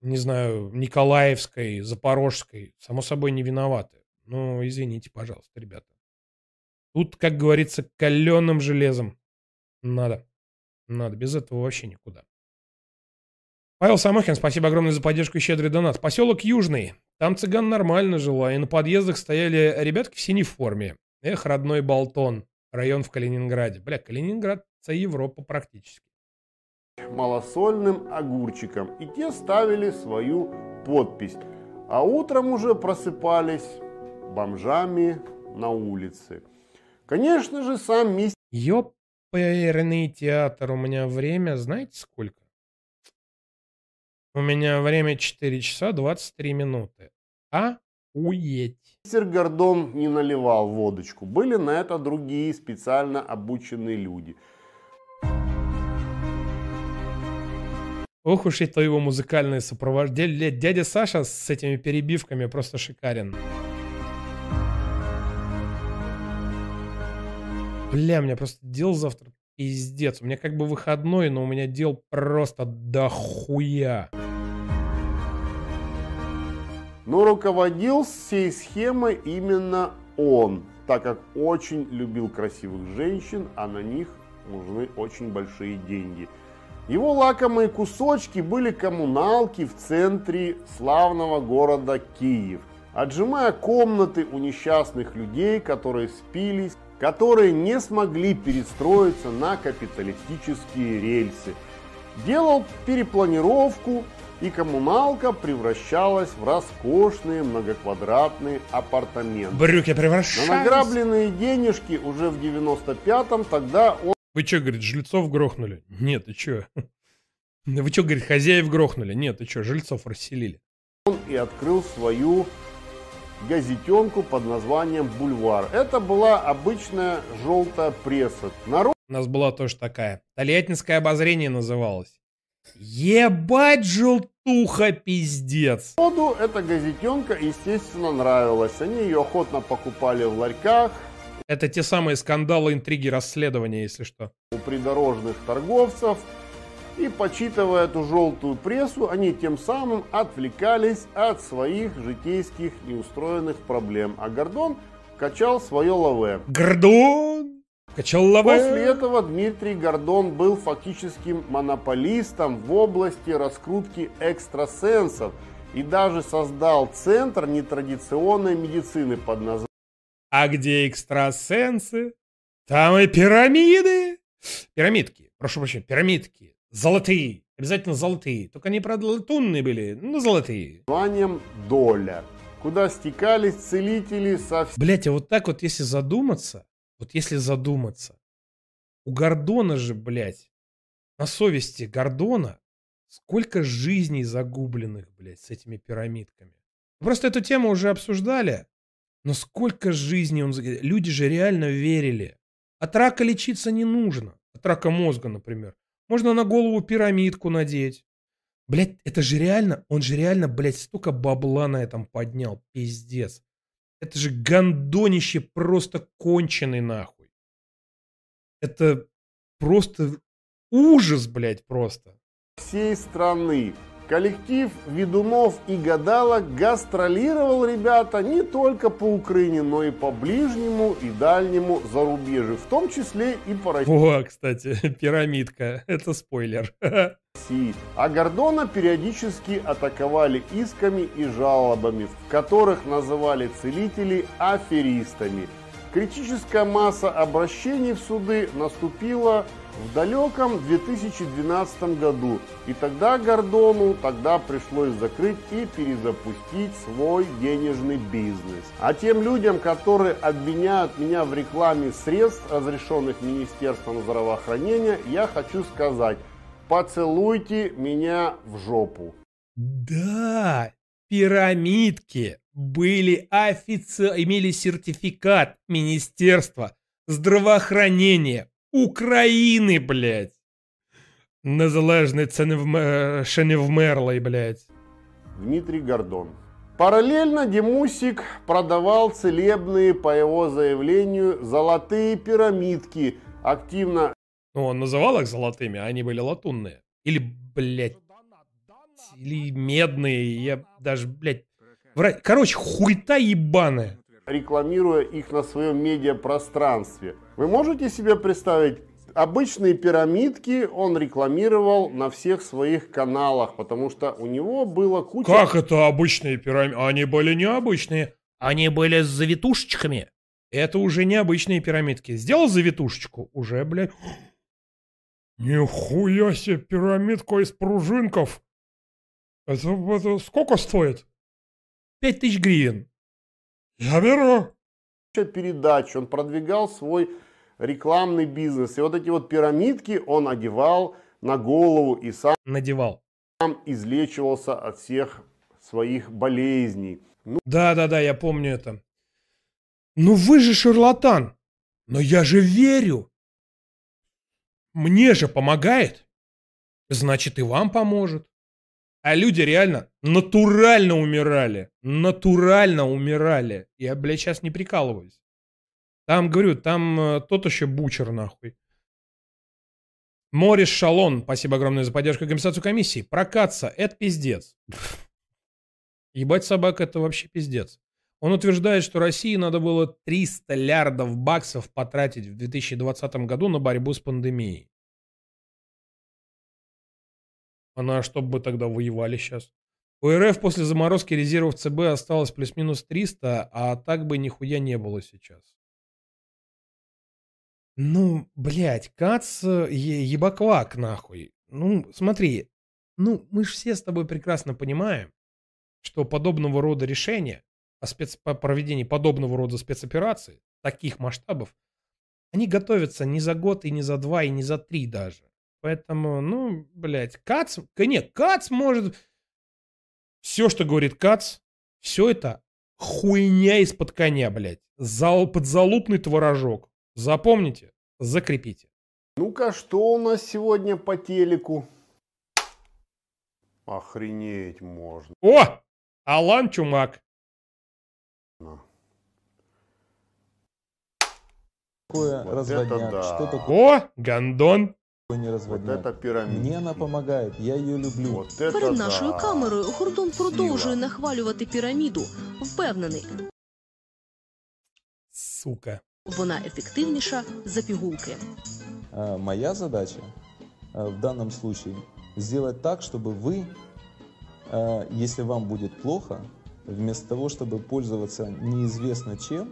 не знаю, Николаевской, Запорожской. Само собой, не виноваты. Но извините, пожалуйста, ребята. Тут, как говорится, каленым железом. Надо. Надо. Без этого вообще никуда. Павел Самохин, спасибо огромное за поддержку и щедрый донат. Поселок Южный. Там цыган нормально жила, и на подъездах стояли ребятки в синей форме. Эх, родной Болтон. Район в Калининграде. Бля, Калининград – это Европа практически. малосольным огурчиком. И те ставили свою подпись. А утром уже просыпались бомжами на улице. Конечно же, сам мистер... Ёперный театр. У меня время, знаете сколько? У меня время 4 часа 23 минуты. А Охуеть. Мистер Гордон не наливал водочку. Были на это другие специально обученные люди. Ох уж это его музыкальное сопровождение. Дядя Саша с этими перебивками просто шикарен. Бля, у меня просто дел завтра пиздец. У меня как бы выходной, но у меня дел просто дохуя. Но руководил всей схемой именно он, так как очень любил красивых женщин, а на них нужны очень большие деньги. Его лакомые кусочки были коммуналки в центре славного города Киев, отжимая комнаты у несчастных людей, которые спились, которые не смогли перестроиться на капиталистические рельсы. Делал перепланировку, и коммуналка превращалась в роскошные многоквадратные апартаменты. Брюки На превращались. награбленные денежки уже в 95-м тогда он Вы что, говорит, жильцов грохнули? Нет, ты что? Вы что, говорит, хозяев грохнули? Нет, ты что, жильцов расселили? и открыл свою газетенку под названием «Бульвар». Это была обычная желтая пресса. Народ У нас была тоже такая. Тольяттинское обозрение называлось. Ебать желтуха, пиздец. Народу эта газетенка, естественно, нравилась. Они ее охотно покупали в ларьках, Это те самые скандалы, интриги, расследования, если что. у придорожных торговцев. И почитывая эту желтую прессу, они тем самым отвлекались от своих житейских неустроенных проблем. А Гордон качал свое лаве. Гордон! Лаве. После этого Дмитрий Гордон был фактическим монополистом в области раскрутки экстрасенсов и даже создал центр нетрадиционной медицины под названием А где экстрасенсы? Там и пирамиды. Пирамидки. Прошу прощения, пирамидки. Золотые. Обязательно золотые. Только они, правда, латунные были, но золотые. названием «Доля», куда стекались целители со Блять, а вот так вот, если задуматься, вот если задуматься, у Гордона же, блядь, на совести Гордона сколько жизней загубленных, блядь, с этими пирамидками. Просто эту тему уже обсуждали, но сколько жизней он... Люди же реально верили. От рака лечиться не нужно. От рака мозга, например. Можно на голову пирамидку надеть. Блять, это же реально, он же реально, блядь, столько бабла на этом поднял, пиздец. Это же гандонище просто конченый нахуй. Это просто ужас, блядь, просто. всей страны. Коллектив ведунов и гадалок гастролировал, ребята, не только по Украине, но и по ближнему и дальнему зарубежью, в том числе и по России. О, кстати, пирамидка. Это спойлер. России. А Гордона периодически атаковали исками и жалобами, в которых называли целителей аферистами. Критическая масса обращений в суды наступила в далеком 2012 году. И тогда Гордону тогда пришлось закрыть и перезапустить свой денежный бизнес. А тем людям, которые обвиняют меня в рекламе средств, разрешенных Министерством здравоохранения, я хочу сказать, поцелуйте меня в жопу. Да, пирамидки были офици... имели сертификат Министерства здравоохранения Украины, блядь. Незалежний це не вмер... ще не вмерлий, блядь. Дмитрий Гордон. Параллельно Демусик продавал целебные, по его заявлению, золотые пирамидки, активно Ну, он называл их золотыми, а они были латунные. Или, блядь, или медные, я даже, блядь, врать. Короче, хуйта ебаная. Рекламируя их на своем медиапространстве. Вы можете себе представить, обычные пирамидки он рекламировал на всех своих каналах, потому что у него было куча... Как это обычные пирамиды? Они были необычные. Они были с завитушечками. Это уже необычные пирамидки. Сделал завитушечку, уже, блядь. Нихуя себе пирамидка из пружинков. Это, это сколько стоит? Пять тысяч гривен. Я беру. передач, он продвигал свой рекламный бизнес. И вот эти вот пирамидки он одевал на голову и сам Надевал. излечивался от всех своих болезней. Да-да-да, я помню это. Ну вы же шарлатан. Но я же верю. Мне же помогает. Значит, и вам поможет. А люди реально натурально умирали. Натурально умирали. Я, блядь, сейчас не прикалываюсь. Там, говорю, там э, тот еще бучер, нахуй. Морис Шалон, спасибо огромное за поддержку и компенсацию комиссии. Прокаться, это пиздец. Ебать собак, это вообще пиздец. Он утверждает, что России надо было 300 лярдов баксов потратить в 2020 году на борьбу с пандемией. А на что бы тогда воевали сейчас? У РФ после заморозки резервов ЦБ осталось плюс-минус 300, а так бы нихуя не было сейчас. Ну, блядь, Кац э, е- ебаклак нахуй. Ну, смотри, ну, мы же все с тобой прекрасно понимаем, что подобного рода решения о спец... по проведении подобного рода спецопераций, таких масштабов, они готовятся не за год, и не за два, и не за три даже. Поэтому, ну, блядь, Кац... ка- Нет, Кац может... Все, что говорит Кац, все это хуйня из-под коня, блядь. Зал... Подзалупный творожок. Запомните, закрепите. Ну-ка, что у нас сегодня по телеку? Охренеть можно. О! Алан Чумак. такое Вот разводняк? да. Что такое О, Гондон не разводняк? это пирамидка. Мне она помогает, я ее люблю. Вот Перед нашою камерою Гордон продовжує нахвалювати піраміду. Впевнений, Сука. вона ефективніша за пігулки. А, Моя задача а, в данном случае сделать так, чтобы вы, а, если вам будет плохо, вместо того, чтобы пользоваться неизвестно чем,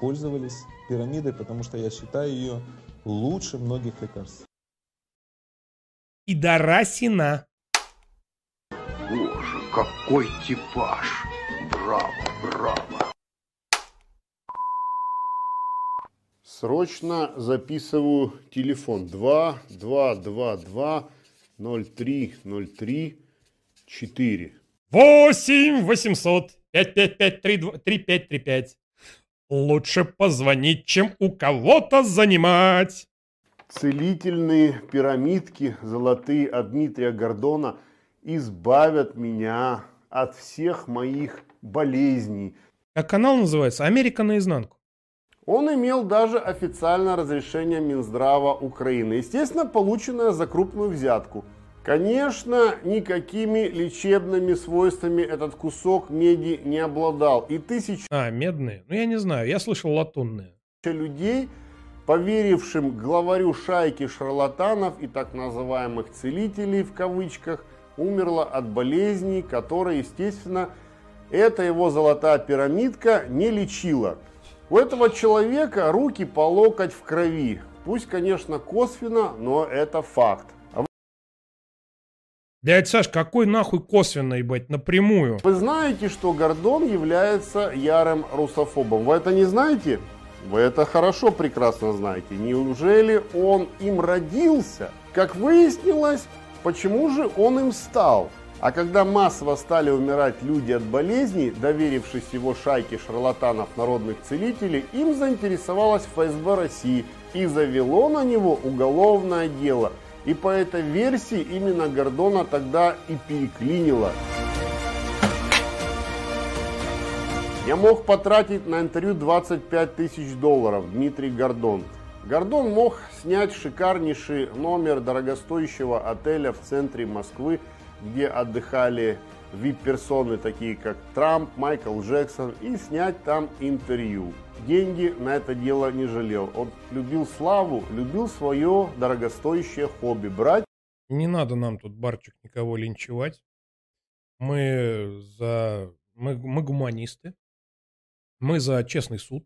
пользовались пирамидой, потому что я считаю ее лучше многих лекарств. Пидорасина. Боже, какой типаж! Браво, браво! Срочно записываю телефон 2 2 2 2 03 03 4. 8 800 555 3535. Лучше позвонить, чем у кого-то занимать. Целительные пирамидки золотые от Дмитрия Гордона избавят меня от всех моих болезней. Как канал называется? Америка наизнанку. Он имел даже официальное разрешение Минздрава Украины, естественно, полученное за крупную взятку. Конечно, никакими лечебными свойствами этот кусок меди не обладал. И тысячи А, медные? Ну, я не знаю. Я слышал латунные. людей, поверившим главарю шайки шарлатанов и так называемых целителей в кавычках, умерло от болезней, которые, естественно, эта его золотая пирамидка не лечила. У этого человека руки по локоть в крови. Пусть, конечно, косвенно, но это факт. А Дядь Саш, какой нахуй косвенно, ебать, напрямую? Вы знаете, что Гордон является ярым русофобом? Вы это не знаете? Вы это хорошо прекрасно знаете. Неужели он им родился? Как выяснилось, почему же он им стал? А когда массово стали умирать люди от болезней, доверившись его шайке шарлатанов народных целителей, им заинтересовалась ФСБ России и завело на него уголовное дело. И по этой версии именно Гордона тогда и переклинило. Я мог потратить на интервью 25 тысяч долларов, Дмитрий Гордон. Гордон мог снять шикарнейший номер дорогостоящего отеля в центре Москвы, где отдыхали вип-персоны, такие как Трамп, Майкл Джексон, и снять там интервью. Деньги на это дело не жалел. Он любил славу, любил свое дорогостоящее хобби. Брать Не надо нам тут, Барчик, никого линчевать. Мы за... Мы, мы гуманисты. Мы за честный суд.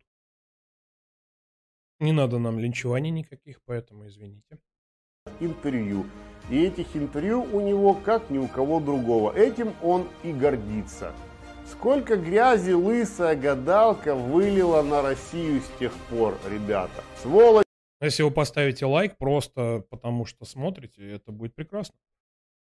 Не надо нам линчеваний никаких, поэтому извините. интервью. И этих интервью у него как ни у кого другого. Этим он и гордится. Сколько грязи лысая гадалка вылила на Россию с тех пор, ребята. Сволочь. Если вы поставите лайк просто потому, что смотрите, это будет прекрасно.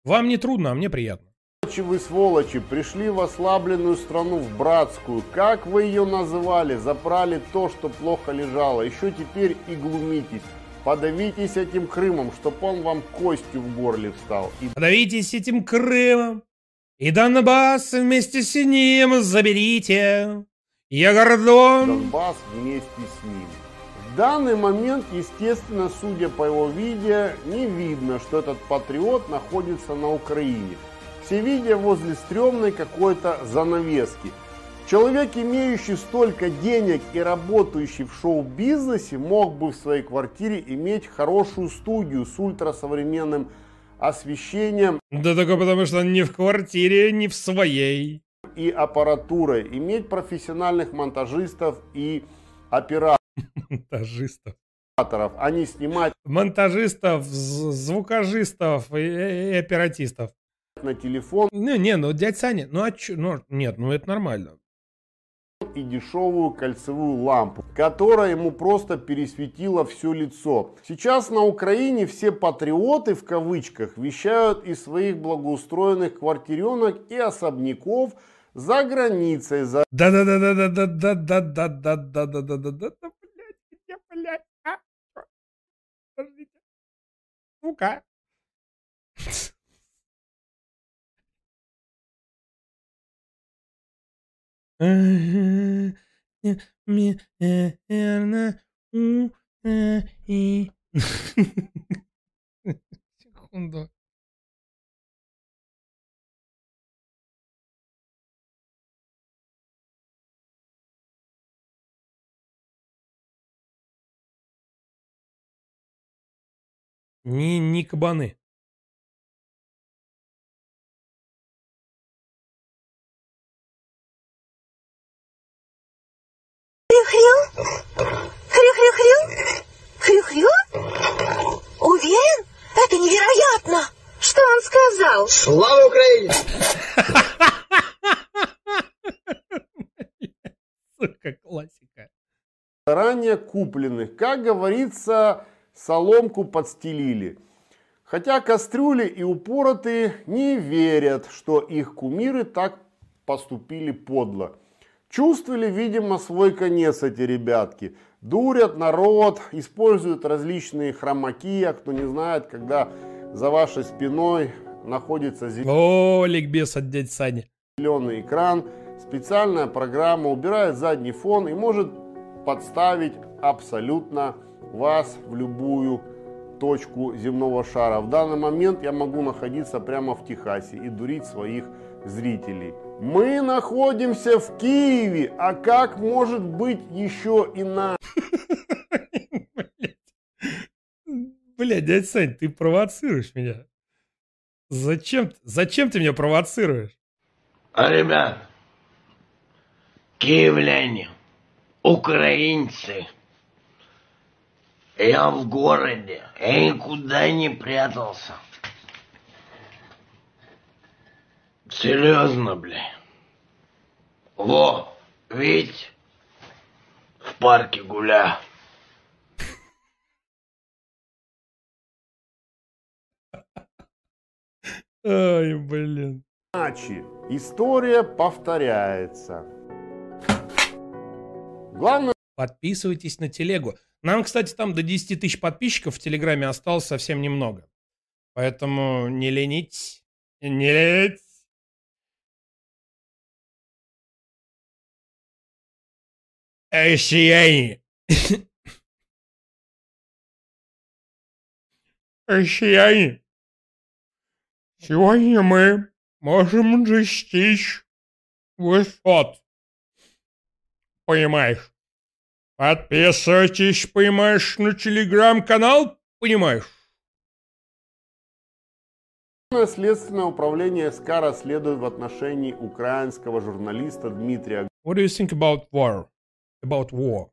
Вам не трудно, а мне приятно. Сволочи вы, сволочи, пришли в ослабленную страну, в братскую. Как вы ее называли? Запрали то, что плохо лежало. Еще теперь и глумитесь. Подавитесь этим Крымом, чтоб он вам костью в горле встал. И Подавитесь этим Крымом, и Донбасс вместе с ним заберите. Я Гордон. Донбасс вместе с ним. В данный момент, естественно, судя по его видео, не видно, что этот патриот находится на Украине. Все видео возле стрёмной какой-то занавески. Человек, имеющий столько денег и работающий в шоу-бизнесе, мог бы в своей квартире иметь хорошую студию с ультрасовременным освещением Да только потому, что не в квартире, не в своей. и аппаратурой, иметь профессиональных монтажистов и операторов, Монтажистов. а не снимать Монтажистов, звукожистов и оператистов. На телефон Ну, не, ну, дядь Саня, ну, а чё, ну, нет, ну, это нормально. и дешевую кольцевую лампу, которая ему просто пересветила все лицо. Сейчас на Украине все патриоты в кавычках вещают из своих благоустроенных квартиренок и особняков за границей, за Да-да-да-да-да-да-да-да-да-да-да-да-да, блядь, где, блядь, а? Подождите. Ну-ка. И Секунду. Не, не кабаны. Хрю-хрю? Хрю-хрю-хрю? Хрю-хрю? Уверен? Это невероятно! Что он сказал? Слава Украине! Сука, классика. заранее купленных. Как говорится, соломку подстелили. Хотя кастрюли и упоротые не верят, что их кумиры так поступили подло. Чувствовали, видимо, свой конец эти ребятки. Дурят народ, используют различные хромаки, а кто не знает, когда за вашей спиной находится О, ликбез от дяди Сани. зеленый экран, специальная программа убирает задний фон и может подставить абсолютно вас в любую точку земного шара. В данный момент я могу находиться прямо в Техасе и дурить своих зрителей. Мы находимся в Киеве, а как может быть еще иначе? Бля, дядя Сань, ты провоцируешь меня. Зачем, зачем ты меня провоцируешь? А, ребят, киевляне, украинцы, я в городе, я никуда не прятался. Серьезно, бля. Во, видите, в парке гуляю. Ай, блин. Иначе история повторяется. Главное Подписывайтесь на телегу. Нам, кстати, там до 10 тысяч подписчиков в Телеграме осталось совсем немного. Поэтому не ленитесь. Не ленитесь. Россияне. Россияне. Сегодня мы можем достичь высот. Понимаешь? Подписывайтесь, понимаешь, на телеграм-канал, понимаешь? Следственное управление СК расследует в отношении украинского журналиста Дмитрия What do you think about war? About war?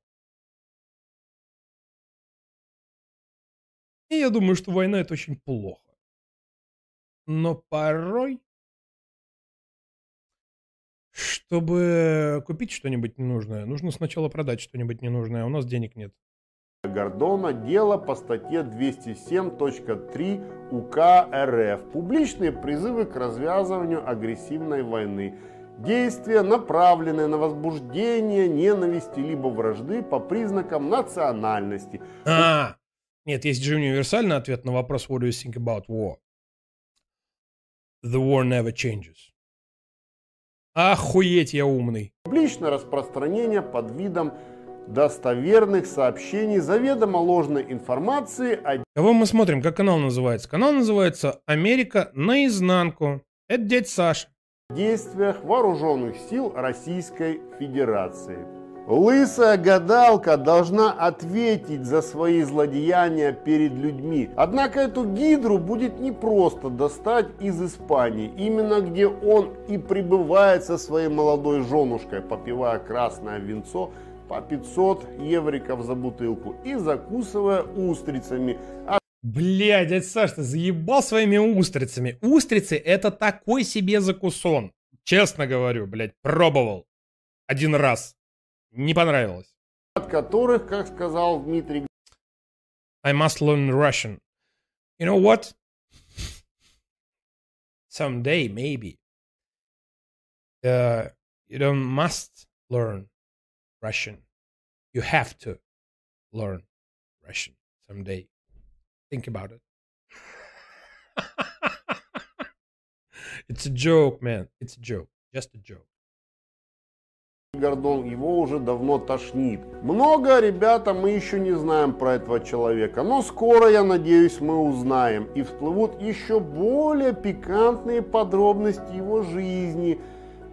И я думаю, что война это очень плохо. Но порой, чтобы купить что-нибудь ненужное, нужно сначала продать что-нибудь ненужное, а у нас денег нет. Гордона дело по статье 207.3 УК РФ «Публичные призывы к развязыванию агрессивной войны». Действия, направленные на возбуждение ненависти либо вражды по признакам национальности. А, нет, есть же универсальный ответ на вопрос What do you think about war? The war never changes. Охуеть, я умный. Публичное распространение под видом достоверных сообщений, заведомо ложной информации о Кого мы смотрим? Как канал называется? Канал называется «Америка наизнанку». Это дядь Саша. Действиях вооруженных сил Российской Федерации. Лысая гадалка должна ответить за свои злодеяния перед людьми. Однако эту гидру будет непросто достать из Испании, именно где он и пребывает со своей молодой женушкой, попивая красное винцо по 500 евриков за бутылку и закусывая устрицами. Бля, дядь Саш, ты заебал своими устрицами. Устрицы это такой себе закусон. Честно говорю, блядь, пробовал. Один раз. Не понравилось. от которых, как сказал Дмитрий I must learn Russian. You know what? Someday, maybe. Uh, you don't must learn Russian. You have to learn Russian someday. Think about it. it's a joke, man. It's a joke. Just a joke. Гордон, его уже давно тошнит. Много, ребята, мы еще не знаем про этого человека, но скоро, я надеюсь, мы узнаем и всплывут еще более пикантные подробности его жизни.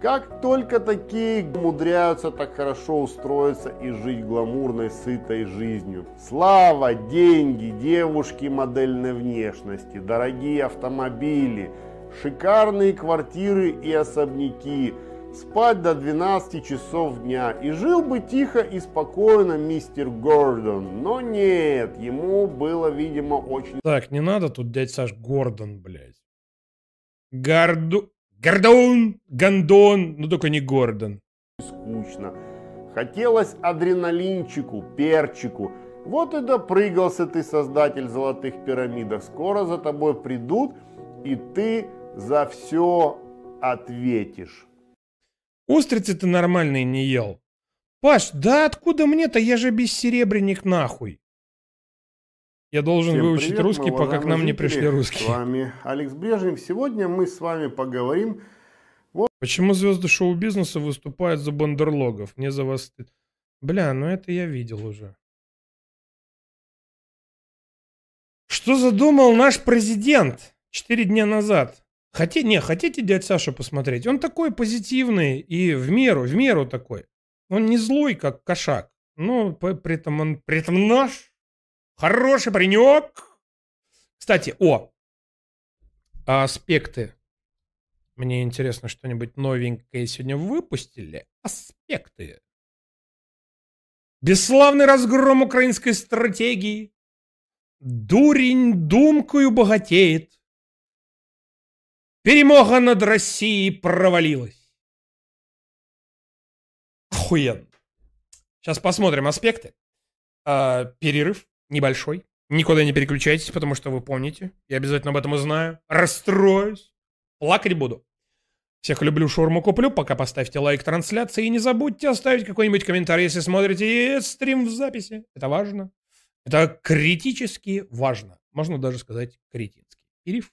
Как только такие умудряются так хорошо устроиться и жить гламурной, сытой жизнью. Слава, деньги, девушки модельной внешности, дорогие автомобили, шикарные квартиры и особняки – спать до 12 часов дня. И жил бы тихо и спокойно мистер Гордон. Но нет, ему было, видимо, очень Так, не надо тут дядь Саш Гордон, блядь. Горду... Гордон! Гондон! Ну только не Гордон. скучно. Хотелось адреналинчику, перчику. Вот и допрыгался ты, создатель золотых пирамидок. Скоро за тобой придут, и ты за все ответишь. Устрицы ты нормальные не ел. Паш, да откуда мне-то? Я же бессеребренник нахуй. Я должен Всем выучить привет, русский, пока к нам не пришли русские. С вами Алекс Брежнев. Сегодня мы с вами поговорим Почему звезды шоу-бизнеса выступают за бандерлогов? Мне за вас стыд. Бля, ну это я видел уже. Что задумал наш президент четыре дня назад? Хотите, не, хотите дядь Сашу посмотреть? Он такой позитивный и в меру, в меру такой. Он не злой, как кошак. Но при этом он, при этом наш. Хороший паренек. Кстати, о, аспекты. Мне интересно, что-нибудь новенькое сегодня выпустили. Аспекты. Бесславный разгром украинской стратегии. Дурень думкою богатеет. Перемога над Россией провалилась. Охуенно. Сейчас посмотрим аспекты. А, перерыв небольшой. Никуда не переключайтесь, потому что вы помните. Я обязательно об этом узнаю. Расстроюсь. Плакать буду. Всех люблю, шаурму куплю. Пока поставьте лайк трансляции. И не забудьте оставить какой-нибудь комментарий, если смотрите стрим в записи. Это важно. Это критически важно. Можно даже сказать критински. Ириф.